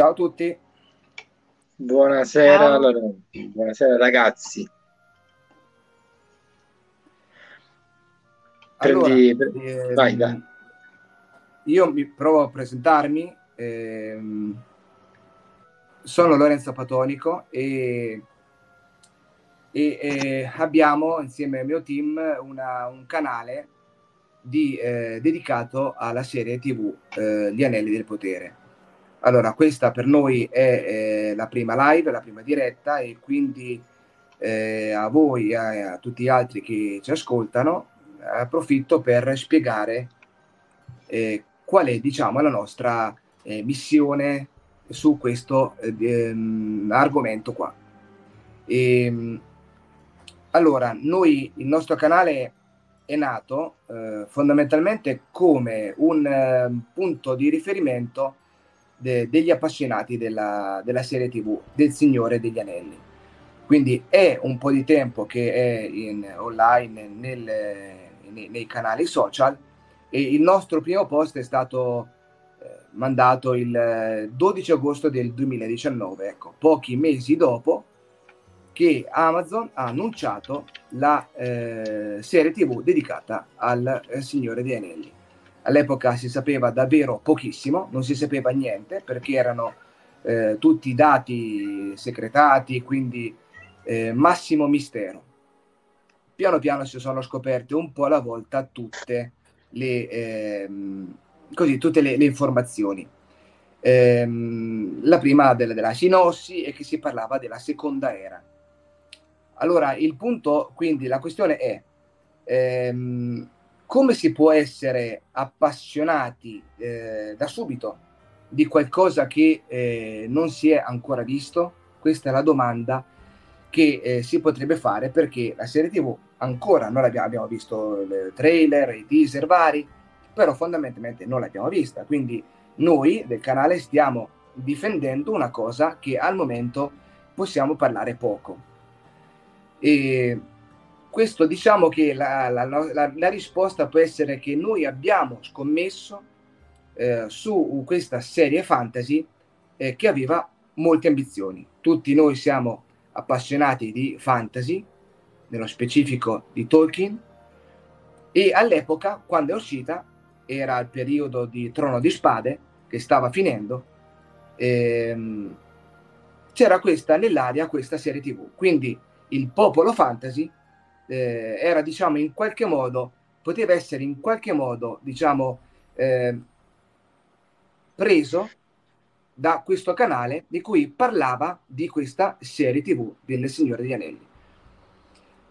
Ciao a tutti. Buonasera. Allora, buonasera ragazzi. Prendi, allora, ehm, vai, dai. Io mi provo a presentarmi. Ehm, sono Lorenzo Patonico e, e, e, abbiamo insieme al mio team una, un canale di, eh, dedicato alla serie TV eh, Gli Anelli del Potere allora, questa per noi è eh, la prima live, la prima diretta e quindi eh, a voi e a, a, tutti gli altri che ci ascoltano approfitto per spiegare eh, qual è diciamo, la nostra eh, missione su questo ehm, argomento qua. E, ehm, allora, noi, il nostro canale è nato eh, fondamentalmente come un eh, punto di riferimento de, degli appassionati della, della, serie TV del Signore degli Anelli. Quindi è un po' di tempo che è in, online nel, nei, nei, canali social e il nostro primo post è stato eh, mandato il 12 agosto del 2019, ecco, pochi mesi dopo che Amazon ha annunciato la eh, serie TV dedicata al eh, Signore degli Anelli. All'epoca si sapeva davvero pochissimo, non si sapeva niente perché erano eh, tutti dati segretati, quindi eh, massimo mistero. Piano piano si sono scoperte un po' alla volta tutte le, ehm, così, tutte le, le informazioni. Ehm, la prima della, della sinossi è che si parlava della seconda era. Allora, il punto, quindi la questione è, ehm, come si può essere appassionati eh, da subito di qualcosa che eh, non si è ancora visto? Questa è la domanda che eh, si potrebbe fare perché la serie TV ancora non l'abbiamo abbiamo visto il trailer, i teaser vari, però fondamentalmente non l'abbiamo vista. Quindi noi del canale stiamo difendendo una cosa che al momento possiamo parlare poco. E questo diciamo che la, la, la, la, risposta può essere che noi abbiamo scommesso eh, su questa serie fantasy eh, che aveva molte ambizioni. Tutti noi siamo appassionati di fantasy, nello specifico di Tolkien, e all'epoca, quando è uscita, era il periodo di Trono di Spade, che stava finendo, ehm, c'era questa nell'aria, questa serie tv. Quindi il popolo fantasy eh, era diciamo in qualche modo poteva essere in qualche modo diciamo eh, preso da questo canale di cui parlava di questa serie tv del Signore degli Anelli.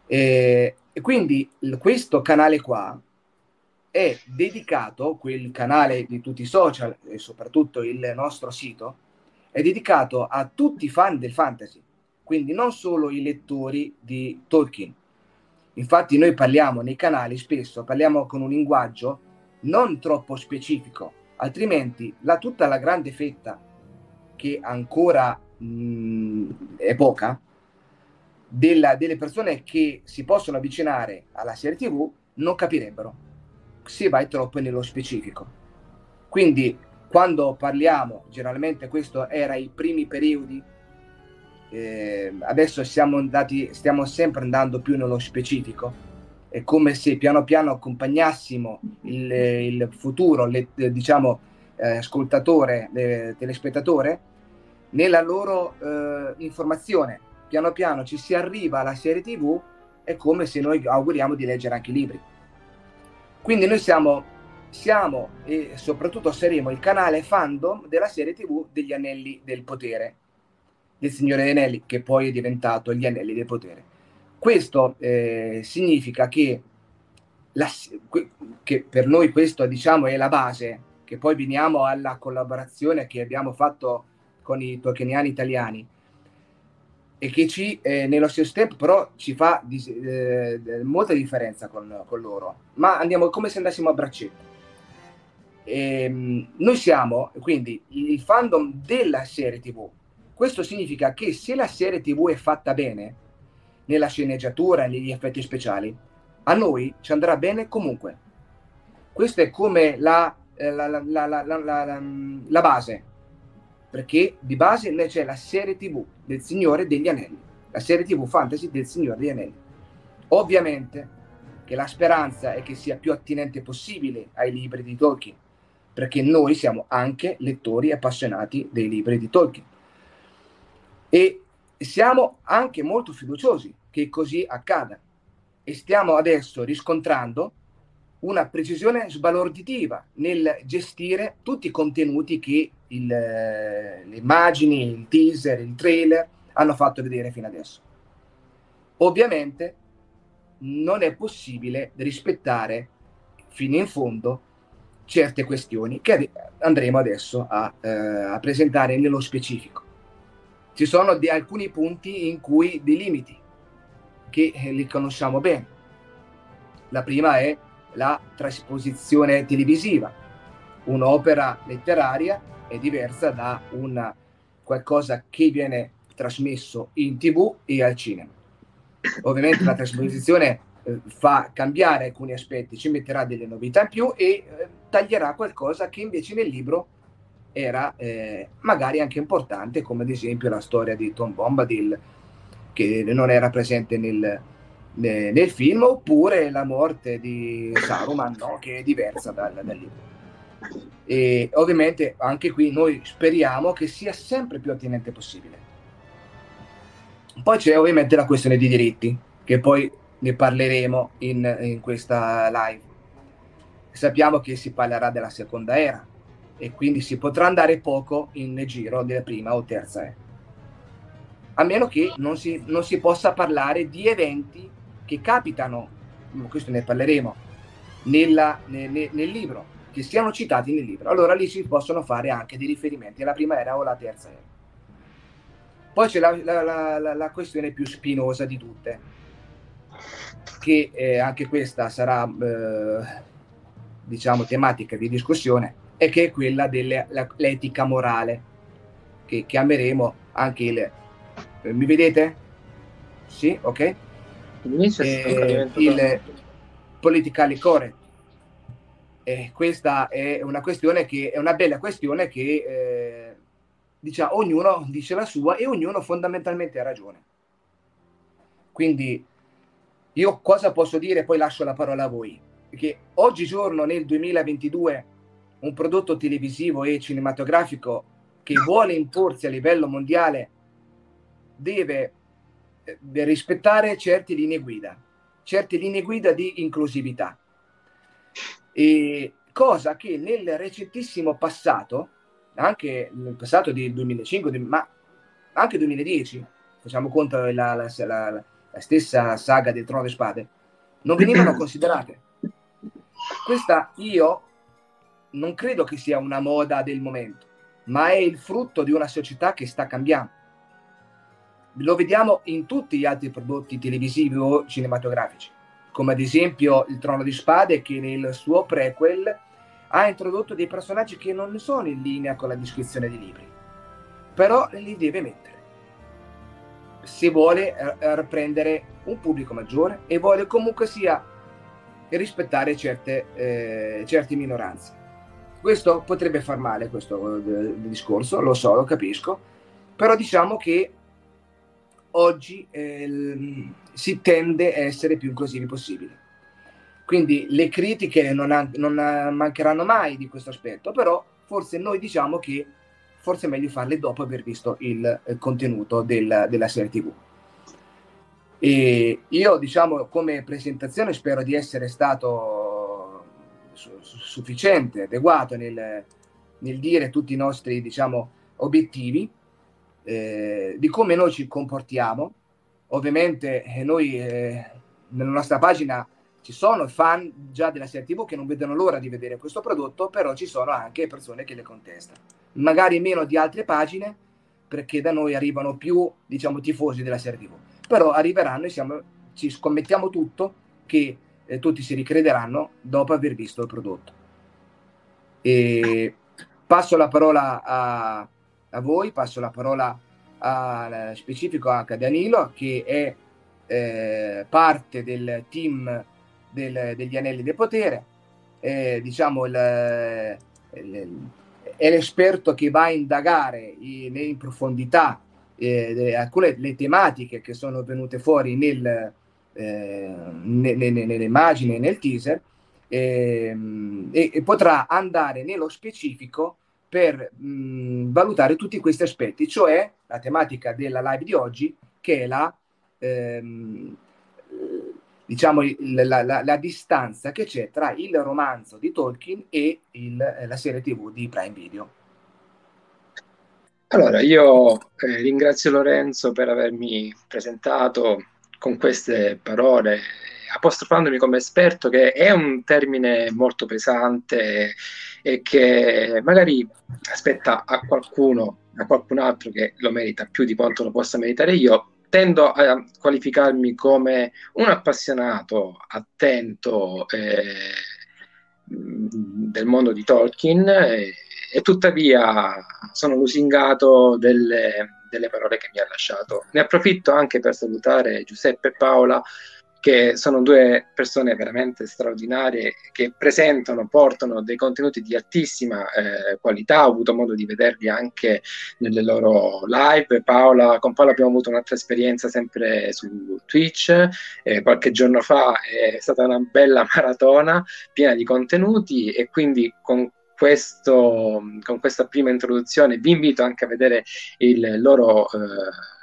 E, e quindi questo canale qua è dedicato quel canale di tutti i social e soprattutto il nostro sito è dedicato a tutti i fan del fantasy quindi non solo i lettori di Tolkien Infatti noi parliamo nei canali spesso, parliamo con un linguaggio non troppo specifico, altrimenti la, tutta la grande fetta che ancora mh, è poca della, delle persone che si possono avvicinare alla serie tv non capirebbero se vai troppo nello specifico. Quindi quando parliamo, generalmente questo era i primi periodi eh, adesso siamo andati, stiamo sempre andando più nello specifico. È come se piano piano accompagnassimo il, il futuro, le, diciamo, eh, ascoltatore, le, telespettatore, nella loro eh, informazione. Piano piano ci si arriva alla serie TV, è come se noi auguriamo di leggere anche i libri. Quindi noi siamo, siamo e soprattutto saremo il canale fandom della serie TV degli Anelli del Potere del Signore dei Anelli, che poi è diventato gli Anelli del Potere. Questo eh, significa che, la, che, per noi questo diciamo è la base, che poi veniamo alla collaborazione che abbiamo fatto con i tolkieniani italiani e che ci, eh, nello stesso tempo però ci fa di, eh, molta differenza con, con, loro, ma andiamo come se andassimo a braccetto. E, ehm, noi siamo quindi il fandom della serie TV, questo significa che se la serie TV è fatta bene, nella sceneggiatura, negli effetti speciali, a noi ci andrà bene comunque. Questa è come la, la, la, la base, perché di base c'è la serie TV del Signore degli Anelli, la serie TV fantasy del Signore degli Anelli. Ovviamente che la speranza è che sia più attinente possibile ai libri di Tolkien, perché noi siamo anche lettori appassionati dei libri di Tolkien e siamo anche molto fiduciosi che così accada e stiamo adesso riscontrando una precisione sbalorditiva nel gestire tutti i contenuti che il, le immagini, il teaser, il trailer hanno fatto vedere fino adesso. Ovviamente non è possibile rispettare fino in fondo certe questioni che andremo adesso a, eh, a presentare nello specifico ci sono di alcuni punti in cui dei limiti che eh, li conosciamo bene. La prima è la trasposizione televisiva. Un'opera letteraria è diversa da una qualcosa che viene trasmesso in tv e al cinema. Ovviamente la trasposizione eh, fa cambiare alcuni aspetti, ci metterà delle novità in più e eh, taglierà qualcosa che invece nel libro era eh, magari anche importante, come ad esempio la storia di Tom Bombadil, che non era presente nel, nel, nel film, oppure la morte di Saruman, no? che è diversa dal, dal libro. E ovviamente anche qui noi speriamo che sia sempre più attinente possibile. Poi c'è ovviamente la questione di diritti, che poi ne parleremo in, in questa live. Sappiamo che si parlerà della seconda era, e quindi si potrà andare poco in giro della prima o terza era. A meno che non si, non si possa parlare di eventi che capitano, questo ne parleremo, nella, nel, nel libro, che siano citati nel libro. Allora lì si possono fare anche dei riferimenti alla prima era o alla terza era. Poi c'è la, la, la, la questione più spinosa di tutte, che eh, anche questa sarà, eh, diciamo, tematica di discussione, e che è quella dell'etica morale, che chiameremo anche il, Eh, mi vedete? Sì, ok. Eh, il politically correct. Eh, questa è una questione che è una bella questione che eh, diciamo, ognuno dice la sua e ognuno fondamentalmente ha ragione. Quindi io cosa posso dire? Poi lascio la parola a voi. Perché oggigiorno nel 2022 un prodotto televisivo e cinematografico che vuole imporsi a livello mondiale deve eh, rispettare certe linee guida, certe linee guida di inclusività. E cosa che nel recentissimo passato, anche nel passato del 2005, ma anche 2010, facciamo conto la, la, la, la stessa saga del Trono e Spade, non venivano considerate. Questa io non credo che sia una moda del momento, ma è il frutto di una società che sta cambiando. Lo vediamo in tutti gli altri prodotti televisivi o cinematografici, come ad esempio il Trono di Spade che nel suo prequel ha introdotto dei personaggi che non sono in linea con la descrizione dei libri, però li deve mettere se vuole eh, prendere un pubblico maggiore e vuole comunque sia rispettare certe, eh, certe minoranze. Questo potrebbe far male, questo eh, discorso, lo so, lo capisco, però diciamo che oggi eh, si tende a essere più inclusivi possibile. Quindi le critiche non, ha, non mancheranno mai di questo aspetto, però forse noi diciamo che forse è meglio farle dopo aver visto il, il contenuto del, della serie TV. E io, diciamo, come presentazione spero di essere stato sufficiente, adeguato nel, nel, dire tutti i nostri diciamo, obiettivi, eh, di come noi ci comportiamo. Ovviamente eh, noi eh, nella nostra pagina ci sono fan già della serie TV che non vedono l'ora di vedere questo prodotto, però ci sono anche persone che le contestano. Magari meno di altre pagine, perché da noi arrivano più, diciamo, tifosi della serie TV. Però arriveranno e siamo, ci scommettiamo tutto che eh, tutti si ricrederanno dopo aver visto il prodotto. E passo la parola a, a voi, passo la parola a specifico anche a Danilo che è eh, parte del team del, degli anelli del potere, eh, diciamo il, il, è l'esperto che va a indagare in, in profondità eh, alcune le tematiche che sono venute fuori nel, eh, nelle immagini e nel teaser ehm, e, e, potrà andare nello specifico per mh, valutare tutti questi aspetti, cioè la tematica della live di oggi che è la, ehm, diciamo, la, la, la, distanza che c'è tra il romanzo di Tolkien e il, la serie tv di Prime Video. Allora, io eh, ringrazio Lorenzo per avermi presentato con queste parole, apostrofandomi come esperto, che è un termine molto pesante e che magari aspetta a qualcuno, a qualcun altro che lo merita più di quanto lo possa meritare io. Tendo a qualificarmi come un appassionato, attento eh, del mondo di Tolkien e, e tuttavia sono lusingato delle, delle parole che mi ha lasciato. Ne approfitto anche per salutare Giuseppe e Paola, che sono due persone veramente straordinarie che presentano, portano dei contenuti di altissima eh, qualità. Ho avuto modo di vederli anche nelle loro live. Paola, con Paola abbiamo avuto un'altra esperienza sempre su Twitch. Eh, qualche giorno fa è stata una bella maratona piena di contenuti e quindi con questo, con questa prima introduzione vi invito anche a vedere il loro eh,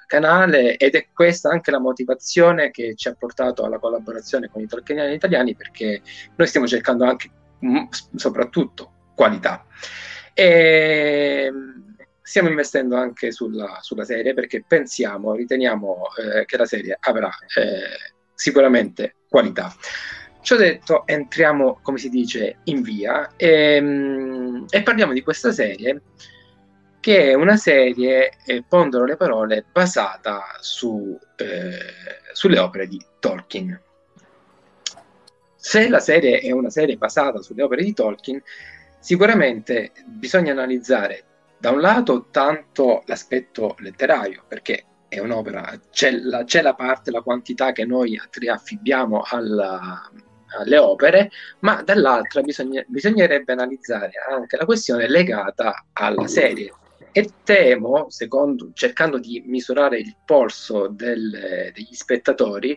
canale ed è questa anche la motivazione che ci ha portato alla collaborazione con i tolkieniani italiani perché noi stiamo cercando anche mm, soprattutto qualità e stiamo investendo anche sulla, sulla serie perché pensiamo, riteniamo eh, che la serie avrà eh, sicuramente qualità. Ciò detto, entriamo, come si dice, in via e, ehm, e parliamo di questa serie che è una serie, eh, pondero le parole, basata su, eh, sulle opere di Tolkien. Se la serie è una serie basata sulle opere di Tolkien, sicuramente bisogna analizzare da un lato tanto l'aspetto letterario, perché è un'opera, c'è la, c'è la parte, la quantità che noi affibbiamo alla, alle opere, ma dall'altra bisogna, bisognerebbe analizzare anche la questione legata alla serie. E temo, secondo, cercando di misurare il polso del, degli spettatori,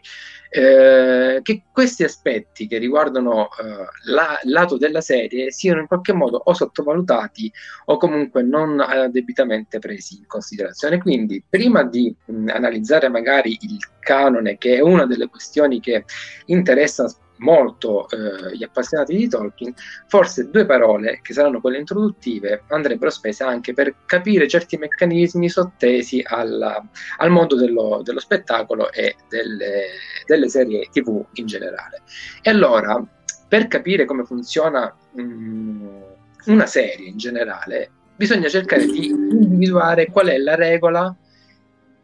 eh, che questi aspetti che riguardano eh, la, il lato della serie siano in qualche modo o sottovalutati o comunque non eh, debitamente presi in considerazione. Quindi, prima di mh, analizzare magari il canone, che è una delle questioni che interessa molto eh, gli appassionati di Tolkien, forse due parole, che saranno quelle introduttive, andrebbero spese anche per capire certi meccanismi sottesi alla, al mondo dello, dello spettacolo e delle, delle, serie TV in generale. E allora, per capire come funziona mh, mm, una serie in generale, bisogna cercare di individuare qual è la regola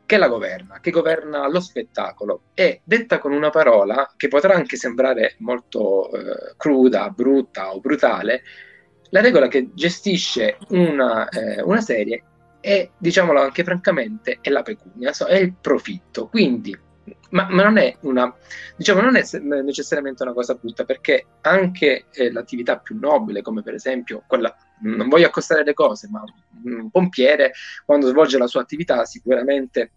che la governa, che governa lo spettacolo. E detta con una parola che potrà anche sembrare molto eh, cruda, brutta o brutale, la regola che gestisce una, eh, una serie è, diciamolo anche francamente, è la pecunia, è il profitto. Quindi, ma, ma non, è una, diciamo, non è necessariamente una cosa brutta, perché anche eh, l'attività più nobile, come per esempio quella non voglio accostare le cose, ma un pompiere quando svolge la sua attività sicuramente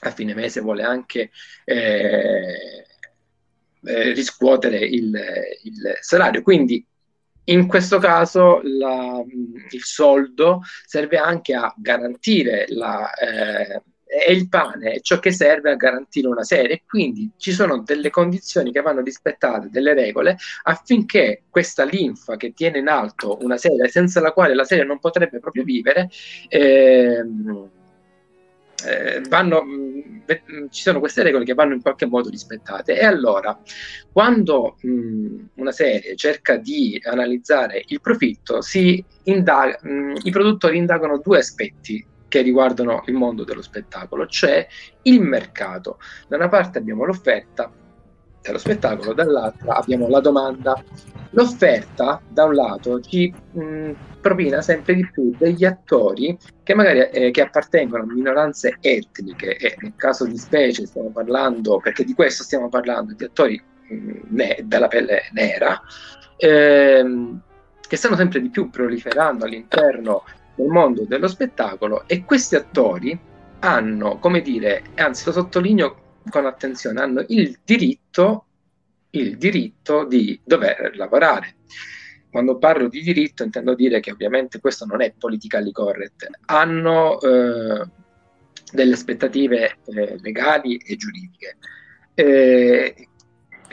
a fine mese vuole anche eh, eh, riscuotere il, il, salario. Quindi in questo caso la, il soldo serve anche a garantire la, eh, è il pane, è ciò che serve a garantire una serie. Quindi ci sono delle condizioni che vanno rispettate, delle regole, affinché questa linfa che tiene in alto una serie, senza la quale la serie non potrebbe proprio vivere, eh, eh, vanno, mh, ci sono queste regole che vanno in qualche modo rispettate. E allora, quando mh, una serie cerca di analizzare il profitto, indaga, mh, i produttori indagano due aspetti che riguardano il mondo dello spettacolo, cioè il mercato. Da una parte abbiamo l'offerta dello spettacolo, dall'altra abbiamo la domanda. L'offerta, da un lato, ci mh, propina sempre di più degli attori che magari eh, che appartengono a minoranze etniche, e nel caso di specie stiamo parlando, perché di questo stiamo parlando, di attori mh, ne, dalla pelle nera, ehm, che stanno sempre di più proliferando all'interno nel mondo dello spettacolo e questi attori hanno, come dire, anzi lo sottolineo con attenzione, hanno il diritto, il diritto di dover lavorare. Quando parlo di diritto intendo dire che ovviamente questo non è politically correct, hanno eh, delle aspettative eh, legali e giuridiche. Eh,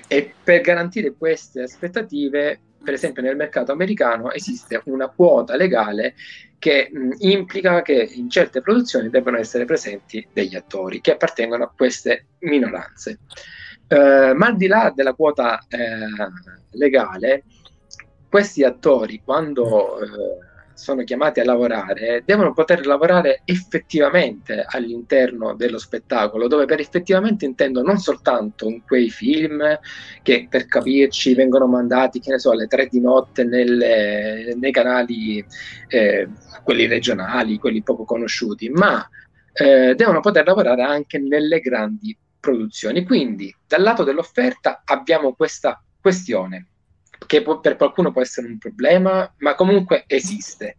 e per garantire queste aspettative, per esempio nel mercato americano esiste una quota legale che mh, implica che in certe produzioni debbano essere presenti degli attori che appartengono a queste minoranze. Uh, ma al di là della quota eh, legale, questi attori, quando eh, sono chiamati a lavorare, devono poter lavorare effettivamente all'interno dello spettacolo, dove per effettivamente intendo non soltanto in quei film che per capirci vengono mandati, che ne so, alle tre di notte nelle, nei canali, eh, quelli regionali, quelli poco conosciuti, ma eh, devono poter lavorare anche nelle grandi produzioni. Quindi dal lato dell'offerta abbiamo questa questione che può, per qualcuno può essere un problema, ma comunque esiste.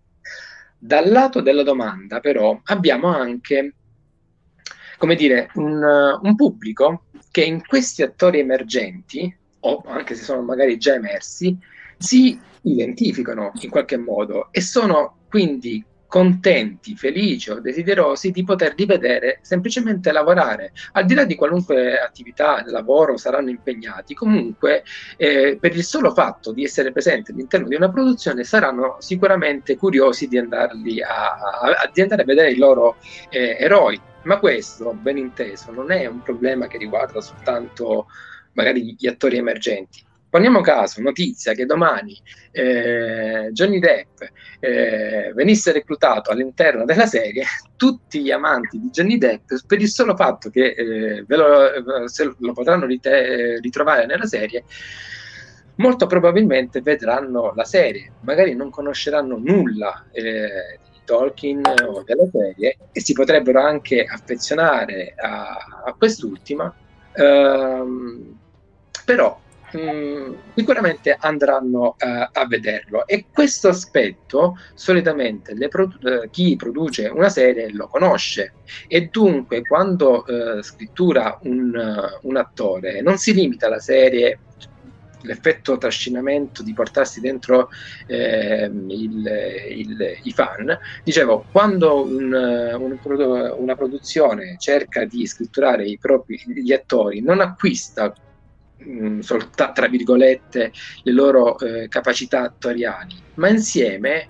Dal lato della domanda, però, abbiamo anche, come dire, un, un pubblico che in questi attori emergenti, o anche se sono magari già emersi, si identificano in qualche modo e sono quindi contenti, felici o desiderosi di poter rivedere semplicemente lavorare. Al di là di qualunque attività, lavoro saranno impegnati, comunque eh, per il solo fatto di essere presenti all'interno di una produzione saranno sicuramente curiosi di, andarli a, a, di andare a vedere i loro eh, eroi. Ma questo, ben inteso, non è un problema che riguarda soltanto magari gli attori emergenti Poniamo caso, notizia che domani eh, Johnny Depp eh, venisse reclutato all'interno della serie, tutti gli amanti di Johnny Depp, per il solo fatto che eh, lo, se lo potranno rite- ritrovare nella serie, molto probabilmente vedranno la serie, magari non conosceranno nulla eh, Tolkien o della serie e si potrebbero anche affezionare a, a quest'ultima, ehm, però mh, mm, sicuramente andranno uh, a vederlo e questo aspetto solitamente produ- uh, chi produce una serie lo conosce e dunque quando uh, scrittura un, un attore non si limita alla serie l'effetto trascinamento di portarsi dentro eh, il, il, i fan. Dicevo, quando un, un, una produzione cerca di scritturare propri gli attori, non acquista Mm, soltanto tra virgolette le loro eh, capacità attoriali, ma insieme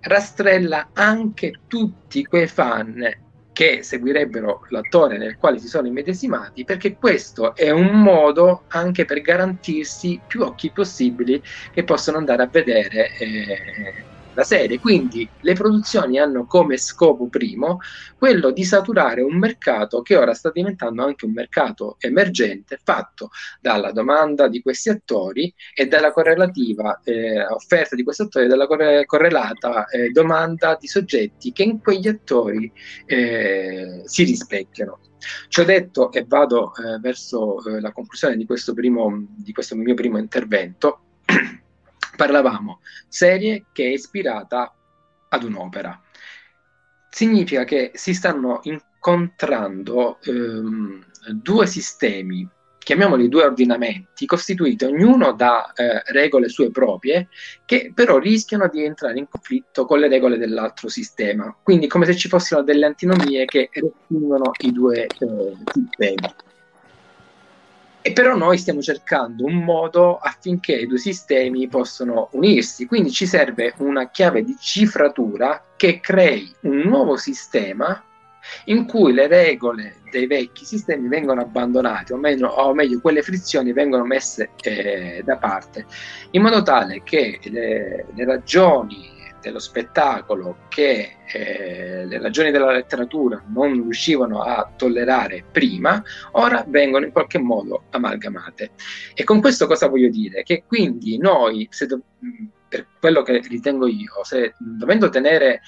rastrella anche tutti quei fan che seguirebbero l'attore nel quale si sono immedesimati, perché questo è un modo anche per garantirsi più occhi possibili che possono andare a vedere eh, la serie. Quindi le produzioni hanno come scopo primo quello di saturare un mercato che ora sta diventando anche un mercato emergente, fatto dalla domanda di questi attori e dalla correlativa eh, offerta di questi attori e dalla corre- correlata eh, domanda di soggetti che in quegli attori eh, si rispecchiano. Ciò detto, e vado eh, verso eh, la conclusione di questo, primo, di questo mio primo intervento, parlavamo serie che è ispirata ad un'opera. Significa che si stanno incontrando ehm, due sistemi, chiamiamoli due ordinamenti, costituiti ognuno da eh, regole sue proprie, che però rischiano di entrare in conflitto con le regole dell'altro sistema. Quindi come se ci fossero delle antinomie che restringono i due eh, sistemi. E però noi stiamo cercando un modo affinché i due sistemi possano unirsi, quindi ci serve una chiave di cifratura che crei un nuovo sistema in cui le regole dei vecchi sistemi vengono abbandonate, o meglio, o meglio quelle frizioni vengono messe eh, da parte, in modo tale che le, le ragioni dello spettacolo che eh, le ragioni della letteratura non riuscivano a tollerare prima, ora vengono in qualche modo amalgamate. E con questo cosa voglio dire? Che quindi noi, do- per quello che ritengo io, se dovendo tenere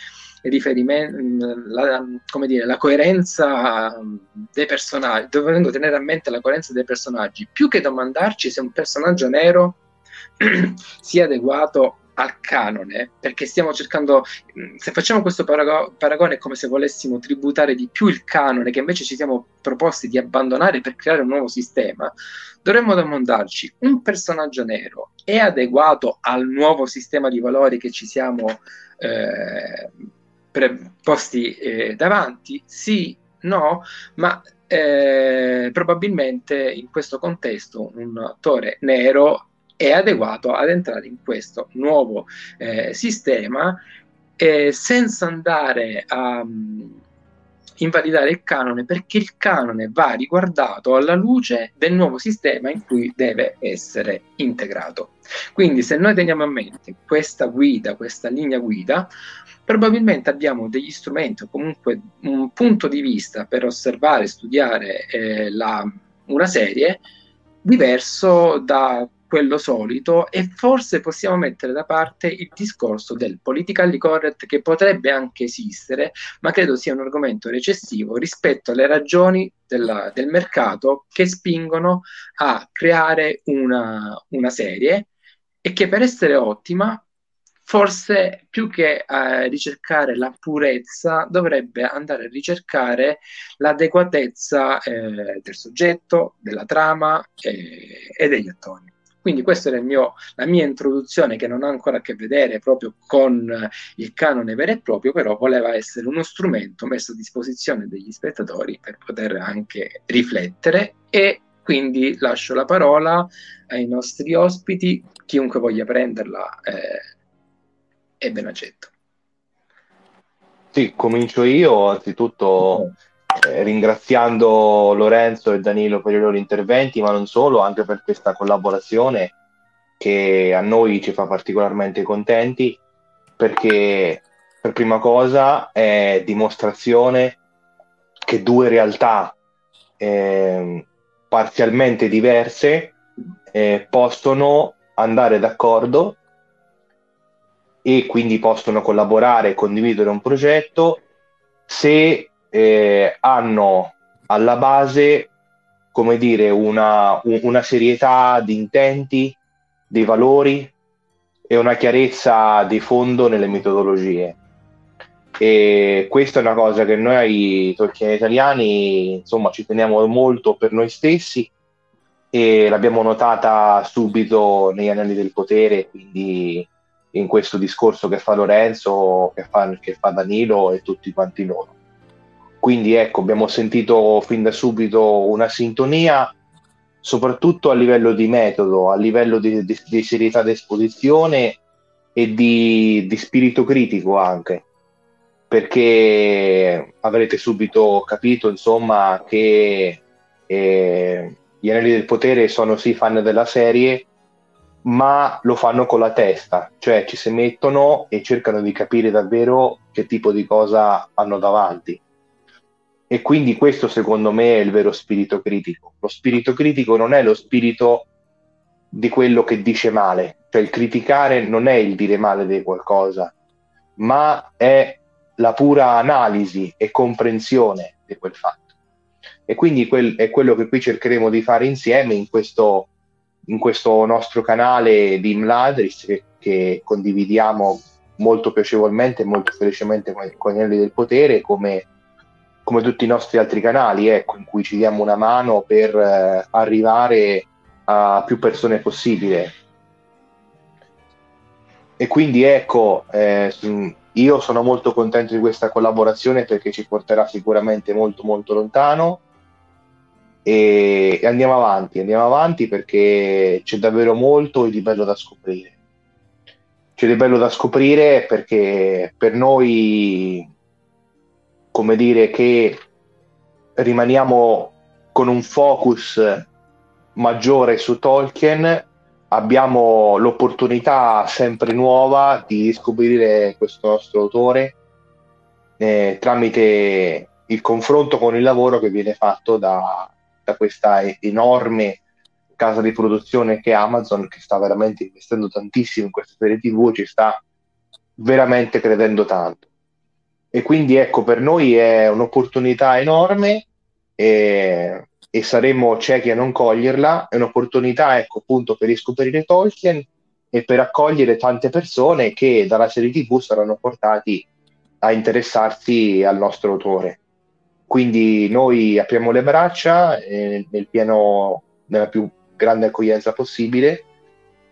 riferimento, la, come dire, la coerenza dei personaggi, dovendo tenere a mente la coerenza dei personaggi, più che domandarci se un personaggio nero sia adeguato al canone, perché stiamo cercando, mm, se facciamo questo parago- paragone è come se volessimo tributare di più il canone che invece ci siamo proposti di abbandonare per creare un nuovo sistema, dovremmo domandarci, un personaggio nero è adeguato al nuovo sistema di valori che ci siamo eh, pre- posti eh, davanti? Sì, no, ma eh, probabilmente in questo contesto un attore nero è adeguato ad entrare in questo nuovo eh, sistema eh, senza andare a um, invalidare il canone perché il canone va riguardato alla luce del nuovo sistema in cui deve essere integrato. Quindi se noi teniamo a mente questa guida, questa linea guida, probabilmente abbiamo degli strumenti o comunque un punto di vista per osservare, studiare eh, la, una serie diverso da quello solito e forse possiamo mettere da parte il discorso del politically correct che potrebbe anche esistere, ma credo sia un argomento recessivo rispetto alle ragioni della, del mercato che spingono a creare una, una serie e che per essere ottima forse più che eh, ricercare la purezza dovrebbe andare a ricercare l'adeguatezza eh, del soggetto, della trama eh, e degli attori. Quindi questa era mio, la mia introduzione che non ha ancora a che vedere proprio con il canone vero e proprio, però voleva essere uno strumento messo a disposizione degli spettatori per poter anche riflettere. E quindi lascio la parola ai nostri ospiti, chiunque voglia prenderla eh, è ben accetto. Sì, comincio io, anzitutto eh, ringraziando Lorenzo e Danilo per i loro interventi, ma non solo, anche per questa collaborazione che a noi ci fa particolarmente contenti, perché per prima cosa è dimostrazione che due realtà eh, parzialmente diverse eh, possono andare d'accordo e quindi possono collaborare e condividere un progetto se eh, hanno alla base, come dire, una, una serietà di intenti, dei valori e una chiarezza di fondo nelle metodologie. E questa è una cosa che noi Tolkien italiani insomma ci teniamo molto per noi stessi e l'abbiamo notata subito negli anelli del potere, quindi in questo discorso che fa Lorenzo, che fa, che fa Danilo e tutti quanti loro. Quindi ecco, abbiamo sentito fin da subito una sintonia, soprattutto a livello di metodo, a livello di, di, di serietà d'esposizione e di, di spirito critico anche. Perché avrete subito capito insomma che eh, gli anelli del potere sono sì fan della serie ma lo fanno con la testa. Cioè ci si mettono e cercano di capire davvero che tipo di cosa hanno davanti e quindi questo secondo me è il vero spirito critico lo spirito critico non è lo spirito di quello che dice male cioè il criticare non è il dire male di qualcosa ma è la pura analisi e comprensione di quel fatto. E quindi quel, è quello che qui cercheremo di fare insieme in questo, in questo nostro canale di Mladris che, che, condividiamo molto piacevolmente e molto felicemente con, con gli anni del potere come, come, tutti i nostri altri canali ecco, in cui ci diamo una mano per eh, arrivare a più persone possibile. E quindi ecco, eh, io sono molto contento di questa collaborazione perché ci porterà sicuramente molto molto lontano e, e andiamo avanti, andiamo avanti perché c'è davvero molto di bello da scoprire. C'è di bello da scoprire perché per noi, come dire, che rimaniamo con un focus maggiore su Tolkien, abbiamo l'opportunità sempre nuova di scoprire questo nostro autore eh, tramite il confronto con il lavoro che viene fatto da, da questa enorme casa di produzione che è Amazon, che sta veramente investendo tantissimo in questa serie TV, ci sta veramente credendo tanto. E quindi ecco, per noi è un'opportunità enorme. E e saremmo ciechi a non coglierla, è un'opportunità ecco appunto per riscoprire Tolkien e per accogliere tante persone che dalla serie TV saranno portati a interessarsi al nostro autore. Quindi noi apriamo le braccia eh, nel pieno, nella più grande accoglienza possibile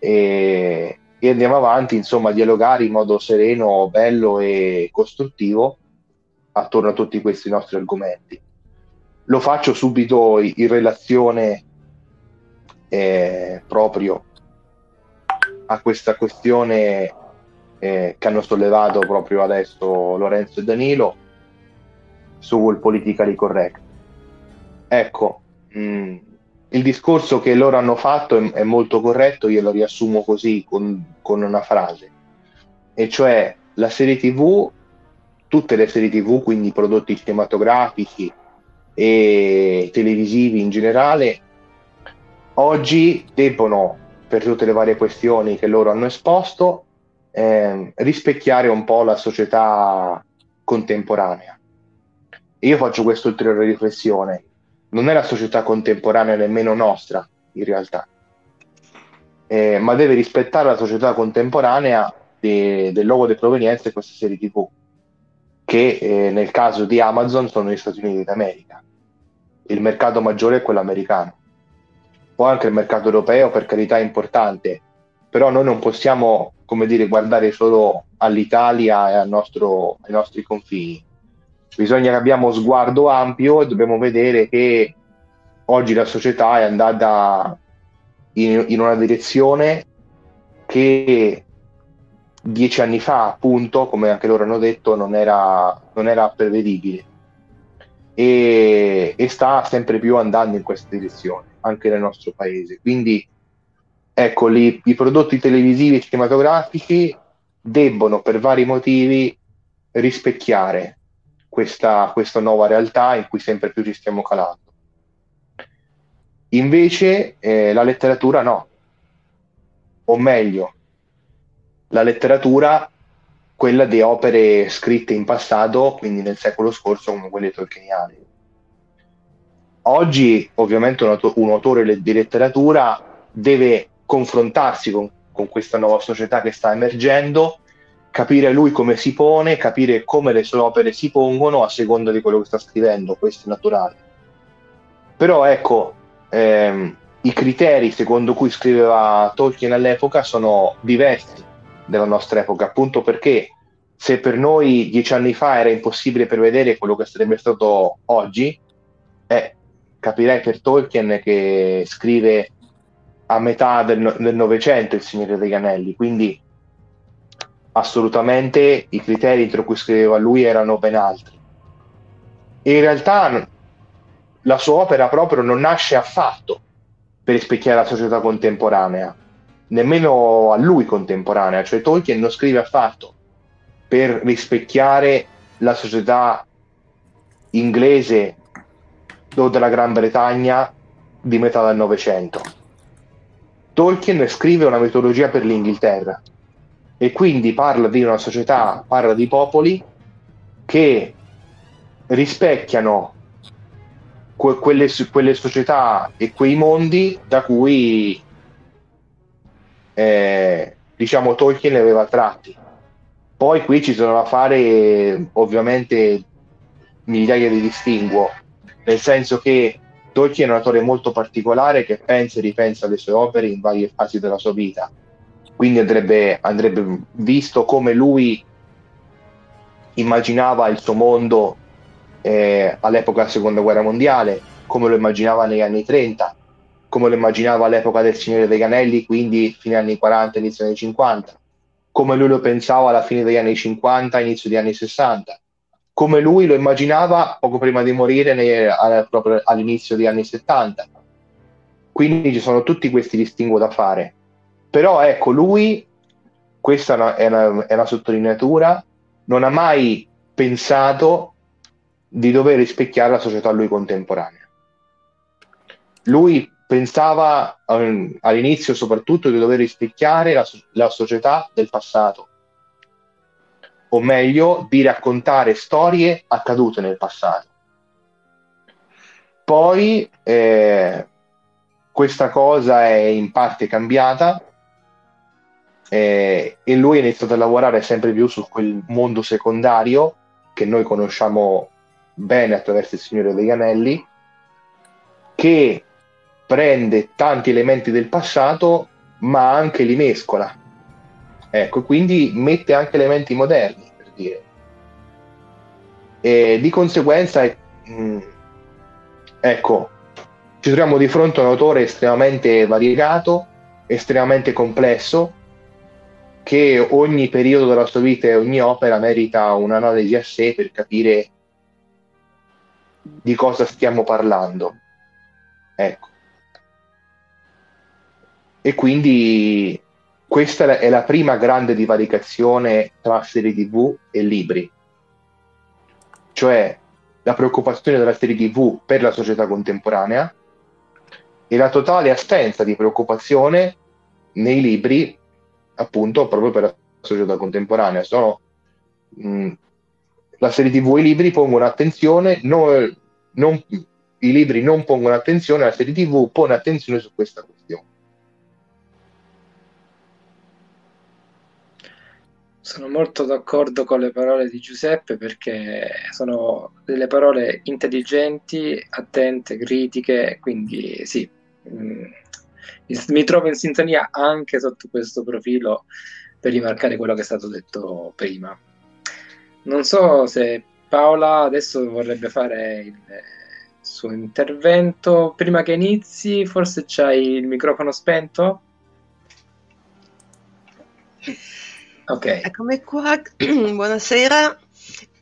e, e andiamo avanti, insomma, a dialogare in modo sereno, bello e costruttivo attorno a tutti questi nostri argomenti lo faccio subito in relazione eh, proprio a questa questione eh, che hanno sollevato proprio adesso Lorenzo e Danilo sul politically correct. Ecco, mh, mm, il discorso che loro hanno fatto è, è, molto corretto, io lo riassumo così con, con una frase, e cioè la serie TV, tutte le serie TV, quindi prodotti cinematografici, e televisivi in generale, oggi debbono, per tutte le varie questioni che loro hanno esposto, eh, rispecchiare un po' la società contemporanea. Io faccio questa ulteriore riflessione. Non è la società contemporanea nemmeno nostra, in realtà, eh, ma deve rispettare la società contemporanea de, del luogo di provenienza di queste serie TV, che eh, nel caso di Amazon sono gli Stati Uniti d'America il mercato maggiore è quello americano. Poi anche il mercato europeo, per carità, è importante, però noi non possiamo, come dire, guardare solo all'Italia e al nostro, ai nostri confini. Bisogna che abbiamo sguardo ampio e dobbiamo vedere che oggi la società è andata in, in una direzione che dieci anni fa, appunto, come anche loro hanno detto, non era, non era prevedibile e, e, sta sempre più andando in questa direzione, anche nel nostro paese. Quindi, ecco, li, i prodotti televisivi e cinematografici debbono, per vari motivi, rispecchiare questa, questa nuova realtà in cui sempre più ci stiamo calando. Invece eh, la letteratura no, o meglio, la letteratura quella di opere scritte in passato, quindi nel secolo scorso, come quelle tolkieniane. Oggi, ovviamente, un, auto- un autore di letteratura deve confrontarsi con, con questa nuova società che sta emergendo, capire lui come si pone, capire come le sue opere si pongono a seconda di quello che sta scrivendo, questo è naturale. Però ecco, ehm, i criteri secondo cui scriveva Tolkien all'epoca sono diversi della nostra epoca, appunto perché se per noi dieci anni fa era impossibile prevedere quello che sarebbe stato oggi, eh, capirei per Tolkien che scrive a metà del, Novecento Il Signore degli Anelli, quindi assolutamente i criteri entro cui scriveva lui erano ben altri. E in realtà la sua opera proprio non nasce affatto per rispecchiare la società contemporanea, nemmeno a lui contemporanea, cioè Tolkien non scrive affatto per rispecchiare la società inglese o della Gran Bretagna di metà del Novecento. Tolkien scrive una mitologia per l'Inghilterra e quindi parla di una società, parla di popoli che rispecchiano que- quelle, quelle società e quei mondi da cui eh, diciamo Tolkien ne aveva tratti. Poi qui ci sono da fare ovviamente migliaia di distinguo, nel senso che Tolkien è un autore molto particolare che pensa e ripensa alle sue opere in varie fasi della sua vita. Quindi andrebbe, andrebbe visto come lui immaginava il suo mondo eh, all'epoca della seconda guerra mondiale, come lo immaginava negli anni 30, come lo immaginava all'epoca del Signore degli Anelli, quindi fine anni 40, inizio anni 50, come lui lo pensava alla fine degli anni 50, inizio degli anni 60, come lui lo immaginava poco prima di morire nei, all, proprio all'inizio degli anni 70. Quindi ci sono tutti questi distinguo da fare. Però ecco, lui, questa è una, è una, è una sottolineatura, non ha mai pensato di dover rispecchiare la società a lui contemporanea. Lui pensava um, all'inizio soprattutto di dover rispecchiare la, la società del passato, o meglio di raccontare storie accadute nel passato. Poi eh, questa cosa è in parte cambiata eh, e lui ha iniziato a lavorare sempre più su quel mondo secondario che noi conosciamo bene attraverso il Signore degli Anelli, che prende tanti elementi del passato ma anche li mescola. Ecco, quindi mette anche elementi moderni, per dire. E di conseguenza, mm, ecco, ci troviamo di fronte a un autore estremamente variegato, estremamente complesso, che ogni periodo della sua vita e ogni opera merita un'analisi a sé per capire di cosa stiamo parlando. Ecco. E quindi questa è la prima grande divaricazione tra serie TV e libri, cioè la preoccupazione della serie TV per la società contemporanea e la totale assenza di preoccupazione nei libri, appunto, proprio per la società contemporanea. Sono, mh, la serie TV e i libri pongono attenzione, non, non, i libri non pongono attenzione, la serie TV pone attenzione su questa questione. Sono molto d'accordo con le parole di Giuseppe perché sono delle parole intelligenti, attente, critiche, quindi sì, mm, mi trovo in sintonia anche sotto questo profilo per rimarcare quello che è stato detto prima. Non so se Paola adesso vorrebbe fare il suo intervento. Prima che inizi, forse c'hai il microfono spento? Ok. Eccomi qua, buonasera.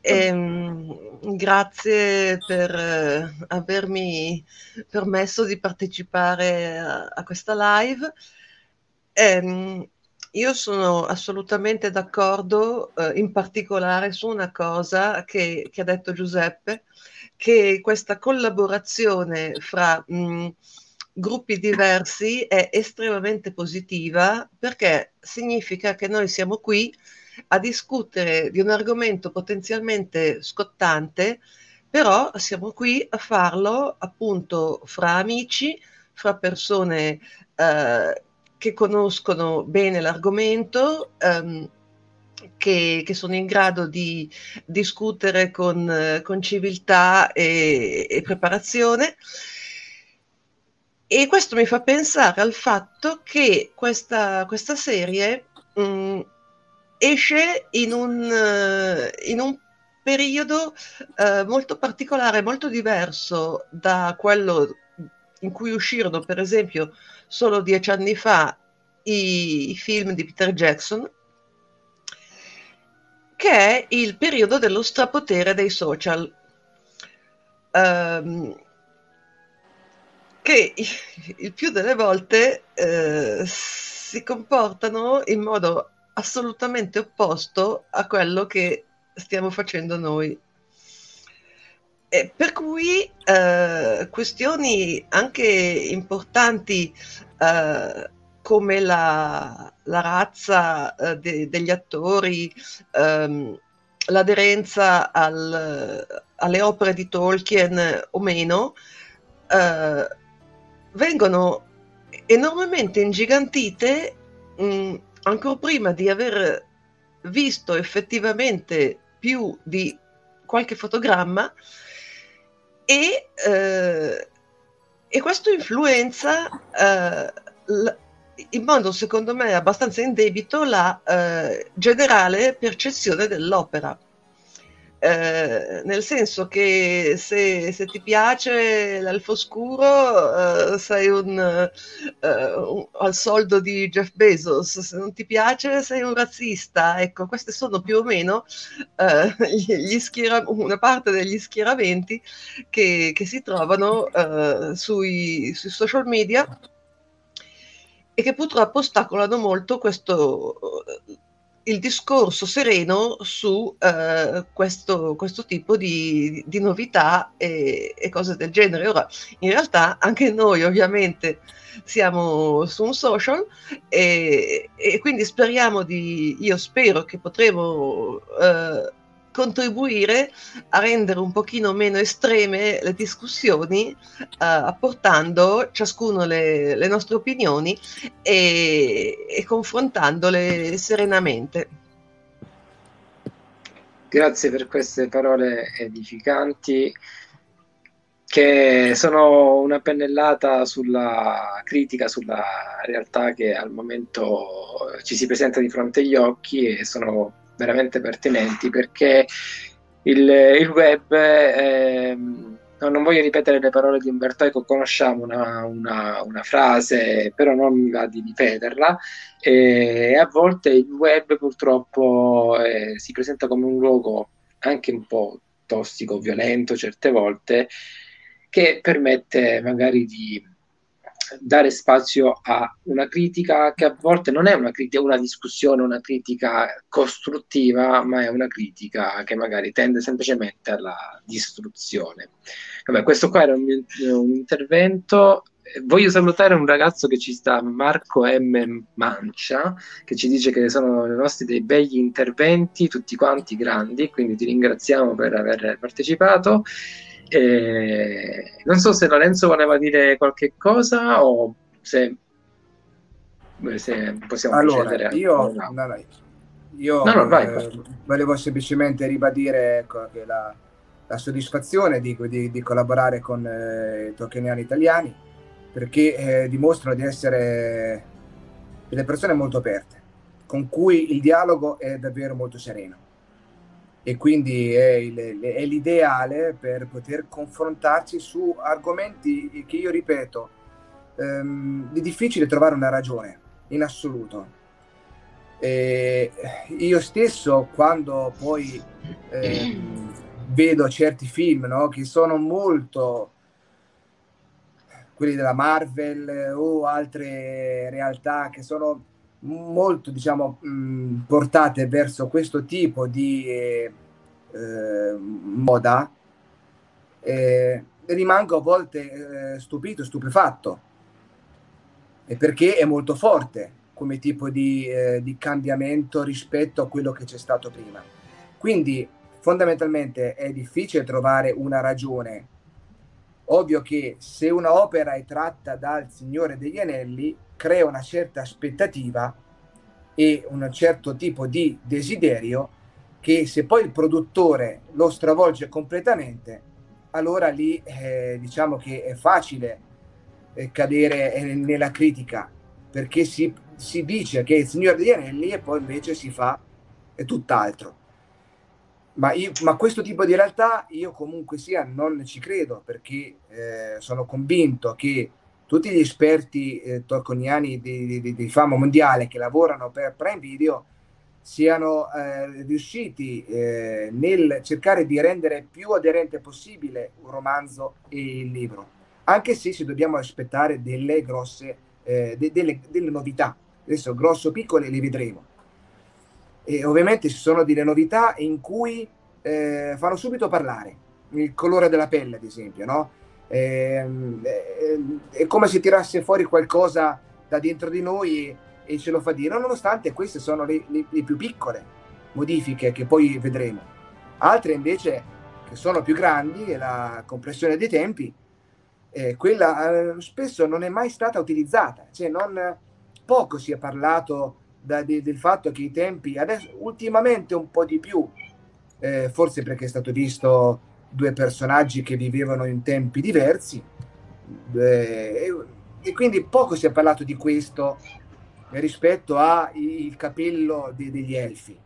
Ehm, grazie per eh, avermi permesso di partecipare a, a questa live. Ehm, io sono assolutamente d'accordo, eh, in particolare su una cosa che, che, ha detto Giuseppe, che questa collaborazione fra mh, gruppi diversi è estremamente positiva perché significa che noi siamo qui a discutere di un argomento potenzialmente scottante, però siamo qui a farlo appunto fra amici, fra persone eh, che conoscono bene l'argomento, ehm, che, che, sono in grado di discutere con, con civiltà e, e, preparazione. E questo mi fa pensare al fatto che questa, questa serie mh, mm, esce in un, in un periodo uh, molto particolare, molto diverso da quello in cui uscirono, per esempio, solo dieci anni fa i, i film di Peter Jackson, che è il periodo dello strapotere dei social. Um, che il più delle volte eh, si comportano in modo assolutamente opposto a quello che stiamo facendo noi. E per cui eh, questioni anche importanti eh, come la, la razza eh, de, degli attori, ehm, l'aderenza al, alle opere di Tolkien o meno, eh, vengono enormemente ingigantite mh, ancora prima di aver visto effettivamente più di qualche fotogramma e, eh, e questo influenza eh, l- in modo secondo me abbastanza indebito la eh, generale percezione dell'opera. Eh, nel senso che se, se, ti piace l'elfo scuro uh, sei un, uh, un, al soldo di Jeff Bezos, se non ti piace sei un razzista. Ecco, queste sono più o meno gli schiera- una parte degli schieramenti che, che si trovano sui, sui social media e che purtroppo ostacolano molto questo il discorso sereno su uh, questo, questo, tipo di, di novità e, e, cose del genere. Ora, in realtà anche noi ovviamente siamo su un social e, e quindi speriamo di, io spero che potremo uh, contribuire a rendere un pochino meno estreme le discussioni, uh, apportando ciascuno le, le nostre opinioni e, e confrontandole serenamente. Grazie per queste parole edificanti che sono una pennellata sulla critica, sulla realtà che al momento ci si presenta di fronte agli occhi e sono veramente pertinenti perché il, il web, eh, non voglio ripetere le parole di Umberto Eco, conosciamo una, una, una frase, però non mi va di ripeterla, e a volte il web purtroppo eh, si presenta come un luogo anche un po' tossico, violento certe volte, che permette magari di dare spazio a una critica che a volte non è una critica, una discussione, una critica costruttiva, ma è una critica che magari tende semplicemente alla distruzione. Vabbè, questo qua era un, un intervento. Voglio salutare un ragazzo che ci sta, Marco M. Mancia, che ci dice che sono i nostri dei begli interventi, tutti quanti grandi, quindi ti ringraziamo per aver partecipato. Non so se Lorenzo voleva dire qualche cosa o se, se possiamo allora, procedere. Io, no. No, io no, no, vai, eh, volevo semplicemente ribadire ecco, che la, la soddisfazione di, di, di, collaborare con eh, i tokeniani italiani perché eh, dimostrano di essere delle persone molto aperte, con cui il dialogo è davvero molto sereno e quindi è, il, è, l'ideale per poter confrontarci su argomenti che io ripeto, ehm, è difficile trovare una ragione in assoluto. E io stesso quando poi ehm, vedo certi film no, che sono molto quelli della Marvel o altre realtà che sono molto diciamo mh, portate verso questo tipo di eh, moda eh, rimango a volte eh, stupito, stupefatto e perché è molto forte come tipo di, eh, di cambiamento rispetto a quello che c'è stato prima. Quindi fondamentalmente è difficile trovare una ragione. Ovvio che se una opera è tratta dal Signore degli Anelli, crea una certa aspettativa e un certo tipo di desiderio che se poi il produttore lo stravolge completamente, allora lì eh, diciamo che è facile eh, cadere eh, nella critica perché si, si, dice che è il Signore degli Anelli e poi invece si fa tutt'altro. Ma, io, ma, questo tipo di realtà io comunque sia non ci credo perché eh, sono convinto che tutti gli esperti eh, torconiani di, di, di, fama mondiale che lavorano per Prime Video siano eh, riusciti eh, nel cercare di rendere più aderente possibile un romanzo e il libro, anche se ci dobbiamo aspettare delle grosse eh, de, delle, delle, novità. Adesso grosso piccole le vedremo. E ovviamente ci sono delle novità in cui eh, fanno subito parlare. Il colore della pelle, ad esempio, no? Ehm, eh, è come se tirasse fuori qualcosa da dentro di noi e, e ce lo fa dire, nonostante queste sono le, le, le, più piccole modifiche che poi vedremo. Altre invece che sono più grandi, la compressione dei tempi, eh, quella eh, spesso non è mai stata utilizzata, cioè non, poco si è parlato da, de, del fatto che i tempi, adesso ultimamente un po' di più, eh, forse perché è stato visto due personaggi che vivevano in tempi diversi, eh, e, quindi poco si è parlato di questo rispetto al capello de, degli elfi,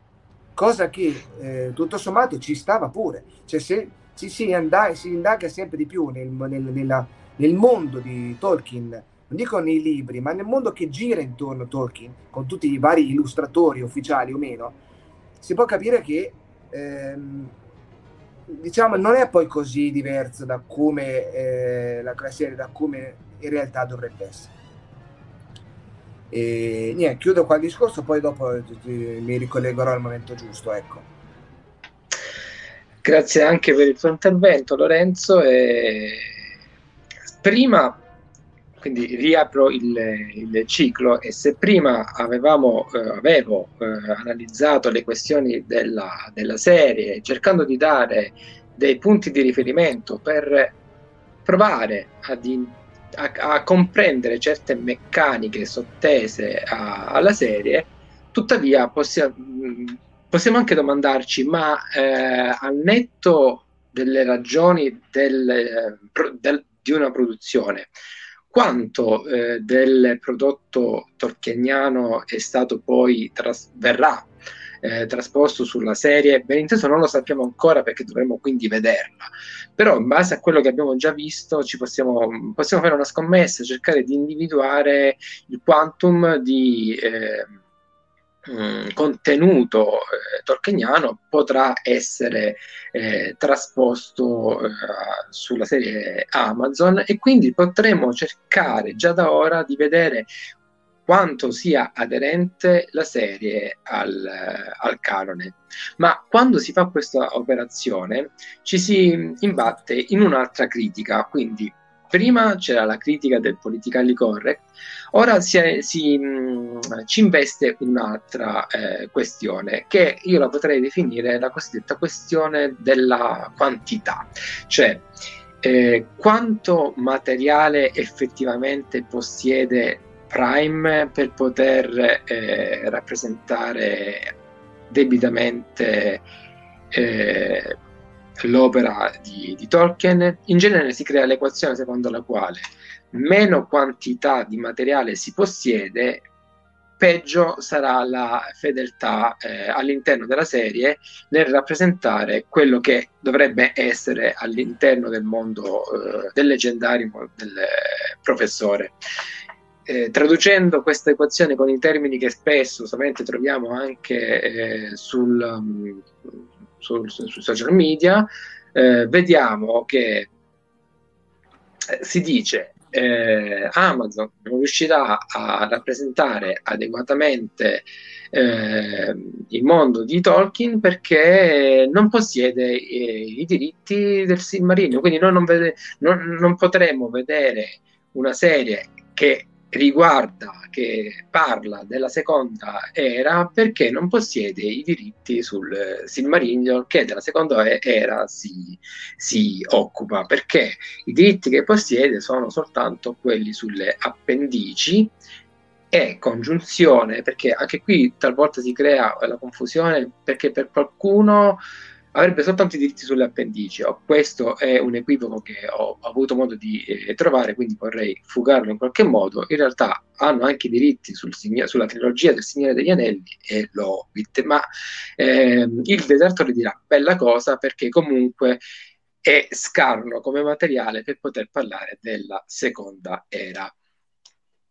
cosa che eh, tutto sommato ci stava pure, cioè se si, si, si indaga sempre di più nel, nel, nella, nel mondo di Tolkien, non dico nei libri, ma nel mondo che gira intorno a Tolkien, con tutti i vari illustratori ufficiali o meno, si può capire che ehm, diciamo non è poi così diverso da come eh, la serie, da come in realtà dovrebbe essere. E niente, chiudo qua il discorso, poi dopo mi ricollegherò al momento giusto. Ecco. Grazie anche per il tuo intervento, Lorenzo. E prima, quindi riapro il, il ciclo, e se prima avevamo, eh, avevo eh, analizzato le questioni della, della serie, cercando di dare dei punti di riferimento per provare ad a, a, comprendere certe meccaniche sottese a, alla serie, tuttavia possiamo, possiamo anche domandarci, ma eh, al netto delle ragioni del, del, di una produzione, quanto eh, del prodotto torchianiano è stato poi tras- verrà eh, trasposto sulla serie, ben inteso non lo sappiamo ancora perché dovremmo quindi vederla, però in base a quello che abbiamo già visto ci possiamo, possiamo fare una scommessa, cercare di individuare il quantum di... Eh, Mm, contenuto eh, tolkieniano potrà essere eh, trasposto eh, sulla serie Amazon e quindi potremo cercare già da ora di vedere quanto sia aderente la serie al, al, canone. Ma quando si fa questa operazione ci si imbatte in un'altra critica, quindi prima c'era la critica del politically correct, ora si, si, mh, mm, ci investe un'altra eh, questione che io la potrei definire la cosiddetta questione della quantità, cioè eh, quanto materiale effettivamente possiede Prime per poter eh, rappresentare debitamente eh, l'opera di, di, Tolkien, in genere si crea l'equazione secondo la quale meno quantità di materiale si possiede, peggio sarà la fedeltà eh, all'interno della serie nel rappresentare quello che dovrebbe essere all'interno del mondo eh, del leggendario del professore. Eh, traducendo questa equazione con i termini che spesso troviamo anche eh, sul, um, sui su social media, eh, vediamo che eh, si dice eh, Amazon non riuscirà a rappresentare adeguatamente eh, il mondo di Tolkien perché non possiede eh, i diritti del Silmarillion, quindi noi non, vede, non, non potremo vedere una serie che riguarda, che parla della seconda era perché non possiede i diritti sul Silmarillion che della seconda era si, si occupa, perché i diritti che possiede sono soltanto quelli sulle appendici e congiunzione, perché anche qui talvolta si crea la confusione perché per qualcuno avrebbe soltanto i diritti sulle appendici. Oh, questo è un equivoco che ho, avuto modo di eh, trovare, quindi vorrei fugarlo in qualche modo. In realtà hanno anche i diritti sul, sulla trilogia del Signore degli Anelli e l'Hobbit, ma eh, il deserto le dirà bella cosa perché comunque è scarno come materiale per poter parlare della seconda era.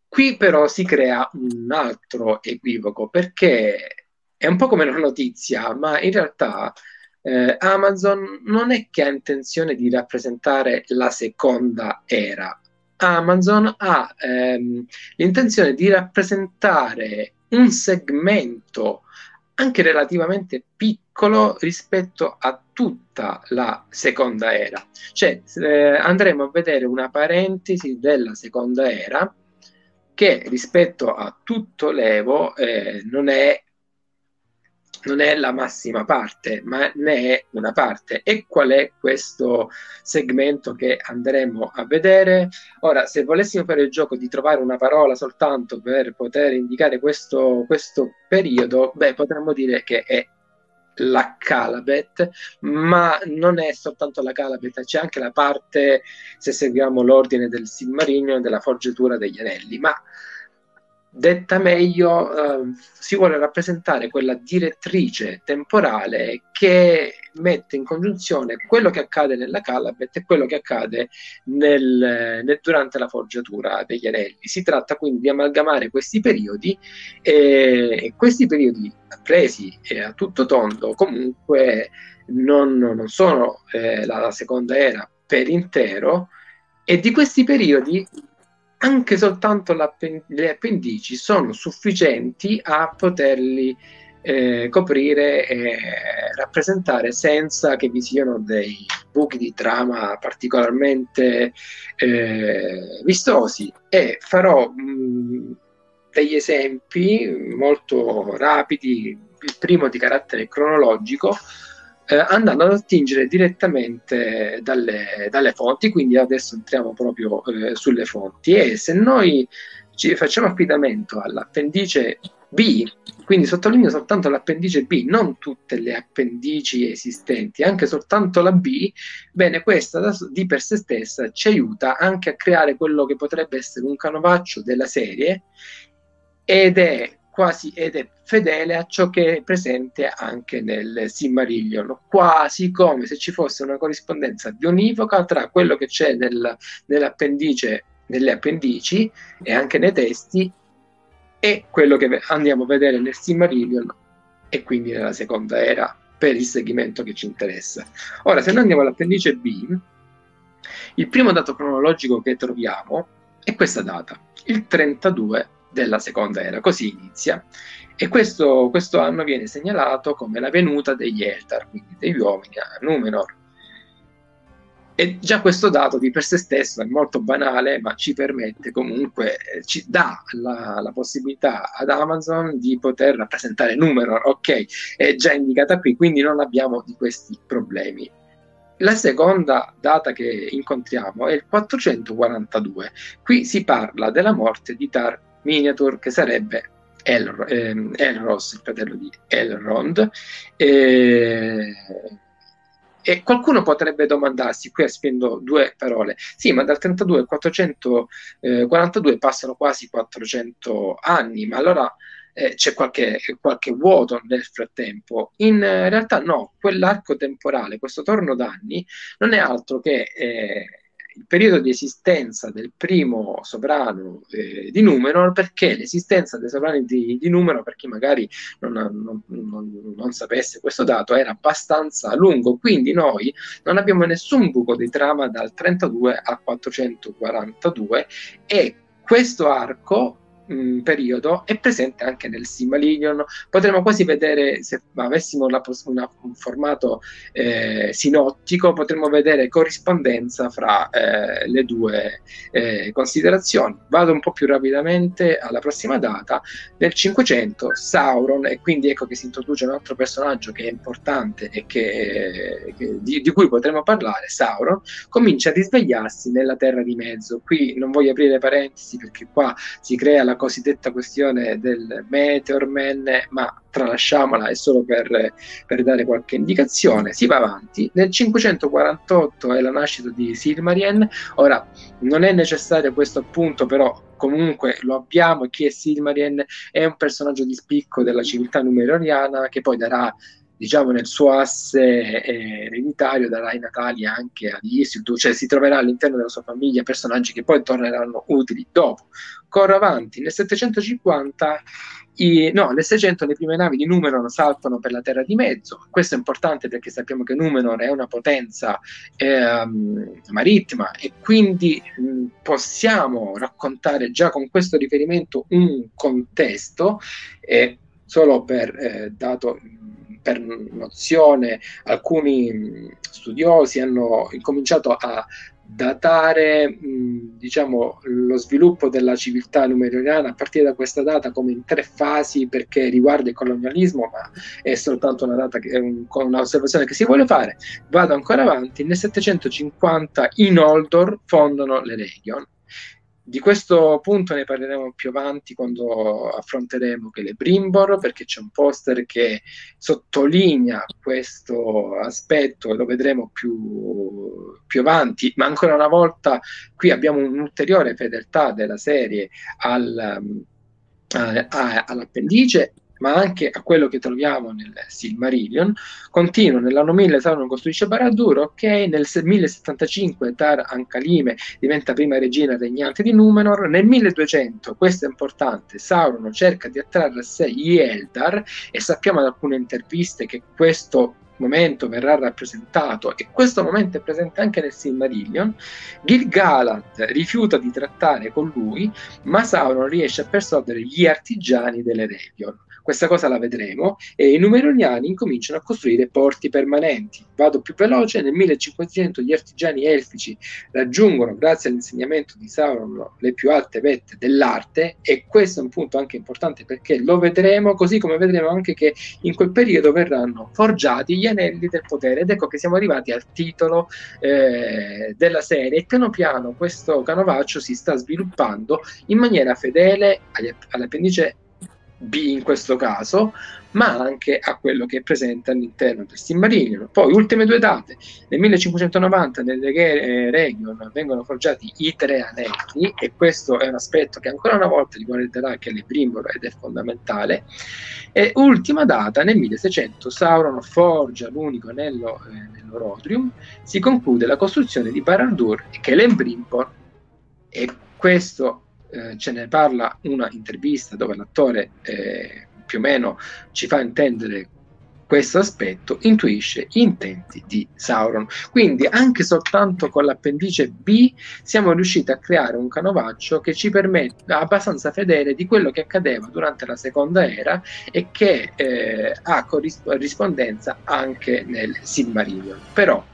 Qui però si crea un altro equivoco perché è un po' come una notizia, ma in realtà eh, Amazon non è che ha intenzione di rappresentare la seconda era. Amazon ha ehm, l'intenzione di rappresentare un segmento anche relativamente piccolo rispetto a tutta la seconda era. Cioè eh, andremo a vedere una parentesi della seconda era che rispetto a tutto l'Evo eh, non è non è la massima parte, ma ne è una parte. E qual è questo segmento che andremo a vedere? Ora, se volessimo fare il gioco di trovare una parola soltanto per poter indicare questo, questo periodo, beh, potremmo dire che è la Calabet, ma non è soltanto la Calabet, c'è anche la parte, se seguiamo l'ordine del Silmarillion, della forgiatura degli anelli, ma Detta meglio, eh, si vuole rappresentare quella direttrice temporale che mette in congiunzione quello che accade nella Calabet e quello che accade nel, nel, durante la forgiatura degli anelli. Si tratta quindi di amalgamare questi periodi e questi periodi presi eh, a tutto tondo comunque non, non sono eh, la seconda era per intero e di questi periodi anche soltanto le appendici sono sufficienti a poterli eh, coprire e rappresentare senza che vi siano dei buchi di trama particolarmente eh, vistosi. E farò mh, degli esempi molto rapidi il primo di carattere cronologico eh, andando ad attingere direttamente dalle, dalle, fonti, quindi adesso entriamo proprio eh, sulle fonti. E se noi ci facciamo affidamento all'appendice B, quindi sottolineo soltanto l'appendice B, non tutte le appendici esistenti, anche soltanto la B, bene, questa di per sé stessa ci aiuta anche a creare quello che potrebbe essere un canovaccio della serie ed è quasi ed è fedele a ciò che è presente anche nel Silmarillion, quasi come se ci fosse una corrispondenza bionivoca tra quello che c'è nel, nell'appendice, nelle appendici e anche nei testi e quello che andiamo a vedere nel Silmarillion e quindi nella seconda era per il segmento che ci interessa. Ora, se noi andiamo all'appendice B, il primo dato cronologico che troviamo è questa data, il 32 della seconda era. Così inizia. E questo, questo anno viene segnalato come la venuta degli Eldar, quindi degli uomini a Numenor. E già questo dato di per sé stesso è molto banale, ma ci permette comunque, eh, ci dà la, la, possibilità ad Amazon di poter rappresentare Numenor, ok, è già indicata qui, quindi non abbiamo di questi problemi. La seconda data che incontriamo è il 442. Qui si parla della morte di Tar Miniature, che sarebbe El, ehm, Elros, il fratello di Elrond. E, e qualcuno potrebbe domandarsi, qui spendo due parole, sì, ma dal 32 al 442 passano quasi 400 anni, ma allora eh, c'è qualche, qualche, vuoto nel frattempo. In realtà no, quell'arco temporale, questo torno d'anni, non è altro che eh, il periodo di esistenza del primo sovrano eh, di Numenor, perché l'esistenza dei sovrani di, di Numenor, per chi magari non, non, non, non, sapesse questo dato, era abbastanza lungo, quindi noi non abbiamo nessun buco di trama dal 32 al 442 e questo arco mh, mm, periodo è presente anche nel Silmarillion. Potremmo quasi vedere, se avessimo la, una, un formato eh, sinottico, potremmo vedere corrispondenza fra eh, le due eh, considerazioni. Vado un po' più rapidamente alla prossima data. Nel 500 Sauron, e quindi ecco che si introduce un altro personaggio che è importante e che, che, di, di cui potremmo parlare, Sauron, comincia a risvegliarsi nella Terra di Mezzo. Qui non voglio aprire parentesi perché qua si crea la cosiddetta questione del Meteor Man, ma tralasciamola, è solo per, per, dare qualche indicazione. Si va avanti. Nel 548 è la nascita di Silmarien. Ora, non è necessario questo appunto, però comunque lo abbiamo. Chi è Silmarien è un personaggio di spicco della civiltà numeroriana che poi darà diciamo nel suo asse eh, ereditario darà i natali anche ad Isildur, cioè si troverà all'interno della sua famiglia personaggi che poi torneranno utili dopo. Corro avanti, nel 750 i, no, nel 600 le prime navi di Numenor saltano per la Terra di Mezzo. Questo è importante perché sappiamo che Numenor è una potenza eh, marittima e quindi mh, possiamo raccontare già con questo riferimento un contesto, eh, solo per eh, dato per nozione alcuni studiosi hanno incominciato a datare mh, diciamo, lo sviluppo della civiltà numeroriana a partire da questa data come in tre fasi perché riguarda il colonialismo, ma è soltanto una data che un, un'osservazione che si vuole fare. Vado ancora avanti, nel 750 i Noldor fondano le Legion di questo punto ne parleremo più avanti quando affronteremo che le Brimbor, perché c'è un poster che sottolinea questo aspetto e lo vedremo più, più avanti, ma ancora una volta qui abbiamo un'ulteriore fedeltà della serie al, a, a, all'appendice ma anche a quello che troviamo nel Silmarillion. Continua, nell'anno 1000 Sauron costruisce Baradur, ok, nel 1075 Tar Ankalime diventa prima regina regnante di Numenor, nel 1200, questo è importante, Sauron cerca di attrarre a sé gli Eldar e sappiamo da alcune interviste che questo momento verrà rappresentato e questo momento è presente anche nel Silmarillion, Gil-galad rifiuta di trattare con lui, ma Sauron riesce a persuadere gli artigiani delle Region. Questa cosa la vedremo. E i numeroniani incominciano a costruire porti permanenti. Vado più veloce, nel 1500 gli artigiani elfici raggiungono, grazie all'insegnamento di Sauron, le più alte vette dell'arte e questo è un punto anche importante perché lo vedremo, così come vedremo anche che in quel periodo verranno forgiati gli anelli del potere. Ed ecco che siamo arrivati al titolo eh, della serie. E piano piano questo canovaccio si sta sviluppando in maniera fedele all'appendice B in questo caso, ma anche a quello che è presente all'interno del Silmarillion. Poi, ultime due date, nel 1590 nelle eh, Region vengono forgiati i tre anelli e questo è un aspetto che ancora una volta riguarderà anche le Brimbor ed è fondamentale. E ultima data, nel 1600 Sauron forgia l'unico anello eh, nell'Orodrium, si conclude la costruzione di Barad-dûr e Celebrimbor e questo eh, ce ne parla una intervista dove l'attore eh, più o meno ci fa intendere questo aspetto, intuisce gli intenti di Sauron. Quindi anche soltanto con l'appendice B siamo riusciti a creare un canovaccio che ci permette abbastanza fedele di quello che accadeva durante la seconda era e che eh, ha corrispondenza anche nel Silmarillion. Però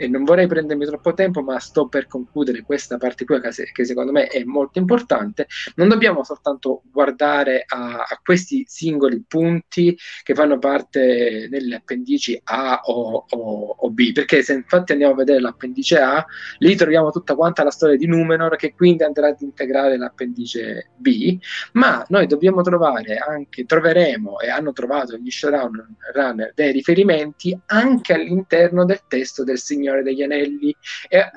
e non vorrei prendermi troppo tempo, ma sto per concludere questa parte qui che, secondo me è molto importante. Non dobbiamo soltanto guardare a, a questi singoli punti che fanno parte delle appendici A o, o, o, B, perché se infatti andiamo a vedere l'appendice A, lì troviamo tutta quanta la storia di Numenor che quindi andrà ad integrare l'appendice B, ma noi dobbiamo trovare anche, troveremo e hanno trovato gli showrunner dei riferimenti anche all'interno del testo del Signore Signore degli Anelli. E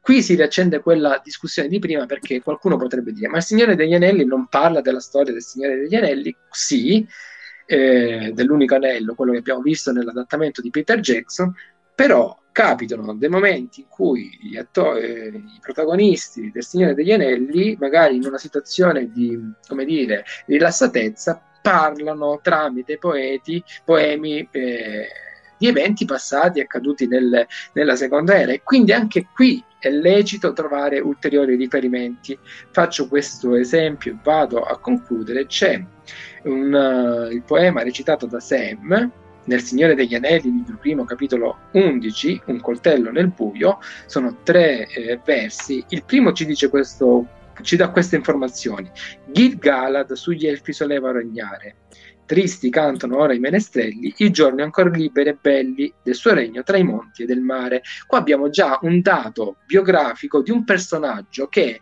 qui si riaccende quella discussione di prima perché qualcuno potrebbe dire: Ma il Signore degli Anelli non parla della storia del Signore degli Anelli? Sì, eh, dell'unico anello, quello che abbiamo visto nell'adattamento di Peter Jackson, però capitano dei momenti in cui gli attori, eh, i protagonisti del Signore degli Anelli, magari in una situazione di, come dire, rilassatezza, parlano tramite poeti, poemi. Eh, di eventi passati accaduti nel, nella seconda era e quindi anche qui è lecito trovare ulteriori riferimenti. Faccio questo esempio e vado a concludere. C'è un, uh, il poema recitato da Sam nel Signore degli Anelli, libro primo, capitolo 11, Un coltello nel buio, sono tre eh, versi. Il primo ci dice questo, ci dà queste informazioni. Gil-galad sugli elfi soleva regnare. Tristi cantano ora i menestrelli, i giorni ancora liberi e belli del suo regno tra i monti e del mare. Qua abbiamo già un dato biografico di un personaggio che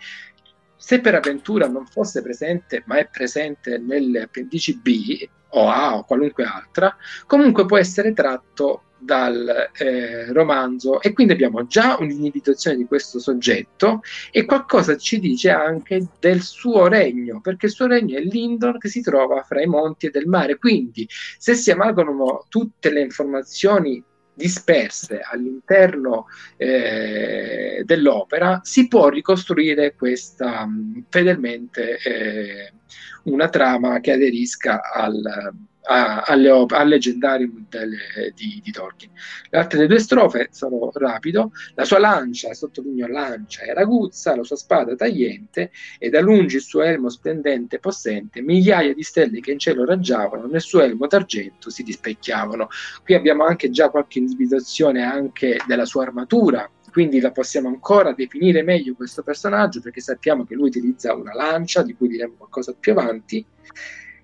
se per avventura non fosse presente, ma è presente nelle appendici B o A o qualunque altra, comunque può essere tratto dal eh, romanzo e quindi abbiamo già un'individuazione di questo soggetto e qualcosa ci dice anche del suo regno, perché il suo regno è Lindon che si trova fra i monti e del mare. Quindi se si amalgamano tutte le informazioni disperse all'interno eh, dell'opera, si può ricostruire questa fedelmente eh, una trama che aderisca al, a, alle, op- al leggendarium delle, di, di, Tolkien. Le altre due strofe sono rapido, la sua lancia, sottolineo lancia, era aguzza, la sua spada tagliente, e da lungi il suo elmo splendente e possente, migliaia di stelle che in cielo raggiavano, nel suo elmo d'argento si rispecchiavano. Qui abbiamo anche già qualche individuazione anche della sua armatura, quindi la possiamo ancora definire meglio questo personaggio perché sappiamo che lui utilizza una lancia, di cui diremo qualcosa più avanti,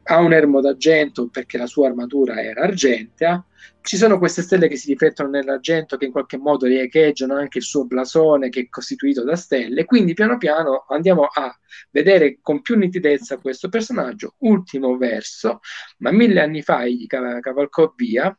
ha un ermo d'argento perché la sua armatura era argentea. Ci sono queste stelle che si riflettono nell'argento che in qualche modo riecheggiano anche il suo blasone che è costituito da stelle. Quindi piano piano andiamo a vedere con più nitidezza questo personaggio. Ultimo verso, ma mille anni fa egli cavalcò via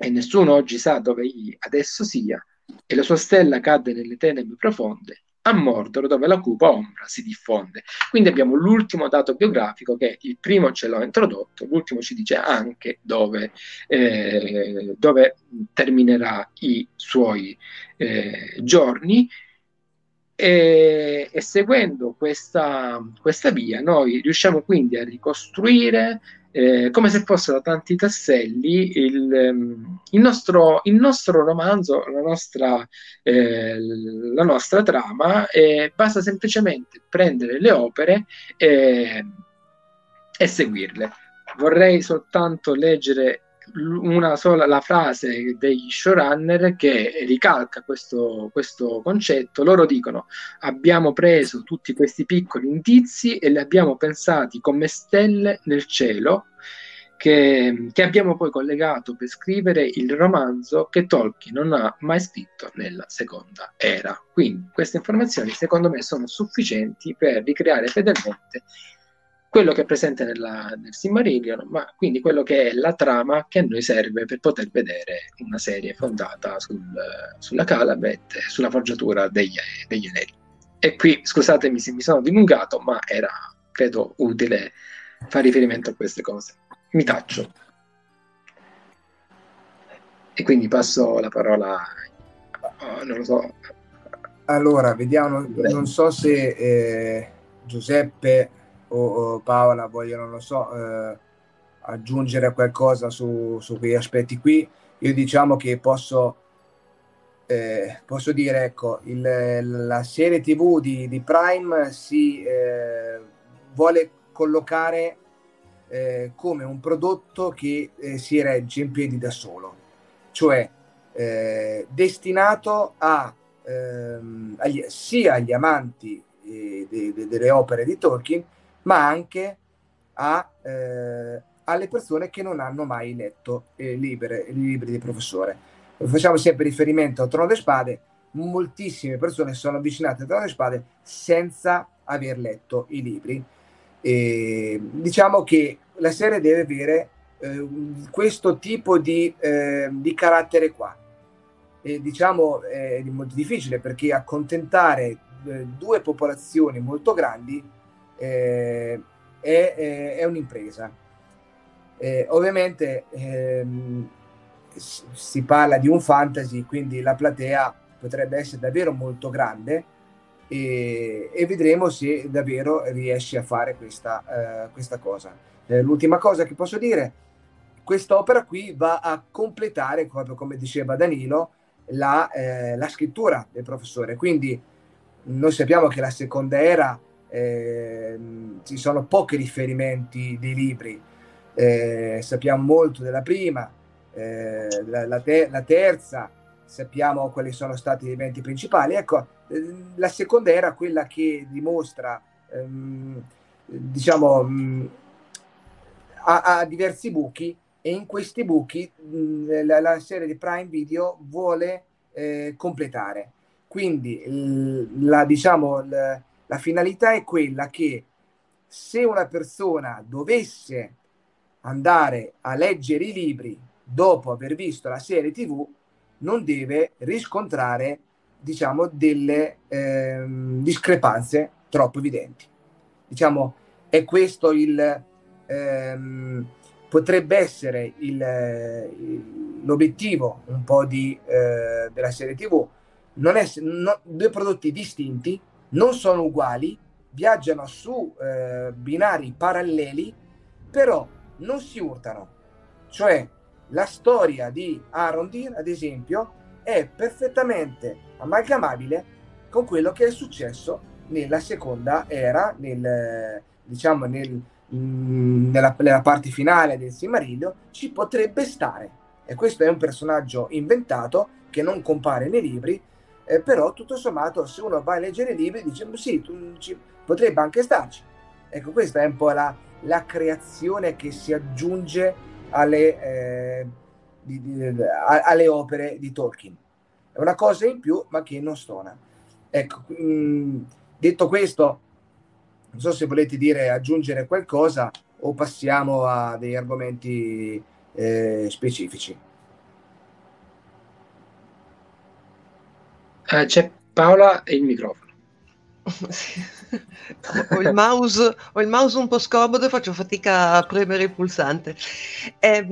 e nessuno oggi sa dove egli adesso sia e la sua stella cadde nelle tenebre profonde a Mordor dove la cupa ombra si diffonde. Quindi abbiamo l'ultimo dato biografico che il primo ce l'ho introdotto, l'ultimo ci dice anche dove, eh, dove terminerà i suoi eh, giorni. E, e seguendo questa, questa via noi riusciamo quindi a ricostruire eh, come se fossero tanti tasselli il, ehm, il, nostro, il nostro, romanzo, la nostra, eh, la nostra trama, eh, basta semplicemente prendere le opere e, e seguirle. Vorrei soltanto leggere una sola la frase degli showrunner che ricalca questo, questo concetto. Loro dicono: Abbiamo preso tutti questi piccoli indizi e li abbiamo pensati come stelle nel cielo. Che, che, abbiamo poi collegato per scrivere il romanzo che Tolkien non ha mai scritto nella seconda era. Quindi queste informazioni secondo me sono sufficienti per ricreare fedelmente quello che è presente nella, nel Silmarillion, ma quindi quello che è la trama che a noi serve per poter vedere una serie fondata sul, sulla Calabet e sulla forgiatura degli, degli anelli. E qui scusatemi se mi sono dilungato, ma era credo utile fare riferimento a queste cose. Mi taccio. E quindi passo la parola, oh, non lo so. Allora, vediamo, non so se eh, Giuseppe o, o Paola vogliono, non lo so, eh, aggiungere qualcosa su, su quegli aspetti qui, io diciamo che posso, eh, posso dire, ecco, il, la serie TV di, di Prime si eh, vuole collocare eh, come un prodotto che eh, si regge in piedi da solo, cioè eh, destinato a, ehm, agli, sia agli amanti de, de, delle opere di Tolkien, ma anche a, eh, alle persone che non hanno mai letto eh, libri, i libri di professore. Facciamo sempre riferimento a Trono delle Spade, moltissime persone sono avvicinate a Trono delle Spade senza aver letto i libri. E diciamo che la serie deve avere eh, questo tipo di, eh, di carattere qua. E diciamo è molto difficile perché accontentare eh, due popolazioni molto grandi eh, è, è, è, un'impresa. Eh, ovviamente ehm, si parla di un fantasy, quindi la platea potrebbe essere davvero molto grande e, e vedremo se davvero riesce a fare questa, eh, questa cosa. Eh, l'ultima cosa che posso dire, quest'opera qui va a completare, proprio come diceva Danilo, la, eh, la scrittura del professore. Quindi noi sappiamo che la seconda era eh, ci sono pochi riferimenti dei libri, eh, sappiamo molto della prima, eh, la, la, te- la, terza, sappiamo quali sono stati gli eventi principali. Ecco, eh, la seconda era quella che dimostra, ehm, diciamo, mh, ha, ha, diversi buchi e in questi buchi mh, la, la, serie di Prime Video vuole eh, completare. Quindi la, diciamo, la, la finalità è quella che se una persona dovesse andare a leggere i libri dopo aver visto la serie tv non deve riscontrare diciamo delle ehm, discrepanze troppo evidenti. Diciamo è questo il ehm, potrebbe essere il, l'obiettivo un po' di, eh, della serie tv non è no, due prodotti distinti non sono uguali viaggiano su eh, binari paralleli però non si urtano cioè la storia di Arondine, ad esempio, è perfettamente amalgamabile con quello che è successo nella seconda era, nel, diciamo nel, mm, nella, nella, parte finale del Silmarillion, ci potrebbe stare. E questo è un personaggio inventato che non compare nei libri, eh, però tutto sommato se uno va a leggere i libri dice sì, tu, ci, potrebbe anche starci. Ecco, questa è un po' la, la creazione che si aggiunge alle, eh, di, di, alle opere di Tolkien. È una cosa in più, ma che non stona. Ecco, mh, mm, detto questo, non so se volete dire aggiungere qualcosa o passiamo a degli argomenti eh, specifici. Uh, c'è Paola e il microfono. ho, il mouse, ho, il mouse, un po' scomodo e faccio fatica a premere il pulsante. Eh,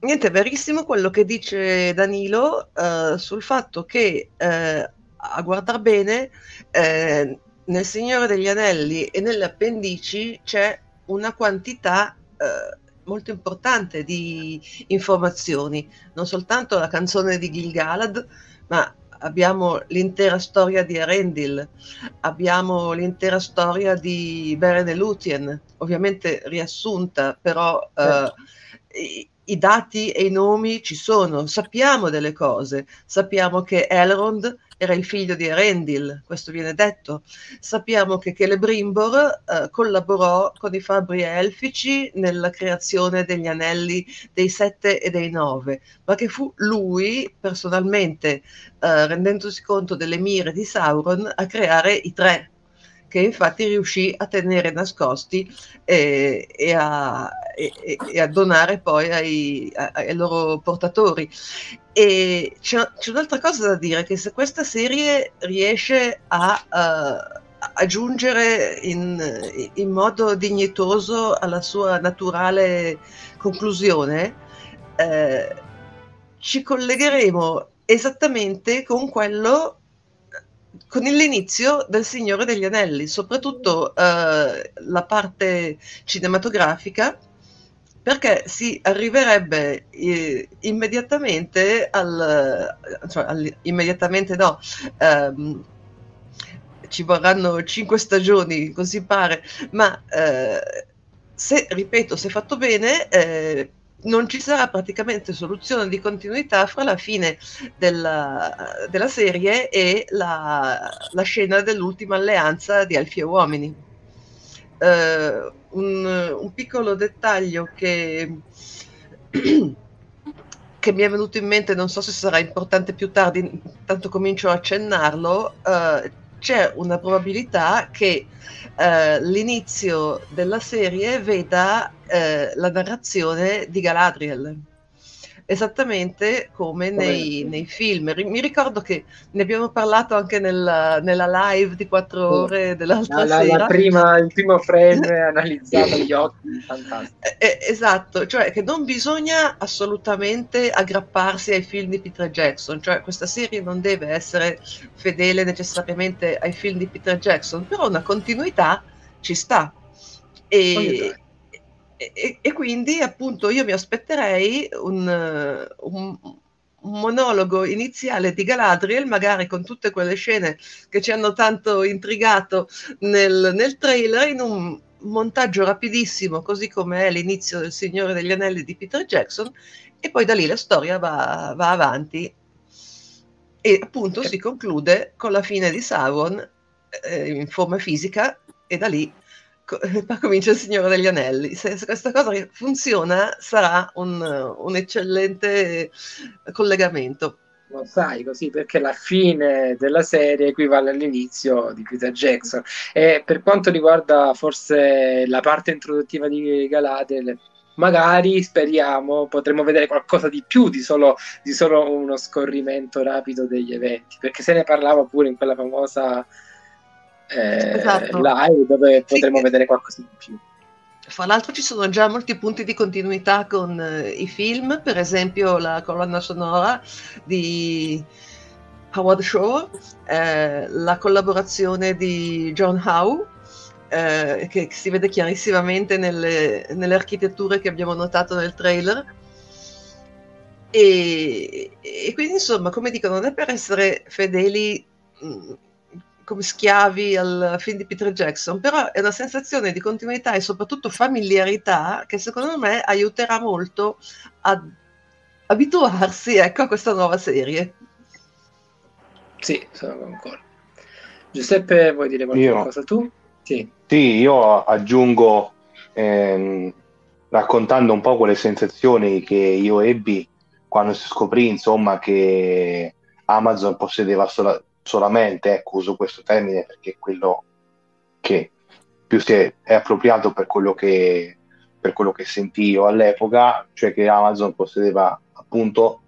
niente, è verissimo quello che dice Danilo eh, sul fatto che eh, a guardare bene eh, nel Signore degli Anelli e nelle appendici c'è una quantità eh, molto importante di informazioni, non soltanto la canzone di Gil-galad, ma abbiamo l'intera storia di Arendil, abbiamo l'intera storia di Beren e Lúthien, ovviamente riassunta, però eh, i, i, dati e i nomi ci sono, sappiamo delle cose, sappiamo che Elrond era il figlio di Arendil, questo viene detto. Sappiamo che Celebrimbor eh, collaborò con i fabbri elfici nella creazione degli anelli dei sette e dei nove, ma che fu lui personalmente, eh, rendendosi conto delle mire di Sauron, a creare i tre che infatti riuscì a tenere nascosti e, e, a, e, e a, donare poi ai, ai, loro portatori. E c'è, c'è, un'altra cosa da dire, che se questa serie riesce a... Uh, aggiungere in, in, modo dignitoso alla sua naturale conclusione, eh, ci collegheremo esattamente con quello con l'inizio del Signore degli Anelli, soprattutto eh, la parte cinematografica, perché si arriverebbe eh, immediatamente al, cioè, al, immediatamente no, ehm, ci vorranno cinque stagioni, così pare, ma eh, se, ripeto, se fatto bene, eh, non ci sarà praticamente soluzione di continuità fra la fine della, della serie e la, la, scena dell'ultima alleanza di Elfi e Uomini. Uh, un, un, piccolo dettaglio che, che, mi è venuto in mente, non so se sarà importante più tardi, tanto comincio a accennarlo, uh, c'è una probabilità che uh, l'inizio della serie veda eh, la narrazione di Galadriel esattamente come nei, nei, film. Mi ricordo che ne abbiamo parlato anche nella, nella live di quattro ore dell'altra la, sera. La prima, il primo frame analizzato gli occhi, fantastico. Eh, eh, esatto, cioè che non bisogna assolutamente aggrapparsi ai film di Peter Jackson, cioè questa serie non deve essere fedele necessariamente ai film di Peter Jackson, però una continuità ci sta. E, e, e, quindi appunto io mi aspetterei un, un, un, monologo iniziale di Galadriel, magari con tutte quelle scene che ci hanno tanto intrigato nel, nel trailer, in un montaggio rapidissimo, così come è l'inizio del Signore degli Anelli di Peter Jackson, e poi da lì la storia va, va avanti. E appunto si conclude con la fine di Sauron eh, in forma fisica e da lì co- comincia il Signore degli Anelli. Se, se questa cosa funziona sarà un, un eccellente collegamento lo sai così perché la fine della serie equivale all'inizio di Peter Jackson e per quanto riguarda forse la parte introduttiva di Galadriel magari speriamo potremo vedere qualcosa di più di solo, di solo, uno scorrimento rapido degli eventi perché se ne parlava pure in quella famosa eh, esatto. live dove sì, potremo vedere qualcosa di più fra l'altro ci sono già molti punti di continuità con eh, i film per esempio la colonna sonora di Howard Shore eh, la collaborazione di John Howe eh, che si vede chiarissimamente nelle, nelle, architetture che abbiamo notato nel trailer. E, e, quindi, insomma, come dico, non è per essere fedeli mm, come schiavi al film di Peter Jackson, però è una sensazione di continuità e soprattutto familiarità che secondo me aiuterà molto ad abituarsi ecco, a questa nuova serie. Sì, sono concordo. Giuseppe, vuoi dire qualcosa Io... tu? Sì, sì io aggiungo, ehm, raccontando un po' quelle sensazioni che io ebbi quando si scoprì, insomma, che Amazon possedeva sola- solamente, ecco, uso questo termine perché è quello che più si è, è appropriato per quello che, per quello che sentì io all'epoca, cioè che Amazon possedeva appunto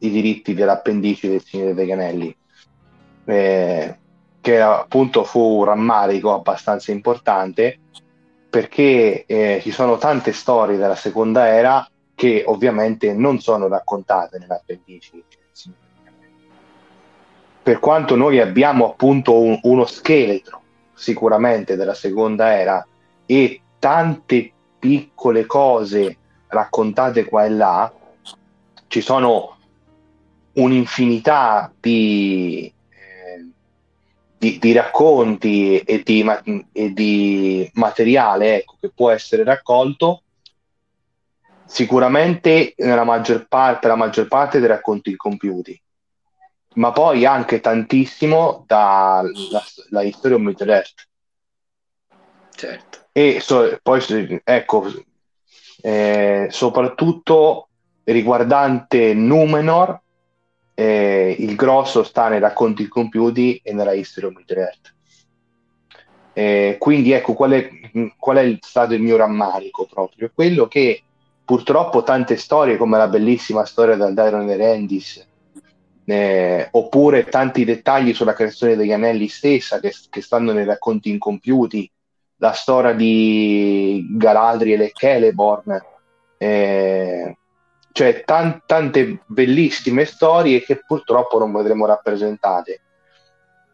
i diritti dell'appendice del Signore degli Anelli. Eh, che appunto fu un rammarico abbastanza importante perché eh, ci sono tante storie della seconda era che ovviamente non sono raccontate nell'appendice. Per quanto noi abbiamo appunto un, uno scheletro sicuramente della seconda era e tante piccole cose raccontate qua e là, ci sono un'infinità di di, di racconti e di, e di materiale ecco, che può essere raccolto, sicuramente nella maggior parte, la maggior parte dei racconti incompiuti, ma poi anche tantissimo dalla la History of Middle Earth. Certo. E so, poi, ecco, eh, soprattutto riguardante Numenor, eh, il grosso sta nei racconti incompiuti e nella History of Middle Earth. Eh, quindi ecco qual è, qual è stato il mio rammarico proprio? Quello che purtroppo tante storie come la bellissima storia del Dairon Erendis eh, oppure tanti dettagli sulla creazione degli anelli stessa che, che, stanno nei racconti incompiuti la storia di Galadriel e Celeborn eh, cioè tan- tante bellissime storie che purtroppo non vedremo rappresentate.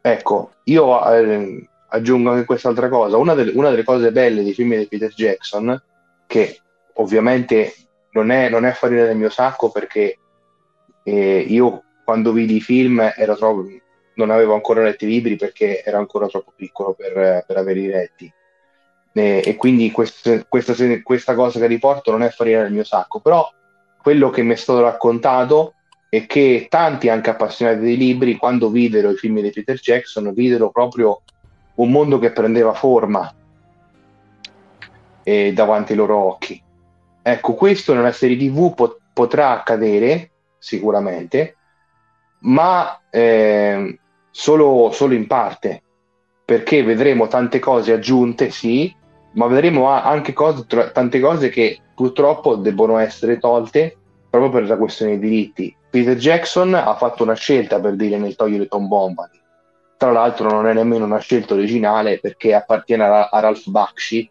Ecco, io eh, aggiungo anche quest'altra cosa, una delle, una delle, cose belle dei film di Peter Jackson, che ovviamente non è, non è farina del mio sacco perché eh, io quando vidi i film troppo, non avevo ancora letto i libri perché ero ancora troppo piccolo per, per averli letti. Eh, e quindi quest, questa, questa cosa che riporto non è farina del mio sacco, però quello che mi è stato raccontato è che tanti anche appassionati dei libri, quando videro i film di Peter Jackson, videro proprio un mondo che prendeva forma eh, davanti ai loro occhi. Ecco, questo nella serie TV pot- potrà accadere sicuramente, ma eh, solo, solo in parte, perché vedremo tante cose aggiunte, sì, ma vedremo anche cose, tante cose che purtroppo debbono essere tolte proprio per la questione dei diritti. Peter Jackson ha fatto una scelta per dire nel togliere Tom Bombadil. Tra l'altro non è nemmeno una scelta originale perché appartiene a, a Ralph Bakshi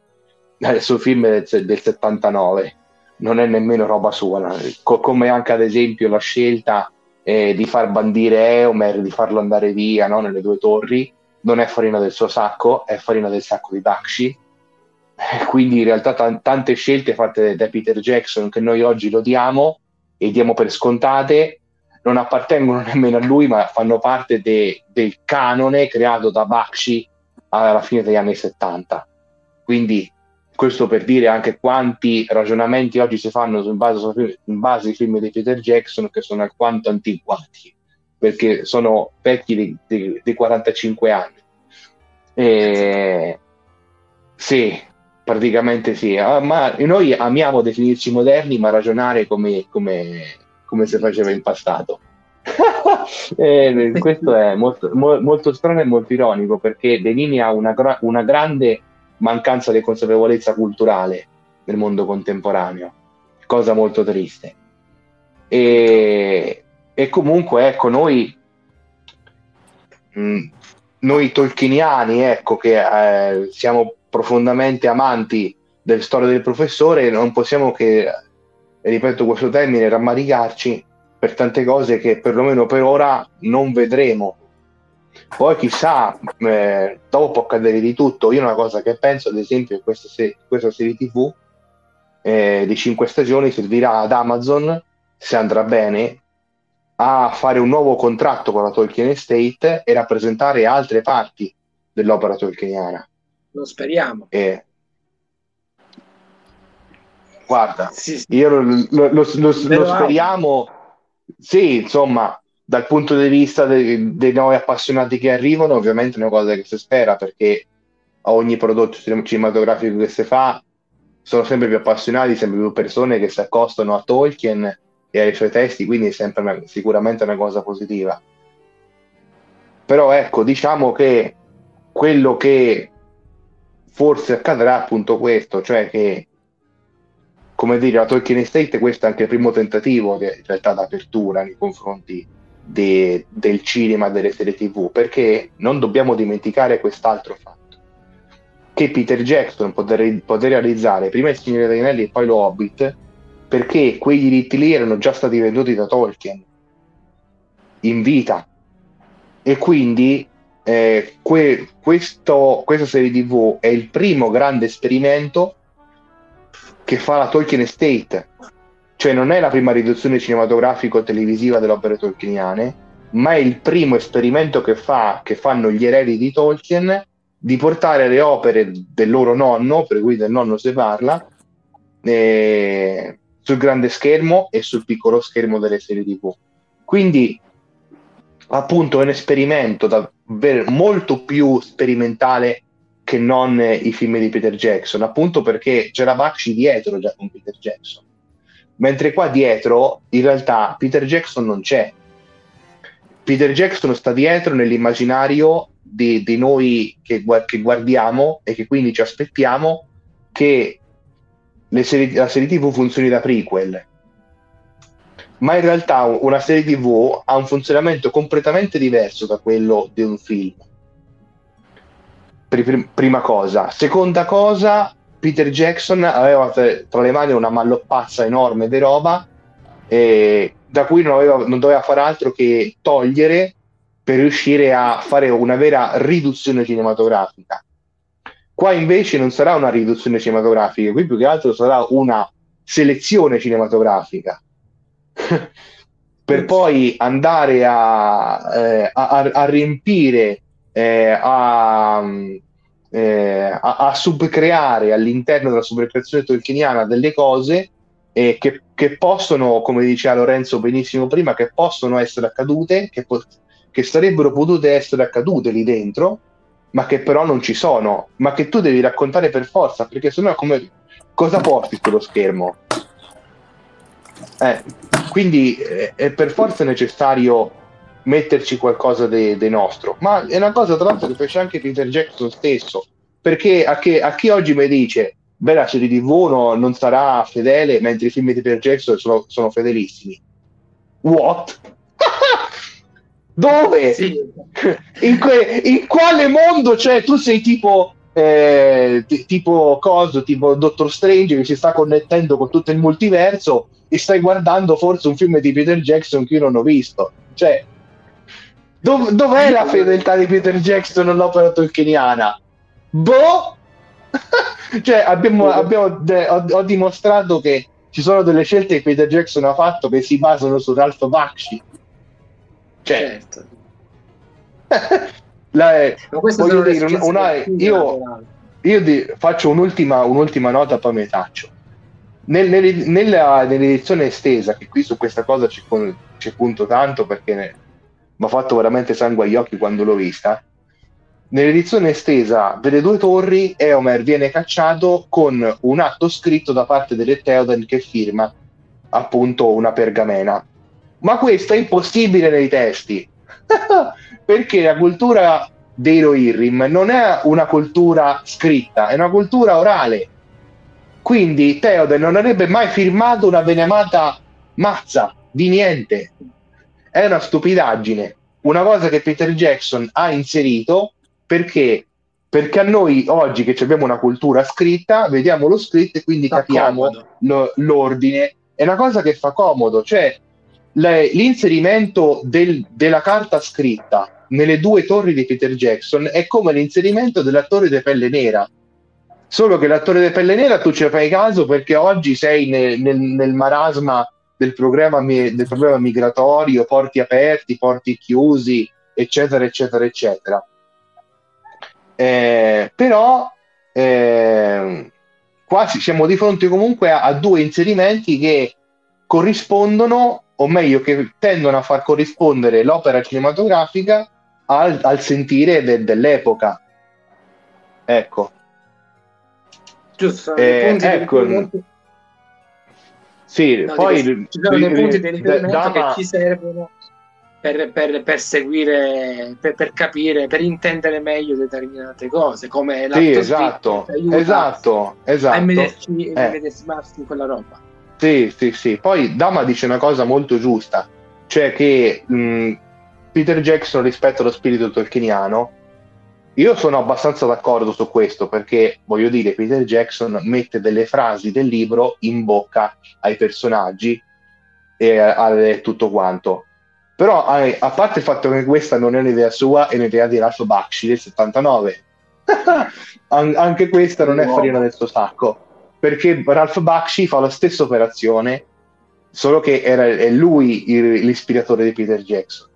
nel suo film del, del 79. Non è nemmeno roba sua, Co- come anche ad esempio la scelta eh, di far bandire Eomer, di farlo andare via no? nelle due torri, non è farina del suo sacco, è farina del sacco di Bakshi quindi in realtà t- tante scelte fatte da Peter Jackson che noi oggi lodiamo e diamo per scontate non appartengono nemmeno a lui ma fanno parte de- del canone creato da Bakshi alla fine degli anni 70 quindi questo per dire anche quanti ragionamenti oggi si fanno in base, in base ai film di Peter Jackson che sono alquanto antiquati perché sono vecchi di, di, di 45 anni. E... sì praticamente sì. Ah, ma noi amiamo definirci moderni ma ragionare come, come, come si faceva in passato. Questo è molto, mo, molto strano e molto ironico perché delinea una, una grande mancanza di consapevolezza culturale nel mondo contemporaneo, cosa molto triste. E, e comunque, ecco, noi, mh, mm, noi tolkieniani, ecco, che eh, siamo profondamente amanti delle storie del professore, non possiamo che, ripeto questo termine, rammaricarci per tante cose che perlomeno per ora non vedremo poi chissà, eh, dopo può accadere di tutto. Io una cosa che penso, ad esempio, è questa, se- questa serie TV eh, di 5 stagioni servirà ad Amazon, se andrà bene, a fare un nuovo contratto con la Tolkien Estate e rappresentare altre parti dell'opera tolkieniana. Lo speriamo. Eh, guarda, sì, sì. io lo, lo, lo, lo speriamo. Sì, insomma, dal punto di vista dei, dei nuovi appassionati che arrivano, ovviamente è una cosa che si spera perché ogni prodotto cinematografico che si fa sono sempre più appassionati, sempre più persone che si accostano a Tolkien e ai suoi testi, quindi è sempre una, sicuramente una cosa positiva. Però ecco, diciamo che quello che forse accadrà appunto questo, cioè che come dire, la Tolkien Estate questo è anche il primo tentativo che in realtà d'apertura nei confronti de, del cinema, delle serie tv, perché non dobbiamo dimenticare quest'altro fatto, che Peter Jackson poté, realizzare prima il Signore degli Anelli e poi lo Hobbit, perché quei diritti lì erano già stati venduti da Tolkien in vita. E quindi eh, que, questo, questa serie tv è il primo grande esperimento che fa la Tolkien Estate cioè non è la prima riduzione cinematografico-televisiva delle opere tolkieniane, ma è il primo esperimento che, fa, che fanno gli eredi di Tolkien di portare le opere del loro nonno, per cui del nonno si parla, eh, sul grande schermo e sul piccolo schermo delle serie TV. Quindi, appunto, è un esperimento davvero molto più sperimentale che non i film di Peter Jackson, appunto perché c'era Bakshi dietro già con Peter Jackson mentre qua dietro in realtà Peter Jackson non c'è. Peter Jackson sta dietro nell'immaginario di, di noi che, che, guardiamo e che quindi ci aspettiamo che serie, la serie TV funzioni da prequel. Ma in realtà una serie TV ha un funzionamento completamente diverso da quello di un film. Prima cosa. Seconda cosa, Peter Jackson aveva tra le mani una malloppazza enorme di roba eh, da cui non, aveva, non doveva fare altro che togliere per riuscire a fare una vera riduzione cinematografica. Qua invece non sarà una riduzione cinematografica, qui più che altro sarà una selezione cinematografica. per poi andare a, eh, a, a riempire, eh, a, eh, a, a, subcreare all'interno della subcreazione tolkieniana delle cose eh, che, che, possono, come diceva Lorenzo benissimo prima, che possono essere accadute, che, po- che sarebbero potute essere accadute lì dentro, ma che però non ci sono, ma che tu devi raccontare per forza, perché sennò come cosa porti sullo schermo? Eh, quindi eh, è per forza necessario metterci qualcosa di nostro. Ma è una cosa, tra l'altro, che fece anche Peter Jackson stesso. Perché a, che, a chi oggi mi dice, beh, la serie TV no, non sarà fedele, mentre i film di Peter Jackson sono, sono fedelissimi. What? Dove? Sì. In, que- in, quale mondo? Cioè, tu sei tipo. Eh, t- tipo coso, tipo Doctor Strange che si sta connettendo con tutto il multiverso e stai guardando forse un film di Peter Jackson che io non ho visto. Cioè, Dov- dov'è la fedeltà di Peter Jackson all'opera tolkieniana? Boh, cioè, abbiamo, abbiamo de- ho, ho, dimostrato che ci sono delle scelte che Peter Jackson ha fatto che si basano su Ralph Bakshi. Cioè, certo. la, Ma voglio dire, una, una, io, io di, faccio un'ultima, un'ultima nota, poi mi taccio. Nel, nel, nella, nell'edizione estesa, che qui su questa cosa ci, ci punto tanto perché mi ha fatto veramente sangue agli occhi quando l'ho vista. Nell'edizione estesa delle due torri, Eomer viene cacciato con un atto scritto da parte delle Theoden che firma appunto una pergamena. Ma questo è impossibile nei testi perché la cultura dei Rohirrim non è una cultura scritta, è una cultura orale. Quindi Theoden non avrebbe mai firmato una benemata mazza di niente. È una stupidaggine. Una cosa che Peter Jackson ha inserito perché perché a noi oggi che abbiamo una cultura scritta, vediamo lo scritto e quindi fa capiamo lo, l'ordine. È una cosa che fa comodo, cioè le, l'inserimento del, della carta scritta nelle due torri di Peter Jackson è come l'inserimento dell'attore di pelle nera. Solo che l'attore di pelle nera tu ci fai caso perché oggi sei nel, nel, nel marasma del problema, del problema migratorio, porti aperti, porti chiusi, eccetera, eccetera, eccetera. Eh, però eh, qua siamo di fronte comunque a, a, due inserimenti che corrispondono, o meglio, che tendono a far corrispondere l'opera cinematografica al, al sentire de, dell'epoca. Ecco. Giusto, eh, ecco. Sì, no, poi ci sono dei punti di riferimento che ci servono per, per, per seguire, per, per, capire, per intendere meglio determinate cose, come la sì, esatto, esatto, esatto. A medesimarsi eh. in quella roba. Sì, sì, sì. Poi Dama dice una cosa molto giusta, cioè che mh, Peter Jackson rispetto allo spirito tolkieniano, io sono abbastanza d'accordo su questo perché voglio dire, Peter Jackson mette delle frasi del libro in bocca ai personaggi e a, a tutto quanto. Però a parte il fatto che questa non è un'idea sua, è un'idea di Ralph Bakshi del 79. An- anche questa non è farina del suo sacco, perché Ralph Bakshi fa la stessa operazione, solo che era, è lui il, l'ispiratore di Peter Jackson,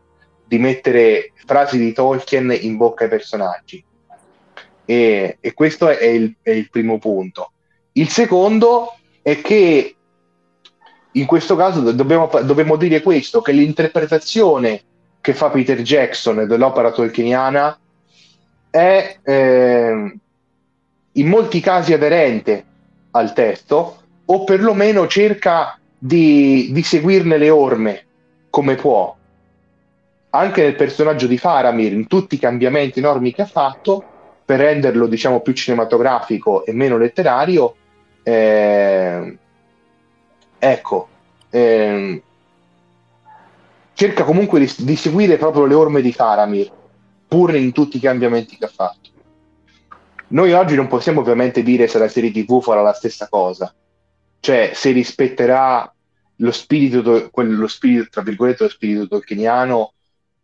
di mettere frasi di Tolkien in bocca ai personaggi. E, e questo è il, è il primo punto. Il secondo è che in questo caso dobbiamo, dobbiamo dire questo, che l'interpretazione che fa Peter Jackson dell'opera tolkieniana è eh, in molti casi aderente al testo o perlomeno cerca di, di, seguirne le orme come può. Anche nel personaggio di Faramir, in tutti i cambiamenti enormi che ha fatto, per renderlo diciamo più cinematografico e meno letterario, eh, Ecco, ehm, cerca comunque di, di, seguire proprio le orme di Faramir, pur in tutti i cambiamenti che ha fatto. Noi oggi non possiamo ovviamente dire se la serie TV farà la stessa cosa, cioè se rispetterà lo spirito, quello, lo spirito tra virgolette, lo spirito tolkieniano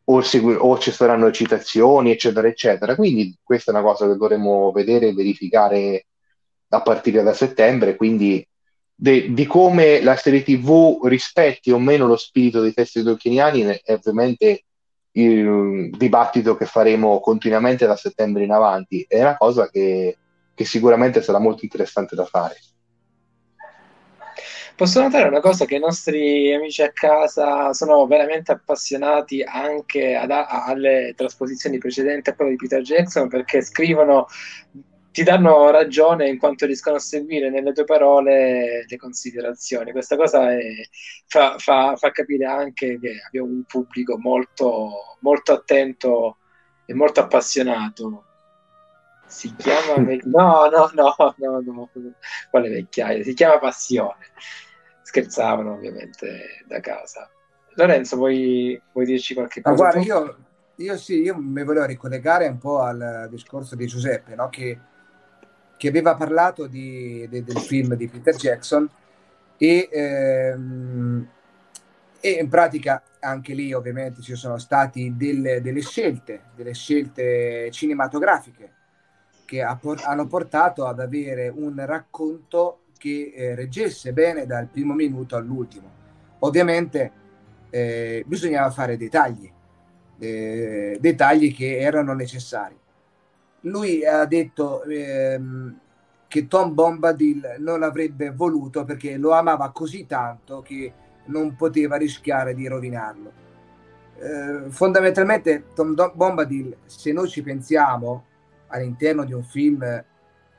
o, segu- o ci saranno citazioni, eccetera, eccetera. Quindi questa è una cosa che dovremo vedere e verificare a partire da settembre, quindi de, di come la serie TV rispetti o meno lo spirito dei testi tolkieniani è ovviamente il dibattito che faremo continuamente da settembre in avanti. È una cosa che, che sicuramente sarà molto interessante da fare. Posso notare una cosa che i nostri amici a casa sono veramente appassionati anche ad, alle trasposizioni precedenti a quelle di Peter Jackson perché scrivono ti danno ragione in quanto riescono a seguire nelle tue parole le considerazioni. Questa cosa è, fa, fa, fa, capire anche che abbiamo un pubblico molto, molto attento e molto appassionato. Si chiama no, no, no, no, no, quale vecchiaia? Si chiama passione. Scherzavano ovviamente da casa. Lorenzo, vuoi, vuoi dirci qualche cosa? Guarda, io, io, sì, io mi volevo ricollegare un po' al discorso di Giuseppe, no? che che aveva parlato di, de, del film di Peter Jackson e, ehm, e, in pratica anche lì ovviamente ci sono state delle, delle scelte, delle scelte cinematografiche che ha, hanno portato ad avere un racconto che eh, reggesse bene dal primo minuto all'ultimo. Ovviamente eh, bisognava fare dei tagli, eh, dei tagli che erano necessari. Lui ha detto ehm, che Tom Bombadil non avrebbe voluto perché lo amava così tanto che non poteva rischiare di rovinarlo. Eh, fondamentalmente Tom Bombadil, se noi ci pensiamo all'interno di un film,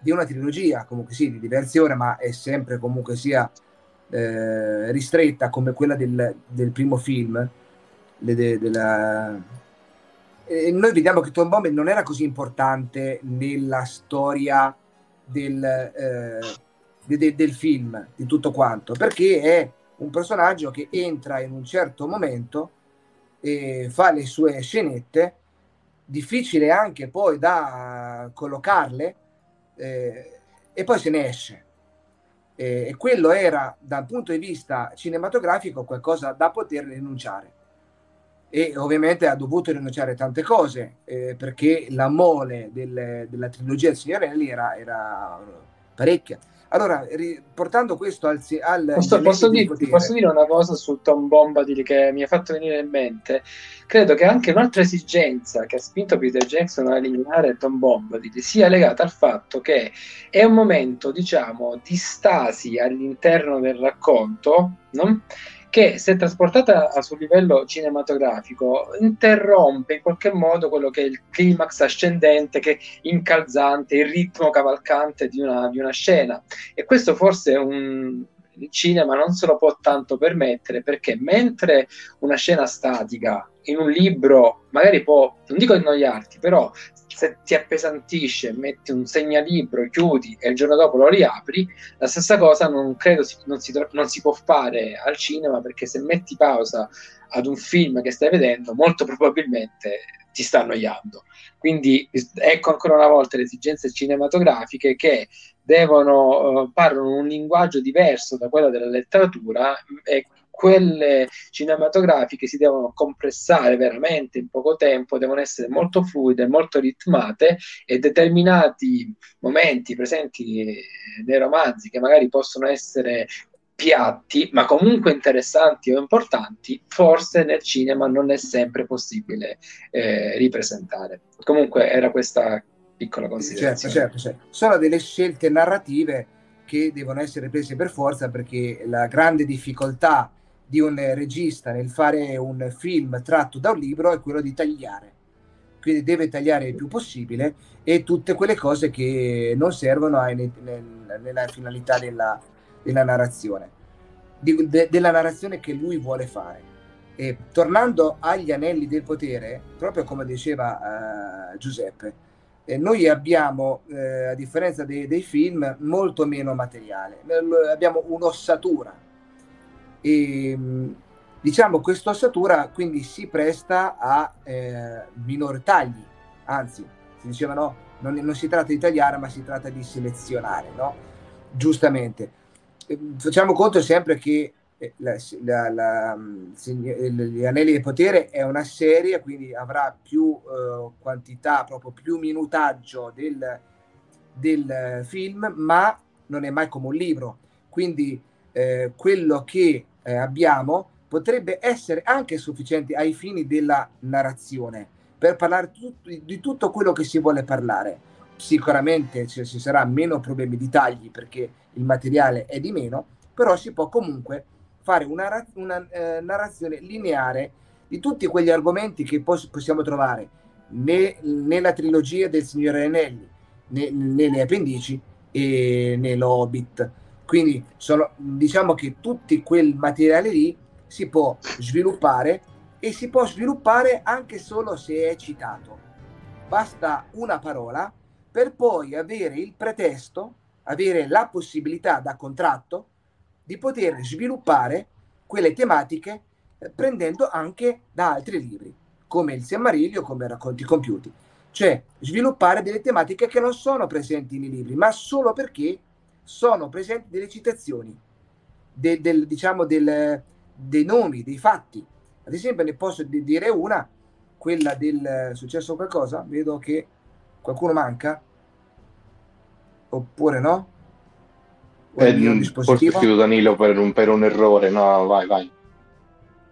di una trilogia, comunque sì, di diverse ore, ma è sempre comunque sia eh, ristretta come quella del, del primo film, le, de, della... e noi vediamo che Tom Bombadil non era così importante nella storia del, eh, de, del film, di tutto quanto, perché è un personaggio che entra in un certo momento e fa le sue scenette, difficile anche poi da collocarle, eh, e poi se ne esce. E, e quello era, dal punto di vista cinematografico, qualcosa da poter rinunciare. E ovviamente ha dovuto rinunciare a tante cose, eh, perché la mole del, della trilogia del Signorelli era, era parecchia allora, portando questo al... al posso, posso, dire, posso, dire, una cosa su Tom Bombadil che mi ha fatto venire in mente? Credo che anche un'altra esigenza che ha spinto Peter Jackson a eliminare Tom Bombadil sia legata al fatto che è un momento, diciamo, di stasi all'interno del racconto, no? Che se trasportata sul livello cinematografico interrompe in qualche modo quello che è il climax ascendente, che incalzante, il ritmo cavalcante di una, di una scena. E questo forse è un, il cinema non se lo può tanto permettere perché mentre una scena statica in un libro magari può, non dico annoiarti, però se ti appesantisce, metti un segnalibro, chiudi e il giorno dopo lo riapri, la stessa cosa non credo si, non, si, non si può fare al cinema perché se metti pausa ad un film che stai vedendo, molto probabilmente ti sta annoiando. Quindi ecco ancora una volta le esigenze cinematografiche che devono uh, parlano un linguaggio diverso da quello della letteratura e quelle cinematografiche si devono compressare veramente in poco tempo, devono essere molto fluide, molto ritmate e determinati momenti presenti nei romanzi che magari possono essere piatti, ma comunque interessanti o importanti, forse nel cinema non è sempre possibile eh, ripresentare. Comunque era questa piccola certo, considerazione. Certo, certo, certo. Sono delle scelte narrative che devono essere prese per forza perché la grande difficoltà di un regista nel fare un film tratto da un libro è quello di tagliare. Quindi deve tagliare il più possibile e tutte quelle cose che non servono a, nel, nella finalità della, della narrazione, di, de, della narrazione che lui vuole fare. E tornando agli anelli del potere, proprio come diceva uh, Giuseppe, eh, noi abbiamo, eh, a differenza dei, dei, film, molto meno materiale, abbiamo un'ossatura e, diciamo questa ossatura quindi si presta a eh, minori tagli, anzi si diceva no, non, non, si tratta di tagliare ma si tratta di selezionare, no? giustamente. Eh, facciamo conto sempre che eh, la, la, la, gli anelli del potere è una serie, quindi avrà più eh, quantità, proprio più minutaggio del, del film, ma non è mai come un libro. Quindi eh, quello che eh, abbiamo potrebbe essere anche sufficiente ai fini della narrazione per parlare tutto, di tutto quello che si vuole parlare. Sicuramente ci, ci sarà meno problemi di tagli perché il materiale è di meno, però si può comunque fare una, una eh, narrazione lineare di tutti quegli argomenti che pos- possiamo trovare ne, nella trilogia del Signore Anelli, ne, nelle appendici e nell'Hobbit quindi sono, diciamo che tutto quel materiale lì si può sviluppare e si può sviluppare anche solo se è citato. Basta una parola per poi avere il pretesto, avere la possibilità da contratto di poter sviluppare quelle tematiche eh, prendendo anche da altri libri, come il Semmarilio, come Racconti Compiuti. Cioè sviluppare delle tematiche che non sono presenti nei libri, ma solo perché sono presenti delle citazioni del, del, diciamo del, dei nomi, dei fatti. Ad esempio, ne posso dire una, quella del successo qualcosa. Vedo che qualcuno manca. oppure no? Eh, forse scrivo Danilo per un, per un, errore, no, vai, vai.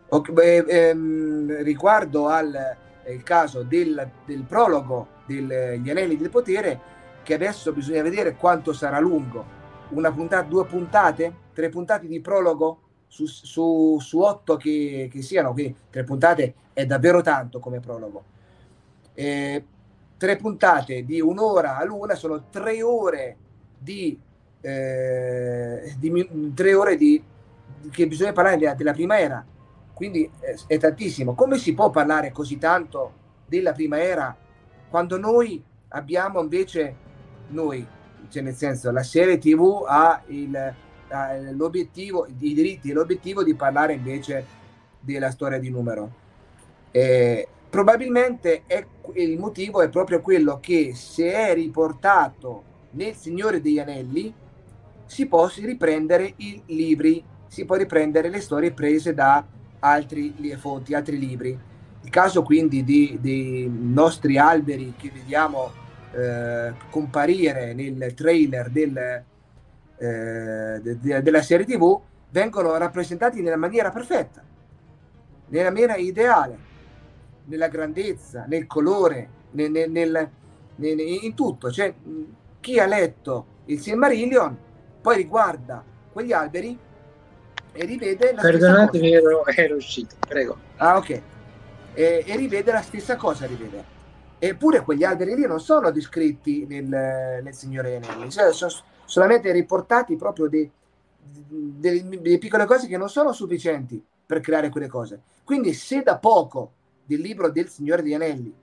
Okay, beh, ehm, riguardo al eh, caso del, del prologo degli Anelli del Potere, che adesso bisogna vedere quanto sarà lungo. Una puntata, due puntate, tre puntate di prologo su, su, su otto che, che siano, quindi tre puntate è davvero tanto come prologo. Eh, tre puntate di un'ora a luna sono tre ore di, eh, di tre ore di, che bisogna parlare della, della prima era quindi è, è, tantissimo come si può parlare così tanto della prima era quando noi abbiamo invece noi cioè nel senso la serie tv ha, il, ha l'obiettivo i diritti e l'obiettivo di parlare invece della storia di numero eh, probabilmente è, il motivo è proprio quello che se è riportato nel Signore degli Anelli si può riprendere i libri, si può riprendere le storie prese da altri fonti, altri libri. Il caso quindi dei nostri alberi che vediamo eh, comparire nel trailer del, eh, de, de, della serie TV vengono rappresentati nella maniera perfetta, nella maniera ideale nella grandezza, nel colore, nel, nel, nel, in tutto. Cioè, chi ha letto il Silmarillion poi riguarda quegli alberi e rivede la Perdonatemi, stessa cosa. Ero, ero uscito, prego. Ah, ok. E, e, rivede la stessa cosa, rivede. Eppure quegli alberi lì non sono descritti nel, nel Signore Anelli, cioè sono solamente riportati proprio delle piccole cose che non sono sufficienti per creare quelle cose. Quindi se da poco del libro del Signore degli Anelli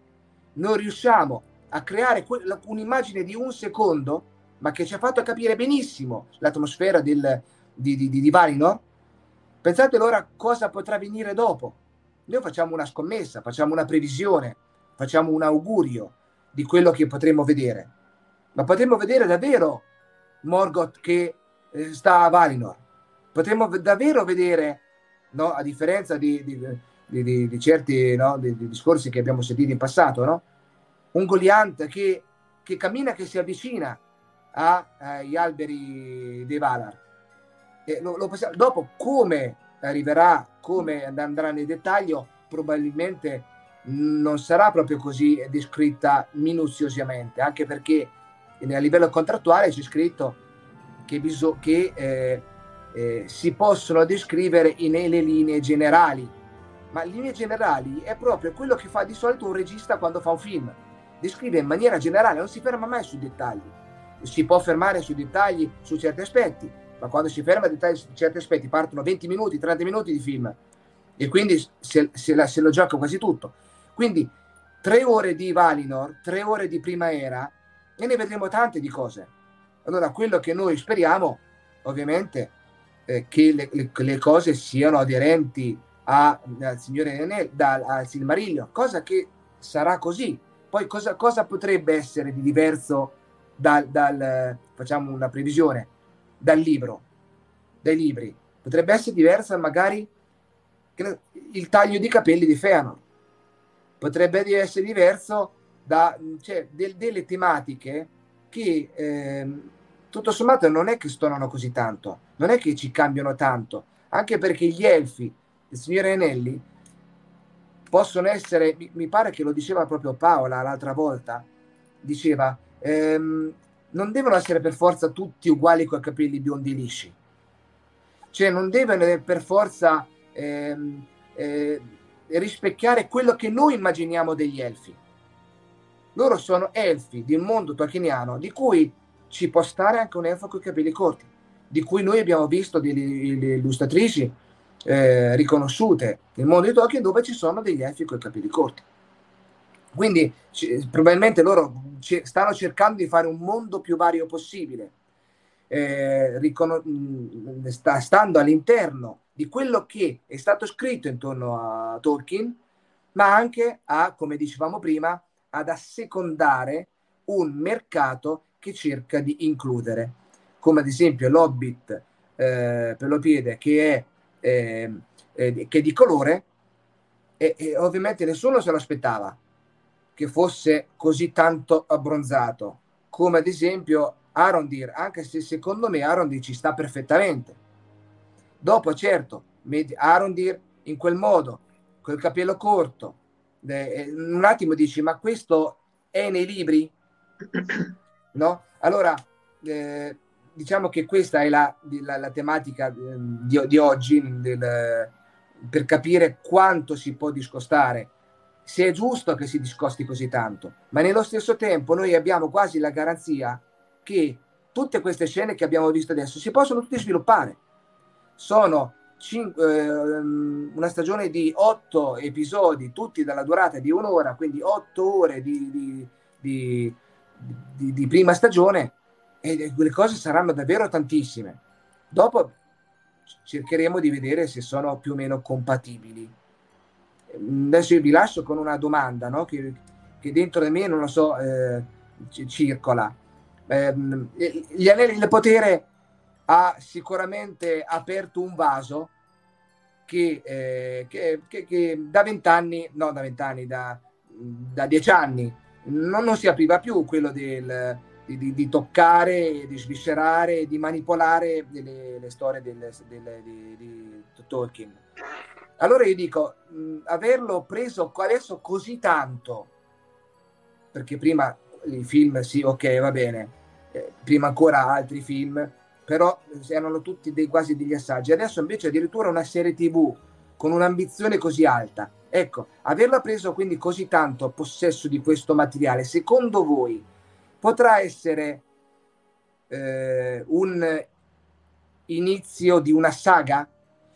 non riusciamo a creare que- un'immagine di un secondo, ma che ci ha fatto capire benissimo l'atmosfera del, di, di, di, di Valinor, pensate allora cosa potrà venire dopo. Noi facciamo una scommessa, facciamo una previsione, facciamo un augurio di quello che potremo vedere. Ma potremmo vedere davvero Morgoth che eh, sta a Valinor. Potremmo davvero vedere, no, a differenza di, di di, di, certi no, di, discorsi che abbiamo sentito in passato, no? un Goliant che, che cammina, che si avvicina agli alberi dei Valar. Lo, lo possiamo, dopo come arriverà, come andrà nel dettaglio, probabilmente non sarà proprio così descritta minuziosamente, anche perché a livello contrattuale c'è scritto che, biso- che eh, eh, si possono descrivere nelle linee generali ma in linee generali è proprio quello che fa di solito un regista quando fa un film. Descrive in maniera generale, non si ferma mai sui dettagli. Si può fermare sui dettagli su certi aspetti, ma quando si ferma dettagli su certi aspetti partono 20 minuti, 30 minuti di film e quindi se, se, la, se lo gioca quasi tutto. Quindi tre ore di Valinor, tre ore di prima era e ne vedremo tante di cose. Allora quello che noi speriamo ovviamente è che le, le, le cose siano aderenti a, al Signore Anel, da, al Silmarillion, cosa che sarà così. Poi cosa, cosa potrebbe essere di diverso dal, dal, facciamo una previsione, dal libro, dai libri? Potrebbe essere diversa magari il taglio di capelli di Feanor. Potrebbe essere diverso da cioè, del, delle tematiche che eh, tutto sommato non è che stonano così tanto, non è che ci cambiano tanto, anche perché gli elfi il signore Anelli possono essere, mi, mi, pare che lo diceva proprio Paola l'altra volta, diceva, ehm, non devono essere per forza tutti uguali con i capelli biondi lisci, cioè non devono per forza ehm, eh, rispecchiare quello che noi immaginiamo degli elfi. Loro sono elfi di un mondo tolkieniano di cui ci può stare anche un elfo con i capelli corti, di cui noi abbiamo visto delle illustratrici eh, riconosciute nel mondo di Tolkien dove ci sono degli elfi con i capelli corti. Quindi c- probabilmente loro c- stanno cercando di fare un mondo più vario possibile, eh, riconos- mh, mm, sta- stando all'interno di quello che è stato scritto intorno a Tolkien, ma anche a, come dicevamo prima, ad assecondare un mercato che cerca di includere, come ad esempio l'Hobbit eh, per lo piede, che è eh, eh, che di colore e, e, ovviamente nessuno se lo aspettava che fosse così tanto abbronzato. Come ad esempio Arondir, anche se secondo me Arondir ci sta perfettamente. Dopo, certo, Arondir in quel modo, col capello corto, eh, un attimo dici, ma questo è nei libri? No? Allora, eh, diciamo che questa è la, la, la tematica ehm, di, di oggi del, per capire quanto si può discostare se è giusto che si discosti così tanto, ma nello stesso tempo noi abbiamo quasi la garanzia che tutte queste scene che abbiamo visto adesso si possono tutte sviluppare. Sono cin- eh, una stagione di otto episodi, tutti dalla durata di un'ora, quindi otto ore di, di, di, di prima stagione, e quelle cose saranno davvero tantissime. Dopo cercheremo di vedere se sono più o meno compatibili adesso io vi lascio con una domanda no? che, che, dentro di me non lo so eh, circola eh, gli anelli del potere ha sicuramente aperto un vaso che, eh, che, che, che da vent'anni no da vent'anni da, da dieci anni non, non, si apriva più quello del, di, di, toccare, di sviscerare, di manipolare le, le storie del, del, di, di Tolkien. Allora io dico, mh, averlo preso adesso così tanto, perché prima i film, sì, ok, va bene, prima ancora altri film, però erano tutti dei, quasi degli assaggi. Adesso invece addirittura una serie tv con un'ambizione così alta. Ecco, averla preso quindi così tanto a possesso di questo materiale, secondo voi potrà essere eh, un inizio di una saga?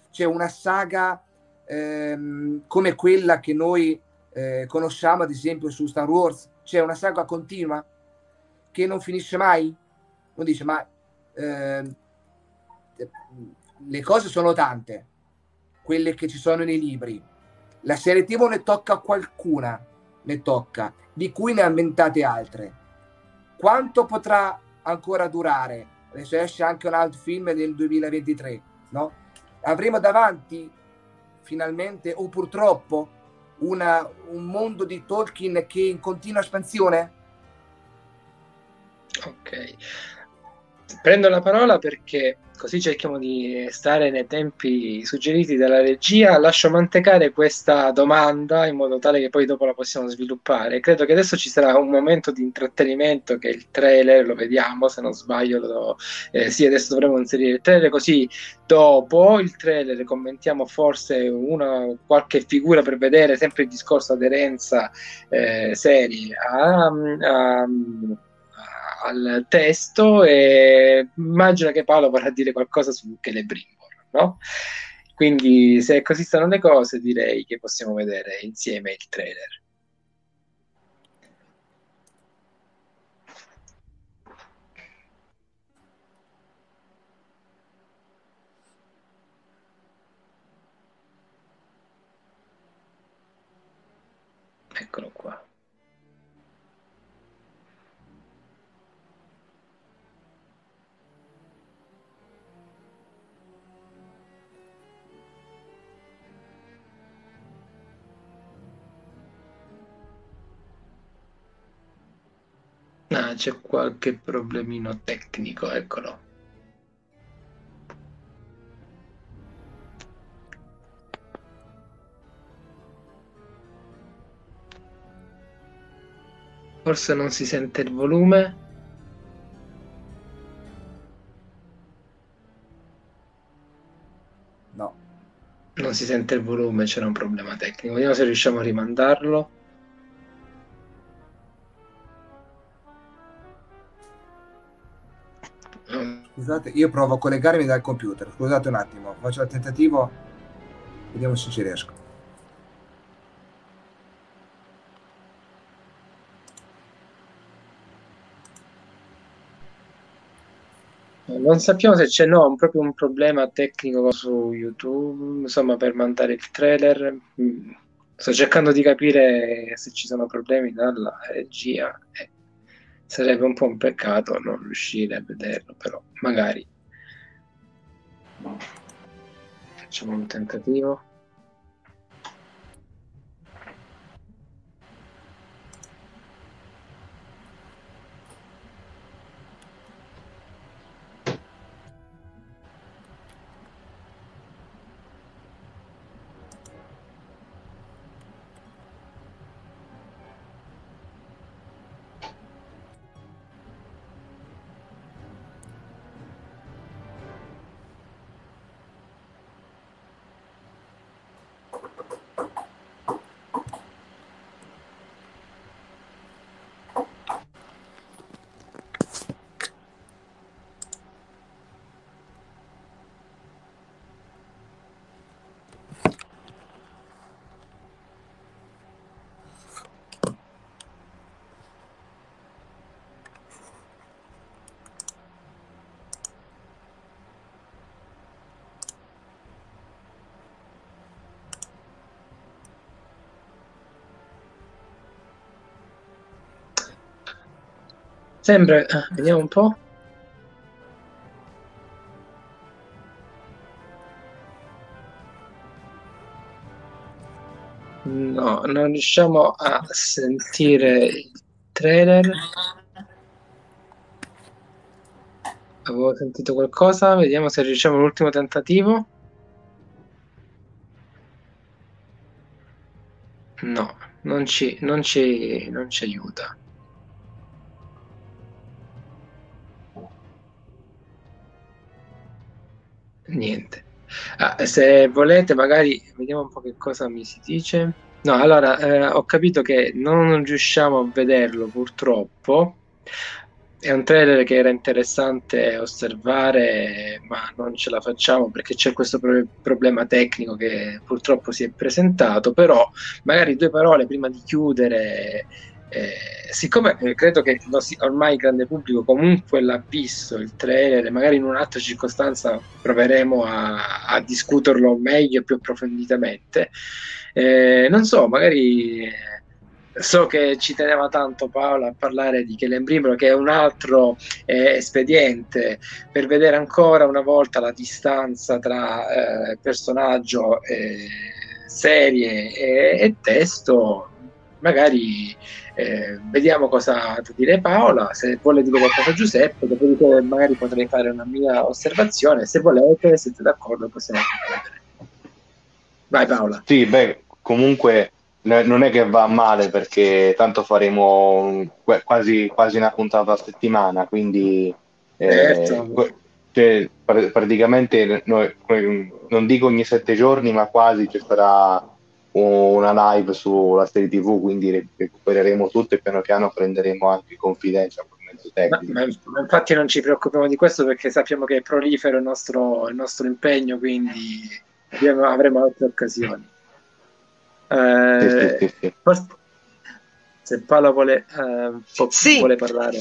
Cioè una saga ehm, come quella che noi eh, conosciamo ad esempio su Star Wars, c'è una saga continua che non finisce mai? Non dice, ma eh, le cose sono tante, quelle che ci sono nei libri. La serie TV ne tocca qualcuna, ne tocca, di cui ne ha inventate altre. Quanto potrà ancora durare? Adesso esce anche un altro film nel 2023, no? Avremo davanti finalmente, o purtroppo, una, un mondo di Tolkien che è in continua espansione? Ok. Prendo la parola perché così cerchiamo di stare nei tempi suggeriti dalla regia. Lascio mantecare questa domanda in modo tale che poi dopo la possiamo sviluppare. Credo che adesso ci sarà un momento di intrattenimento che il trailer lo vediamo, se non sbaglio. Lo, eh, sì, adesso dovremo inserire il trailer così dopo il trailer commentiamo forse una qualche figura per vedere sempre il discorso aderenza eh, serie a, a al testo e immagino che Paolo vorrà dire qualcosa su Celebrimbor, no? Quindi se così stanno le cose direi che possiamo vedere insieme il trailer. Eccolo qua. Ah, c'è qualche problemino tecnico, eccolo. Forse non si sente il volume. No. Non si sente il volume, c'era un problema tecnico. Vediamo se riusciamo a rimandarlo. Scusate, io provo a collegarmi dal computer. Scusate un attimo, faccio il tentativo. Vediamo se ci riesco. Non sappiamo se c'è no, proprio un problema tecnico su YouTube, insomma, per mandare il trailer. Mm, sto cercando di capire se ci sono problemi dalla regia. Eh sarebbe un po' un peccato non riuscire a vederlo, però magari facciamo un tentativo. Sembra, eh, vediamo un po'. No, non riusciamo a sentire il trailer. Avevo sentito qualcosa, vediamo se riusciamo all'ultimo tentativo. No, non ci, non ci, non ci aiuta. Niente. Ah, se volete, magari vediamo un po' che cosa mi si dice. No, allora eh, ho capito che non riusciamo a vederlo purtroppo. È un trailer che era interessante osservare, ma non ce la facciamo perché c'è questo pro- problema tecnico che purtroppo si è presentato. Però, magari due parole prima di chiudere eh, siccome eh, credo che ormai il grande pubblico comunque l'ha visto il trailer, magari in un'altra circostanza proveremo a, a discuterlo meglio e più approfonditamente. Eh, non so, magari eh, so che ci teneva tanto Paola a parlare di Kellen Brimbro, che è un altro eh, espediente per vedere ancora una volta la distanza tra eh, personaggio, serie e, e testo. Magari eh, vediamo cosa da dire Paola, se vuole dire qualcosa Giuseppe, dopodiché magari potrei fare una mia osservazione, se volete, siete d'accordo, possiamo concludere. Vai Paola. Sì, beh, comunque non è che va male perché tanto faremo quasi, quasi una puntata a settimana, quindi eh, certo. cioè, praticamente noi, non dico ogni sette giorni, ma quasi ci sarà una live sulla serie tv, quindi recupereremo tutto e piano piano prenderemo anche confidenza con mezzo tecnico. Ma, ma, infatti non ci preoccupiamo di questo perché sappiamo che è prolifero il nostro, il nostro impegno, quindi abbiamo, avremo altre occasioni. Eh, sì, sì, sì, se Paolo vuole, eh, vuole parlare.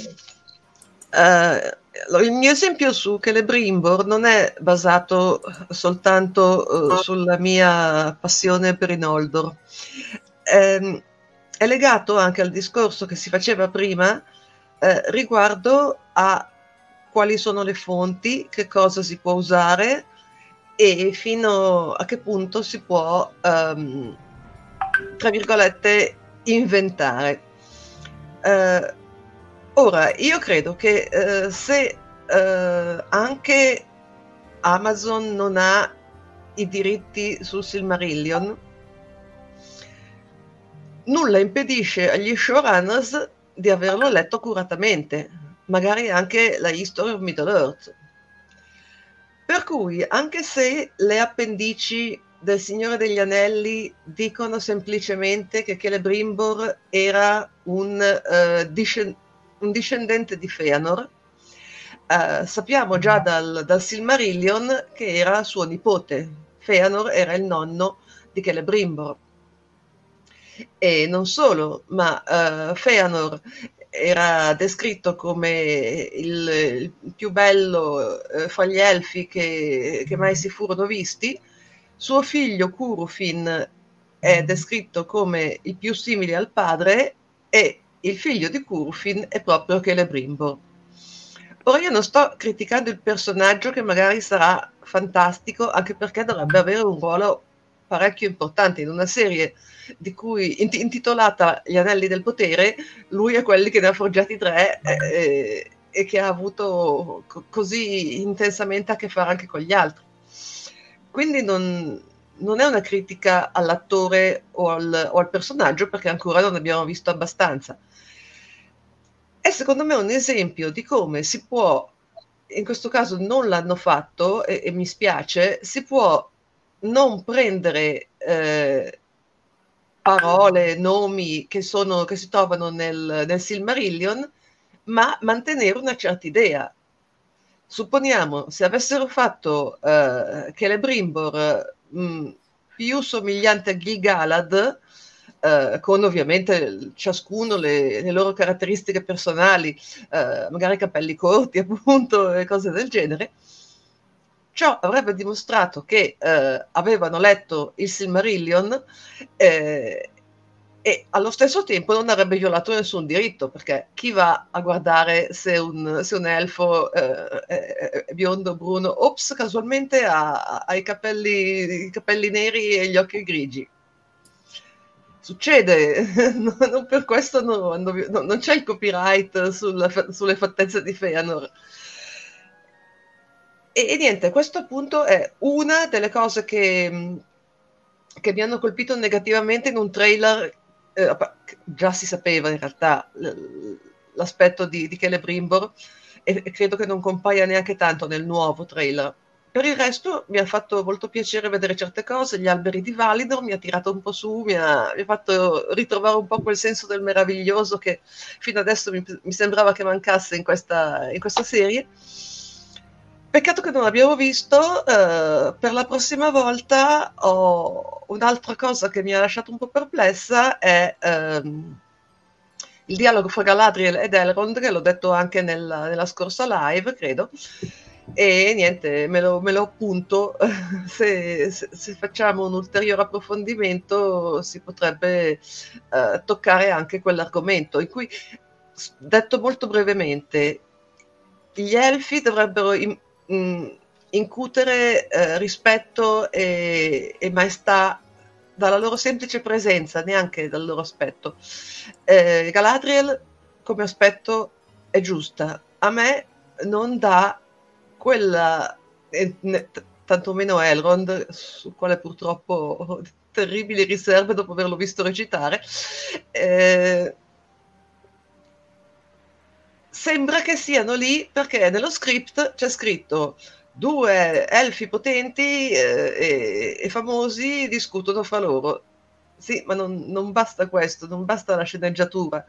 Uh, il mio esempio su Celebrimbor non è basato soltanto uh, sulla mia passione per i Noldor, um, è legato anche al discorso che si faceva prima uh, riguardo a quali sono le fonti, che cosa si può usare e fino a che punto si può, um, tra virgolette, inventare. Uh, Ora, io credo che eh, se eh, anche Amazon non ha i diritti sul Silmarillion, nulla impedisce agli showrunners di averlo letto accuratamente, magari anche la History of Middle Earth. Per cui, anche se le appendici del Signore degli Anelli dicono semplicemente che Celebrimbor era un uh, discendente un discendente di Feanor. Uh, sappiamo già dal, dal, Silmarillion che era suo nipote. Feanor era il nonno di Celebrimbor. E non solo, ma uh, Feanor era descritto come il, il più bello uh, fra gli elfi che, che, mai si furono visti. Suo figlio Curufin è descritto come il più simile al padre e il figlio di Curfin è proprio Celebrimbor. Ora io non sto criticando il personaggio che magari sarà fantastico, anche perché dovrebbe avere un ruolo parecchio importante in una serie di cui intitolata Gli Anelli del Potere, lui è quelli che ne ha forgiati tre eh, eh, e che ha avuto co- così intensamente a che fare anche con gli altri. Quindi non, non è una critica all'attore o al, o al personaggio perché ancora non abbiamo visto abbastanza è secondo me un esempio di come si può, in questo caso non l'hanno fatto e, e mi spiace, si può non prendere eh, parole, nomi che, sono, che si trovano nel, nel Silmarillion, ma mantenere una certa idea. Supponiamo, se avessero fatto eh, Celebrimbor mh, mm, più somigliante a Gilgalad, eh, con ovviamente ciascuno le, le, loro caratteristiche personali, eh, magari capelli corti appunto e cose del genere, ciò avrebbe dimostrato che eh, avevano letto il Silmarillion eh, e allo stesso tempo non avrebbe violato nessun diritto, perché chi va a guardare se un, se un elfo eh, è, biondo, bruno, ops, casualmente ha, ha i, capelli, i, capelli, neri e gli occhi grigi. Succede, non per questo no, no, non c'è il copyright sulla, sulle fattezze di Feanor. E, e niente, questo appunto è una delle cose che, che mi hanno colpito negativamente in un trailer eh, già si sapeva in realtà l'aspetto di, di Celebrimbor e credo che non compaia neanche tanto nel nuovo trailer. Per il resto mi ha fatto molto piacere vedere certe cose, gli alberi di Validor mi ha tirato un po' su, mi ha, mi ha fatto ritrovare un po' quel senso del meraviglioso che fino adesso mi, mi sembrava che mancasse in questa, in questa serie. Peccato che non l'abbiamo visto, uh, per la prossima volta ho un'altra cosa che mi ha lasciato un po' perplessa è um, il dialogo fra Galadriel ed Elrond, che l'ho detto anche nella, nella scorsa live, credo, e niente, me lo, me lo appunto, se, se, se, facciamo un ulteriore approfondimento si potrebbe uh, toccare anche quell'argomento, in cui, detto molto brevemente, gli elfi dovrebbero... In, mh, incutere eh, rispetto e, e, maestà dalla loro semplice presenza, neanche dal loro aspetto. Eh, Galadriel come aspetto è giusta, a me non dà quella, tantomeno Elrond, sul quale purtroppo ho terribili riserve dopo averlo visto recitare, eh, sembra che siano lì perché nello script c'è scritto due elfi potenti eh, e, e, famosi discutono fra loro. Sì, ma non, non, basta questo, non basta la sceneggiatura.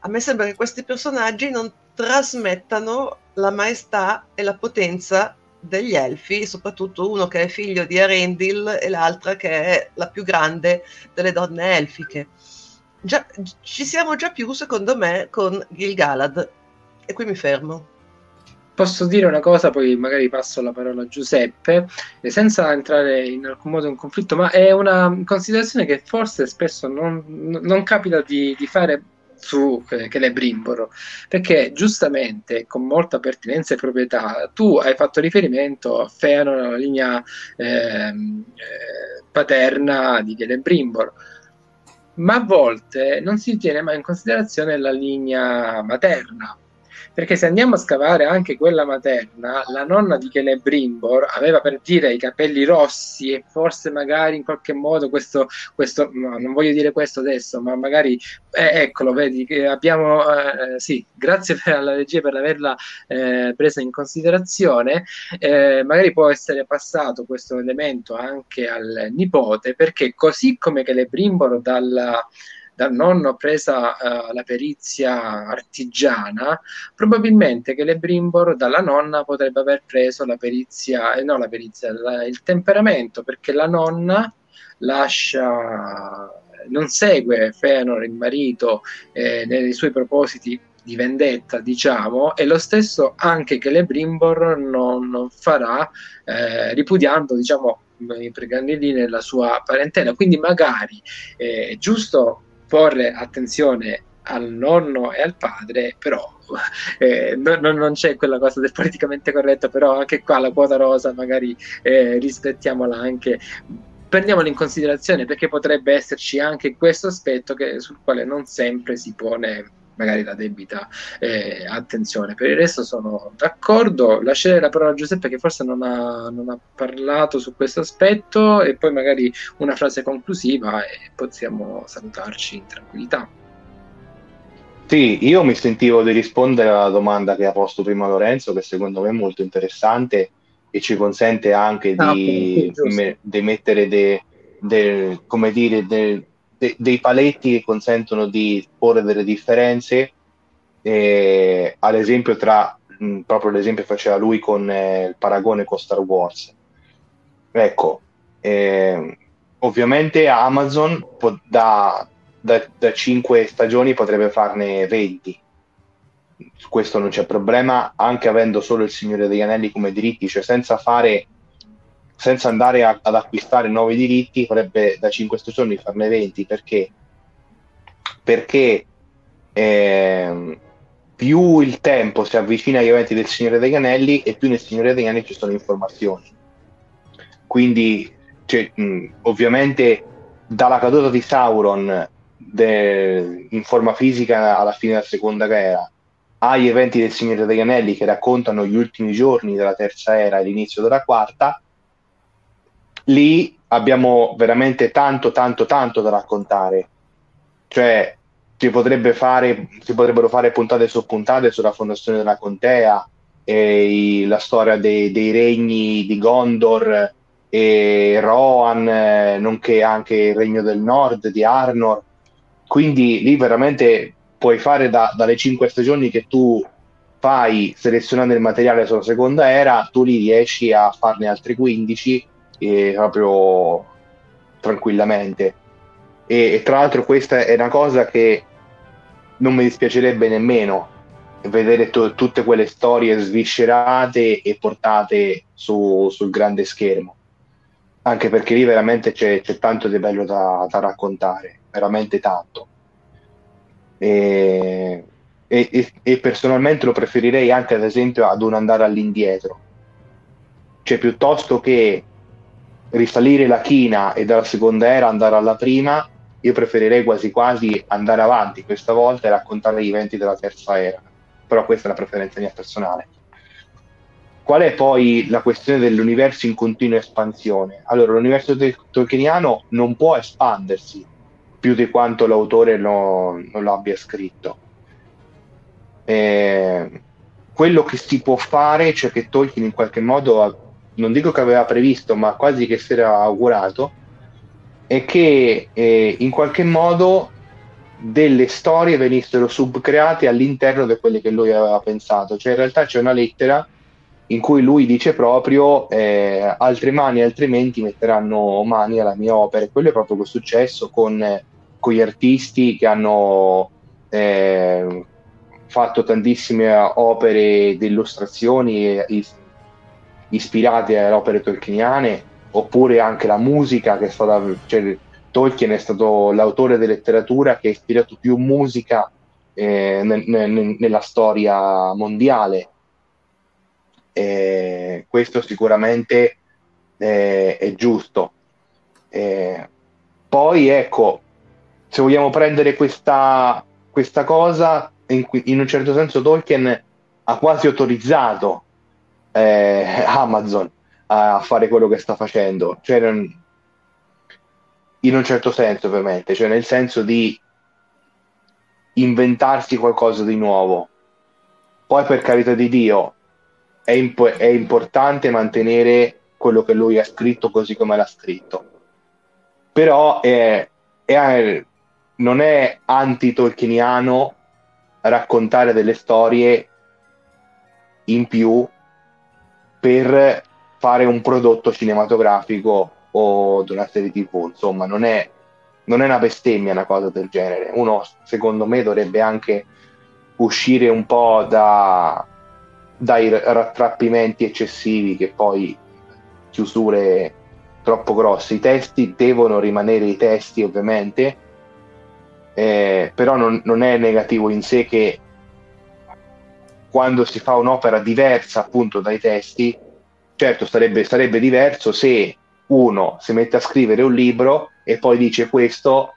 A me sembra che questi personaggi non trasmettano la maestà e la potenza degli elfi, soprattutto uno che è figlio di Arendil e l'altra che è la più grande delle donne elfiche. Già, ci siamo già più, secondo me, con Gil-galad, e qui mi fermo. Posso dire una cosa, poi magari passo la parola a Giuseppe, senza entrare in alcun modo in conflitto, ma è una considerazione che forse spesso non, non capita di, di fare su eh, Celebrimboro, perché giustamente, con molta pertinenza e proprietà, tu hai fatto riferimento a Feanor, la linea ehm, eh, paterna di Celebrimboro, ma a volte non si tiene mai in considerazione la linea materna perché se andiamo a scavare anche quella materna, la nonna di Celebrimbor aveva per dire i capelli rossi e forse magari in qualche modo questo, questo no, non voglio dire questo adesso, ma magari eh, eccolo, vedi che abbiamo, eh, sì, grazie per, alla regia per averla eh, presa in considerazione, eh, magari può essere passato questo elemento anche al nipote, perché così come Celebrimbor dalla dal nonno presa uh, la perizia artigiana, probabilmente che le Brimbor dalla nonna potrebbe aver preso la perizia, eh, no la perizia, la, il temperamento, perché la nonna lascia, non segue Fëanor, il marito, eh, nei suoi propositi di vendetta, diciamo, e lo stesso anche che le Brimbor non, non farà, eh, ripudiando, diciamo, i pregandini nella sua parentela. Quindi magari è eh, giusto porre attenzione al nonno e al padre, però eh, non, non, c'è quella cosa del politicamente corretto, però anche qua la quota rosa magari eh, rispettiamola anche. Prendiamola in considerazione perché potrebbe esserci anche questo aspetto che, sul quale non sempre si pone magari la debita eh, attenzione. Per il resto sono d'accordo. Lascerei la parola a Giuseppe che forse non ha, non ha, parlato su questo aspetto e poi magari una frase conclusiva e possiamo salutarci in tranquillità. Sì, io mi sentivo di rispondere alla domanda che ha posto prima Lorenzo, che secondo me è molto interessante e ci consente anche ah, di, me, di mettere de, de, come dire, de, de, dei paletti che consentono di porre delle differenze, eh, ad esempio tra mh, proprio l'esempio che faceva lui con eh, il paragone con Star Wars. Ecco, eh, ovviamente Amazon po- da, da, da 5 stagioni potrebbe farne 20. Su questo non c'è problema, anche avendo solo il Signore degli Anelli come diritti, cioè senza fare senza andare a, ad acquistare nuovi diritti, potrebbe da 5 stagioni farne 20 perché perché eh, più il tempo si avvicina agli eventi del Signore degli Anelli e più nel Signore degli Anelli ci sono informazioni. Quindi, cioè, mh, ovviamente, dalla caduta di Sauron de, in forma fisica alla fine della seconda guerra agli eventi del Signore degli Anelli che raccontano gli ultimi giorni della terza era e l'inizio della quarta, lì abbiamo veramente tanto, tanto, tanto da raccontare. Cioè, si, potrebbe fare, si potrebbero fare puntate su puntate sulla fondazione della contea, i, la storia dei, dei, regni di Gondor e Rohan, nonché anche il regno del nord di Arnor. Quindi lì veramente puoi fare da, dalle cinque stagioni che tu fai selezionando il materiale sulla seconda era, tu li riesci a farne altri 15 eh, proprio tranquillamente. E, e, tra l'altro questa è una cosa che non mi dispiacerebbe nemmeno vedere to- tutte quelle storie sviscerate e portate su, sul grande schermo. Anche perché lì veramente c'è, c'è tanto di bello da, da raccontare, veramente tanto e, e, e, personalmente lo preferirei anche ad esempio ad un andare all'indietro cioè piuttosto che risalire la china e dalla seconda era andare alla prima io preferirei quasi quasi andare avanti. Questa volta e raccontare gli eventi della terza era. Però questa è una preferenza mia personale. Qual è poi la questione dell'universo in continua espansione? Allora l'universo tolkieniano non può espandersi più di quanto l'autore lo, non lo abbia scritto. E quello che si può fare, cioè che Tolkien in qualche modo, non dico che aveva previsto, ma quasi che si era augurato, è che eh, in qualche modo delle storie venissero subcreate all'interno di quelle che lui aveva pensato. Cioè in realtà c'è una lettera in cui lui dice proprio eh, altre mani altrimenti metteranno mani alla mia opera. E quello è proprio successo con eh, con gli artisti che hanno eh, fatto tantissime opere di illustrazioni ispirate alle opere tolkieniane, oppure anche la musica che è stata, cioè, Tolkien è stato l'autore di letteratura che ha ispirato più musica eh, nel, nel, nella storia mondiale. Eh, questo sicuramente eh, è giusto. Poi ecco, se vogliamo prendere questa, questa cosa, in, in, un certo senso Tolkien ha quasi autorizzato eh, Amazon a, fare quello che sta facendo, cioè, in un certo senso ovviamente, cioè nel senso di inventarsi qualcosa di nuovo. Poi per carità di Dio è, imp- è importante mantenere quello che lui ha scritto così come l'ha scritto. Però è, è, non è anti-tolkieniano raccontare delle storie in più per fare un prodotto cinematografico o di una serie tv insomma non è, non è una bestemmia una cosa del genere. Uno secondo me dovrebbe anche uscire un po' da, dai rattrappimenti eccessivi che poi chiusure troppo grosse. I testi devono rimanere i testi ovviamente eh, però non, non, è negativo in sé che quando si fa un'opera diversa appunto dai testi, certo sarebbe, sarebbe diverso se uno si mette a scrivere un libro e poi dice questo,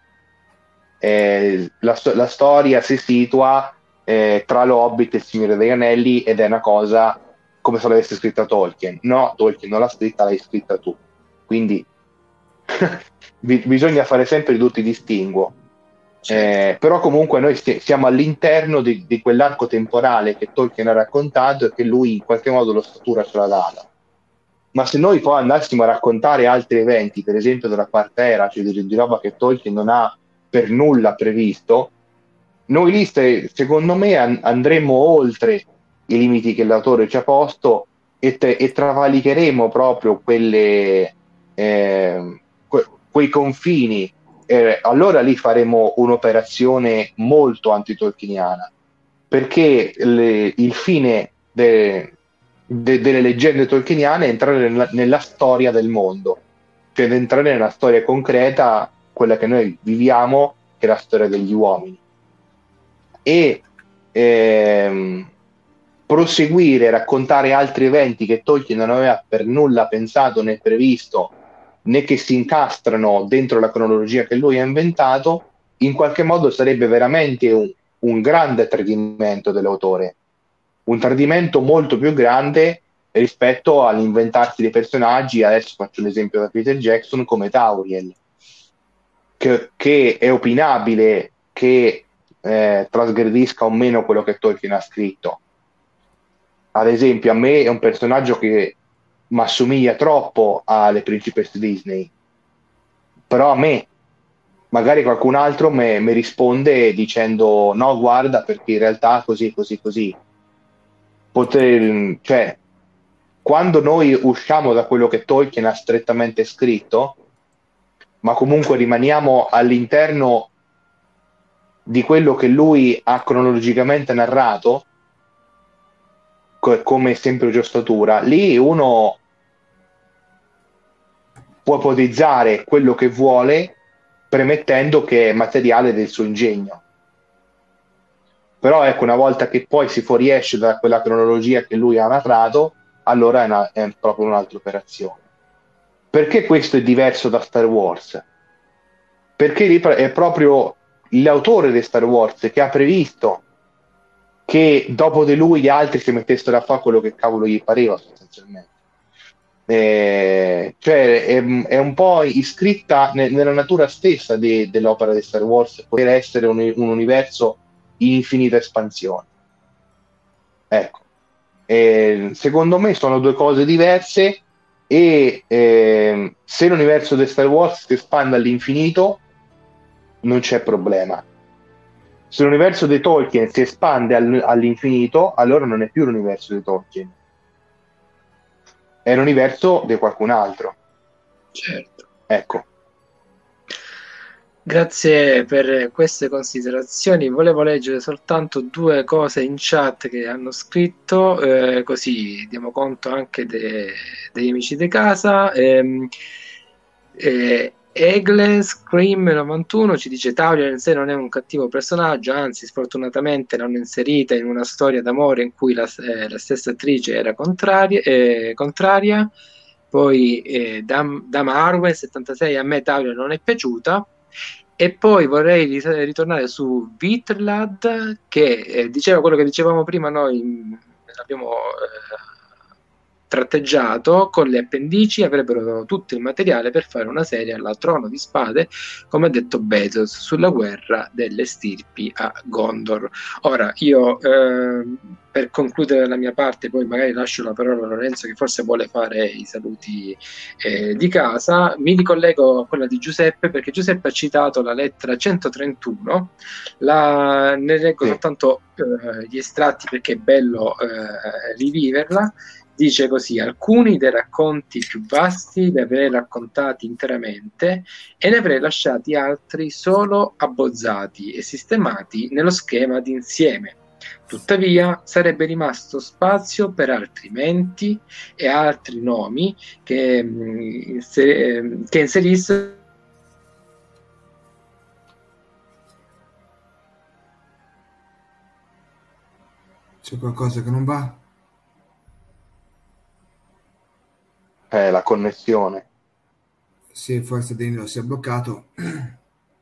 eh, la, la, storia si situa eh, tra l'Hobbit e il Signore degli Anelli ed è una cosa come se l'avesse scritta Tolkien. No, Tolkien non l'ha scritta, l'hai scritta tu. Quindi bisogna fare sempre tutti distinguo eh, però comunque noi siamo all'interno di, di, quell'arco temporale che Tolkien ha raccontato e che lui in qualche modo lo statura ce l'ha data. Ma se noi poi andassimo a raccontare altri eventi, per esempio della quarta era, cioè di, di roba che Tolkien non ha per nulla previsto, noi lì st- secondo me an- andremo oltre i limiti che l'autore ci ha posto e, te- e travalicheremo proprio quelle, eh, que- quei confini eh, allora lì faremo un'operazione molto antitolkieniana, perché le, il fine de, de, delle leggende tolkieniane è entrare nella, nella, storia del mondo, cioè entrare nella storia concreta, quella che noi viviamo, che anche la storia degli uomini. E ehm, proseguire, raccontare altri eventi che Tolkien non aveva per nulla pensato né previsto, né che si incastrano dentro la cronologia che lui ha inventato, in qualche modo sarebbe veramente un, un grande tradimento dell'autore, un tradimento molto più grande rispetto all'inventarsi dei personaggi, adesso faccio l'esempio da Peter Jackson, come Tauriel, che, che è opinabile che eh, trasgredisca o meno quello che Tolkien ha scritto. Ad esempio, a me è un personaggio che mi assomiglia troppo alle principesse Disney, però a me magari qualcun altro mi risponde dicendo no, guarda, perché in realtà così, così, così. Poter, cioè, quando noi usciamo da quello che Tolkien ha strettamente scritto, ma comunque rimaniamo all'interno di quello che lui ha cronologicamente narrato, co- come semplice ossatura, lì uno può ipotizzare quello che vuole premettendo che è materiale del suo ingegno. Però ecco, una volta che poi si fuoriesce da quella cronologia che lui ha narrato, allora è, una, è proprio un'altra operazione. Perché questo è diverso da Star Wars? Perché è proprio l'autore di Star Wars che ha previsto che dopo di lui gli altri si mettessero a fare quello che cavolo gli pareva sostanzialmente. Eh, cioè è, è, un po' iscritta ne, nella natura stessa de, dell'opera di Star Wars poter essere un, un universo in infinita espansione. Ecco, eh, secondo me sono due cose diverse e eh, se l'universo di Star Wars si espande all'infinito non c'è problema. Se l'universo di Tolkien si espande all- all'infinito, allora non è più l'universo di Tolkien è l'universo di qualcun altro. Certo. Ecco. Grazie per queste considerazioni. Volevo leggere soltanto due cose in chat che hanno scritto, eh, così diamo conto anche de- degli amici di casa. Eh, eh, Egle Scream 91 ci dice Tauriel in sé non è un cattivo personaggio, anzi sfortunatamente l'hanno inserita in una storia d'amore in cui la, eh, la stessa attrice era contraria. Eh, contraria. Poi eh, Dam, Dama Arwen 76 a me Tauriel non è piaciuta. E poi vorrei ritornare su Vitlad che eh, diceva quello che dicevamo prima noi, abbiamo eh, tratteggiato con le appendici avrebbero tutto il materiale per fare una serie alla Trono di Spade, come ha detto Bezos, sulla guerra delle stirpi a Gondor. Ora, io eh, per concludere la mia parte, poi magari lascio la parola a Lorenzo che forse vuole fare i saluti eh, di casa, mi ricollego a quella di Giuseppe perché Giuseppe ha citato la lettera 131, la, ne leggo sì. soltanto eh, gli estratti perché è bello eh, riviverla dice così: Alcuni dei racconti più vasti li avrei raccontati interamente e ne avrei lasciati altri solo abbozzati e sistemati nello schema d'insieme. Tuttavia sarebbe rimasto spazio per altri menti e altri nomi che, mm, inser- che inserissero C'è qualcosa che non va? Eh, la connessione. Sì, forse Danilo si è bloccato.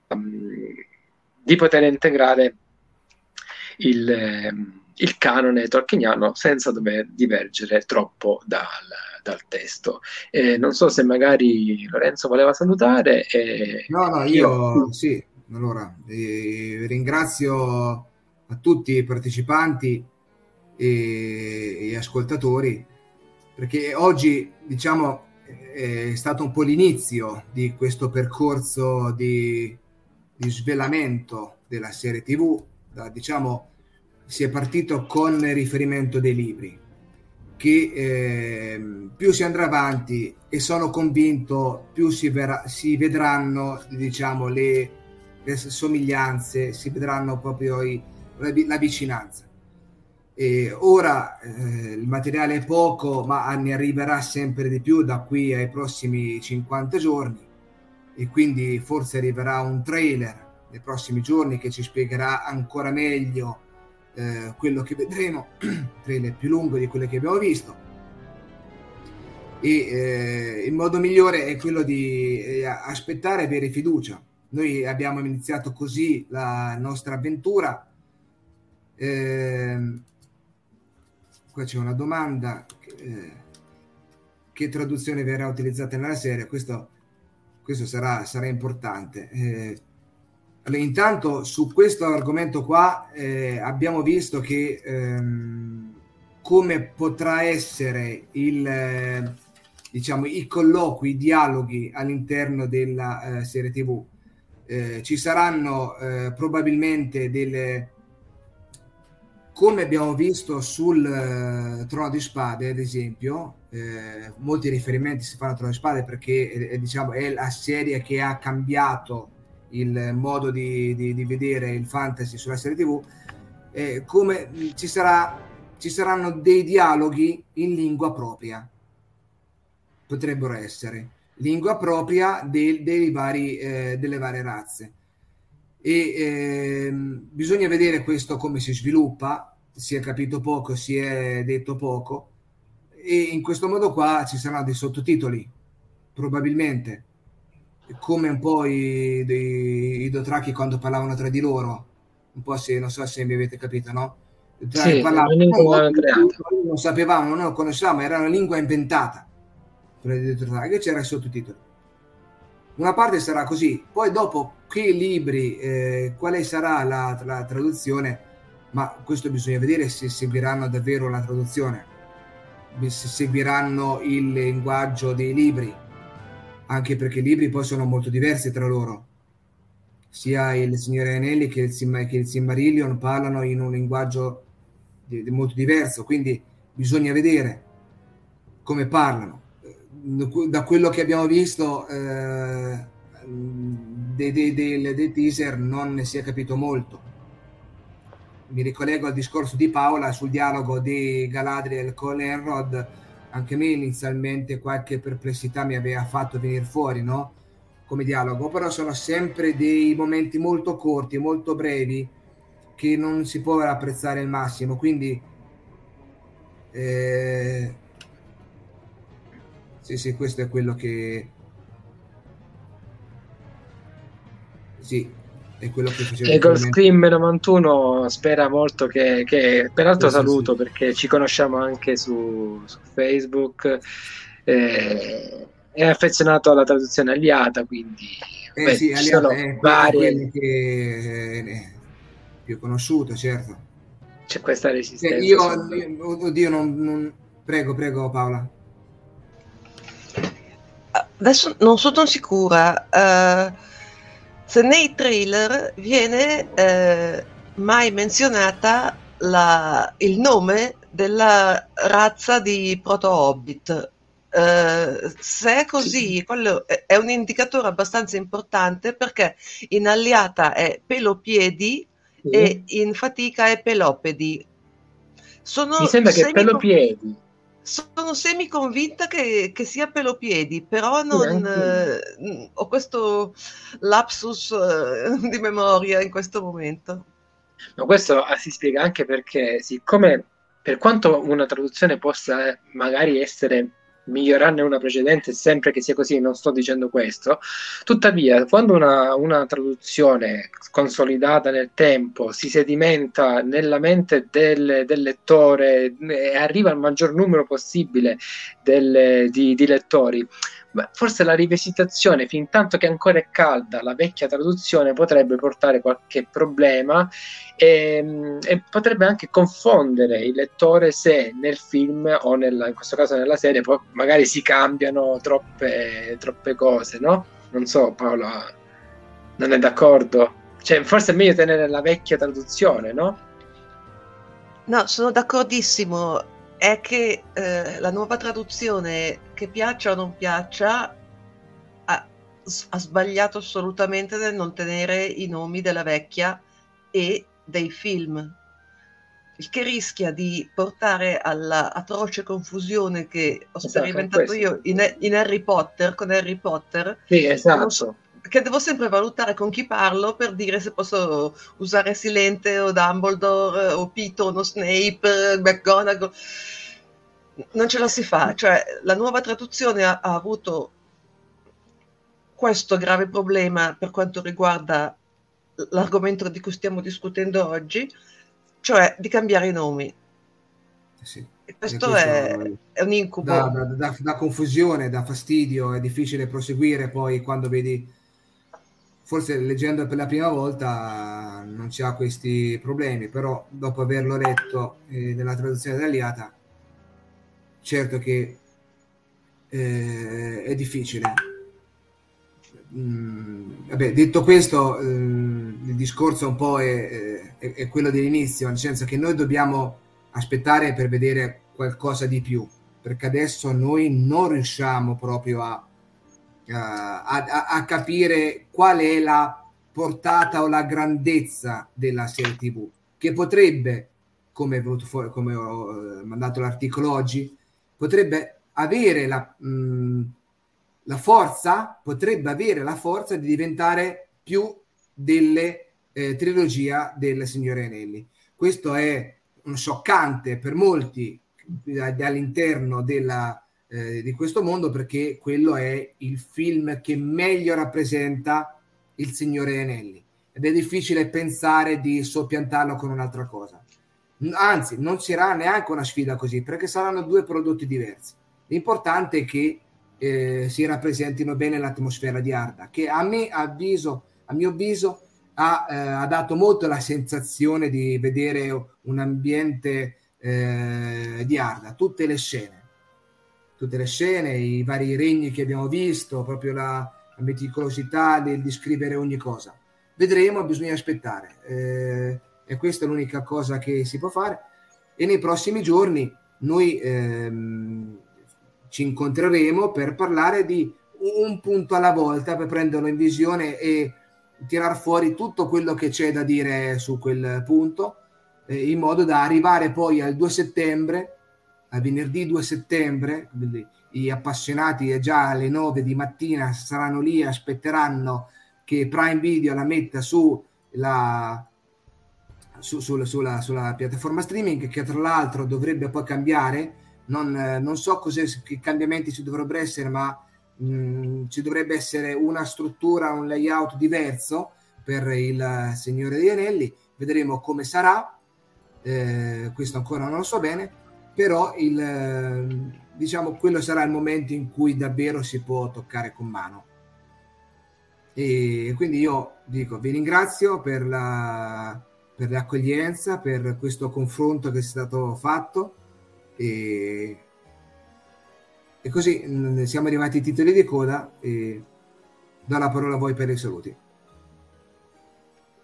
Di poter integrare il, ehm, il canone tolkieniano senza dover divergere troppo dal, dal testo. Eh, non so se magari Lorenzo voleva salutare. Eh, no, no, io, io sì. Allora, eh, ringrazio a tutti i partecipanti e, e ascoltatori perché oggi diciamo è stato un po' l'inizio di questo percorso di, di svelamento della serie tv da, diciamo si è partito con riferimento dei libri che eh, più si andrà avanti e sono convinto più si, verrà, si vedranno diciamo le, le, somiglianze si vedranno proprio i, la, la vicinanza e ora eh, il materiale è poco, ma ne arriverà sempre di più da qui ai prossimi 50 giorni e quindi forse arriverà un trailer nei prossimi giorni che ci spiegherà ancora meglio eh, quello che vedremo, trailer più lungo di quello che abbiamo visto. E eh, il modo migliore è quello di eh, aspettare e avere fiducia. Noi abbiamo iniziato così la nostra avventura. Eh, qua c'è una domanda. Eh, che traduzione verrà utilizzata nella serie? Questo, questo sarà, sarà importante. Eh, allora, intanto su questo argomento qua eh, abbiamo visto che ehm, come potrà essere il, eh, diciamo, i colloqui, i dialoghi all'interno della eh, serie tv. Eh, ci saranno probabilmente delle, come abbiamo visto sul uh, Trono di Spade, ad esempio, eh, molti riferimenti si fanno al Trono di Spade perché eh, diciamo, è la serie che ha cambiato il modo di, di, di vedere il fantasy sulla serie tv, eh, come ci, sarà, ci saranno dei dialoghi in lingua propria, potrebbero essere, lingua propria dei, dei vari, eh, delle varie razze. E eh, bisogna vedere questo come si sviluppa, si è capito poco, si è detto poco, e in questo modo qua ci saranno dei sottotitoli, probabilmente come un po' i, i, i Dotraki quando parlavano tra di loro, un po' se non so se mi avete capito, no? Tra, sì, parlavano, non, non sapevamo, non lo conoscevamo, era una lingua inventata. Che c'era i sottotitoli. Una parte sarà così, poi dopo che libri, eh, quale sarà la, la traduzione, ma questo bisogna vedere se seguiranno davvero la traduzione, se seguiranno il linguaggio dei libri anche perché i libri poi sono molto diversi tra loro. Sia il Signore Anelli che il, Sim- che il Silmarillion parlano in un linguaggio di, di molto diverso, quindi bisogna vedere come parlano. Da quello che abbiamo visto eh, dei, dei, dei, dei teaser non ne si è capito molto. Mi ricollego al discorso di Paola sul dialogo di Galadriel con Enrod anche me inizialmente qualche perplessità mi aveva fatto venire fuori, no? Come dialogo, però sono sempre dei momenti molto corti, molto brevi, che non si può apprezzare al massimo. Quindi, eh... sì, sì, questo è quello che. Sì, è quello che faceva e Scream 91 spera molto che, che peraltro sì, saluto sì. perché ci conosciamo anche su, su Facebook eh, è affezionato alla traduzione aliata quindi eh beh, sì, aliata è varie che eh, più conosciuto certo c'è questa resistenza eh, io, oddio non, non, prego prego Paola adesso non sono sicura uh se nei trailer viene eh, mai menzionata la, il nome della razza di proto-hobbit. Uh, se è così, sì. quello è, un indicatore abbastanza importante perché in alliata è pelopiedi sì. e in fatica è pelopedi. Sono Mi sembra che pelopiedi sono semi convinta che, che sia pelopiedi, però non, eh, ho questo lapsus eh, di memoria in questo momento. No, questo ah, si spiega anche perché, siccome per quanto una traduzione possa magari essere migliorarne una precedente sempre che sia così, non sto dicendo questo. Tuttavia, quando una, una, traduzione consolidata nel tempo si sedimenta nella mente del, del lettore e arriva al maggior numero possibile del, di, di lettori, forse la rivisitazione, fin tanto che ancora è calda, la vecchia traduzione potrebbe portare qualche problema e, ehm, e, potrebbe anche confondere il lettore se nel film o nella, in questo caso nella serie poi magari si cambiano troppe, troppe cose, no? Non so, Paola, non è d'accordo? Cioè, forse è meglio tenere la vecchia traduzione, no? No, sono d'accordissimo è che eh, la nuova traduzione, che piaccia o non piaccia, ha, ha, sbagliato assolutamente nel non tenere i nomi della vecchia e dei film, il che rischia di portare alla atroce confusione che ho esatto, sperimentato io in, in, Harry Potter, con Harry Potter. Sì, esatto. Che devo sempre valutare con chi parlo per dire se posso usare Silente o Dumbledore o Piton o Snape, McGonagall. Non ce la si fa, cioè la nuova traduzione ha, ha avuto questo grave problema per quanto riguarda l'argomento di cui stiamo discutendo oggi, cioè di cambiare i nomi. Sì. E questo, è, è, un incubo. Da, da, da, da, confusione, da fastidio, è difficile proseguire poi quando vedi, forse leggendo per la prima volta non si ha questi problemi, però dopo averlo letto eh, nella traduzione dell'Aliata, certo che eh, è difficile. Mm, vabbè, detto questo, eh, il discorso un po' è, è, è quello dell'inizio, nel senso che noi dobbiamo aspettare per vedere qualcosa di più, perché adesso noi non riusciamo proprio a, a, a, a capire qual è la portata o la grandezza della serie TV, che potrebbe, come, fuori, come ho eh, mandato l'articolo oggi, potrebbe avere la, mh, la forza, potrebbe avere la forza di diventare più delle eh, trilogia del Signore Anelli. Questo è scioccante per molti all'interno della, eh, di questo mondo perché quello è il film che meglio rappresenta il Signore Anelli ed è difficile pensare di soppiantarlo con un'altra cosa. Anzi, non sarà neanche una sfida così perché saranno due prodotti diversi. L'importante è che eh, si rappresentino bene l'atmosfera di Arda, che a me avviso, a mio avviso ha, eh, ha dato molto la sensazione di vedere un ambiente eh, di Arda, tutte le scene, tutte le scene, i vari regni che abbiamo visto, proprio la, la meticolosità del descrivere ogni cosa. Vedremo, bisogna aspettare. Eh, e questa è l'unica cosa che si può fare. E nei prossimi giorni noi ehm, ci incontreremo per parlare di un punto alla volta, per prenderlo in visione e tirar fuori tutto quello che c'è da dire su quel punto, eh, in modo da arrivare poi al 2 settembre, a venerdì 2 settembre, gli appassionati già alle 9 di mattina saranno lì aspetteranno che Prime Video la metta su la, su, su, sulla, sulla, piattaforma streaming che tra l'altro dovrebbe poi cambiare. Non, non so che cambiamenti ci dovrebbero essere ma mh, mm, ci dovrebbe essere una struttura, un layout diverso per il Signore degli Anelli, vedremo come sarà, eh, questo ancora non lo so bene, però il, diciamo, quello sarà il momento in cui davvero si può toccare con mano. E quindi io dico, vi ringrazio per, la, per l'accoglienza, per questo confronto che è stato fatto e e così mm, siamo arrivati ai titoli di coda e do la parola a voi per i saluti.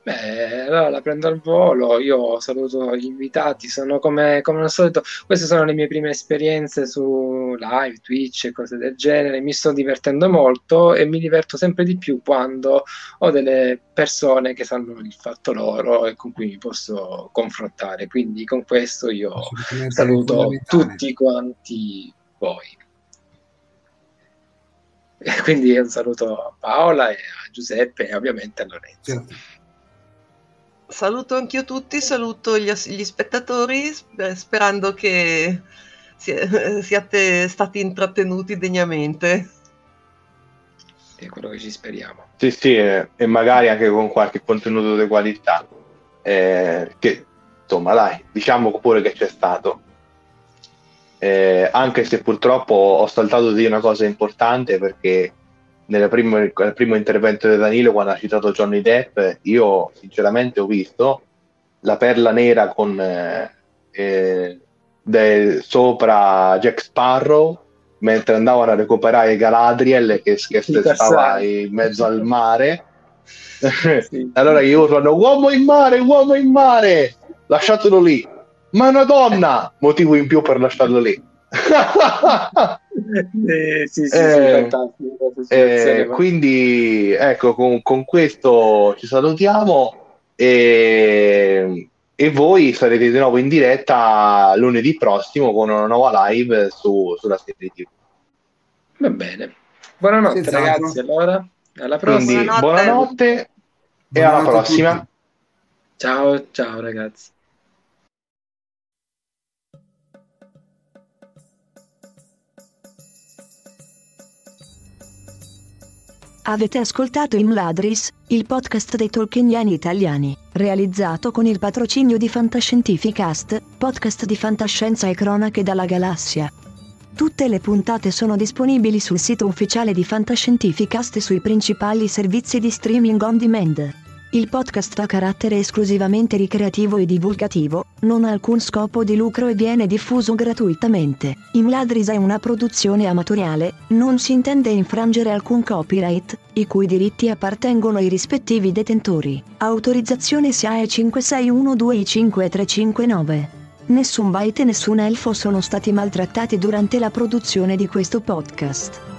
Beh, allora la prendo al volo, io saluto gli invitati, sono come, come al solito, queste sono le mie prime esperienze su live, Twitch e cose del genere, mi sto divertendo molto e mi diverto sempre di più quando ho delle persone che sanno il fatto loro e con cui mi posso confrontare, quindi con questo io saluto tutti quanti voi. quindi un saluto a Paola e a Giuseppe e ovviamente a Lorenzo. Certo. Saluto anch'io tutti, saluto gli, gli spettatori sperando che siate stati intrattenuti degnamente. È quello che ci speriamo. Sì, sì, e, e magari anche con qualche contenuto di qualità. Eh, che insomma, dai, diciamo pure che c'è stato eh, anche se purtroppo ho saltato di una cosa importante perché primo, nel primo intervento di Danilo quando ha citato Johnny Depp io sinceramente ho visto la perla nera con eh, eh, de, sopra Jack Sparrow mentre andavano a recuperare Galadriel che, che stava in mezzo al mare. Sì. allora io urlano uomo in mare uomo in mare! Lasciatelo lì. Ma è una donna, motivo in più per lasciarlo lì. eh, sì, sì, eh, sì, eh, quindi ecco con, con, questo ci salutiamo e, e, voi sarete di nuovo in diretta lunedì prossimo con una nuova live su, sulla serie TV. Va bene, buonanotte Senz'altro. ragazzi allora Alla prossima. Quindi buonanotte, e alla prossima. Ciao, ciao ragazzi. Avete ascoltato Imladris, il podcast dei tolkieniani italiani, realizzato con il patrocinio di Fantascientificast, podcast di fantascienza e cronache dalla galassia. Tutte le puntate sono disponibili sul sito ufficiale di Fantascientificast e sui principali servizi di streaming on demand. Il podcast ha carattere esclusivamente ricreativo e divulgativo, non ha alcun scopo di lucro e viene diffuso gratuitamente. Imladris è una produzione amatoriale, non si intende infrangere alcun copyright, i cui diritti appartengono ai rispettivi detentori. Autorizzazione SIAE 56125359. Nessun byte e nessun elfo sono stati maltrattati durante la produzione di questo podcast.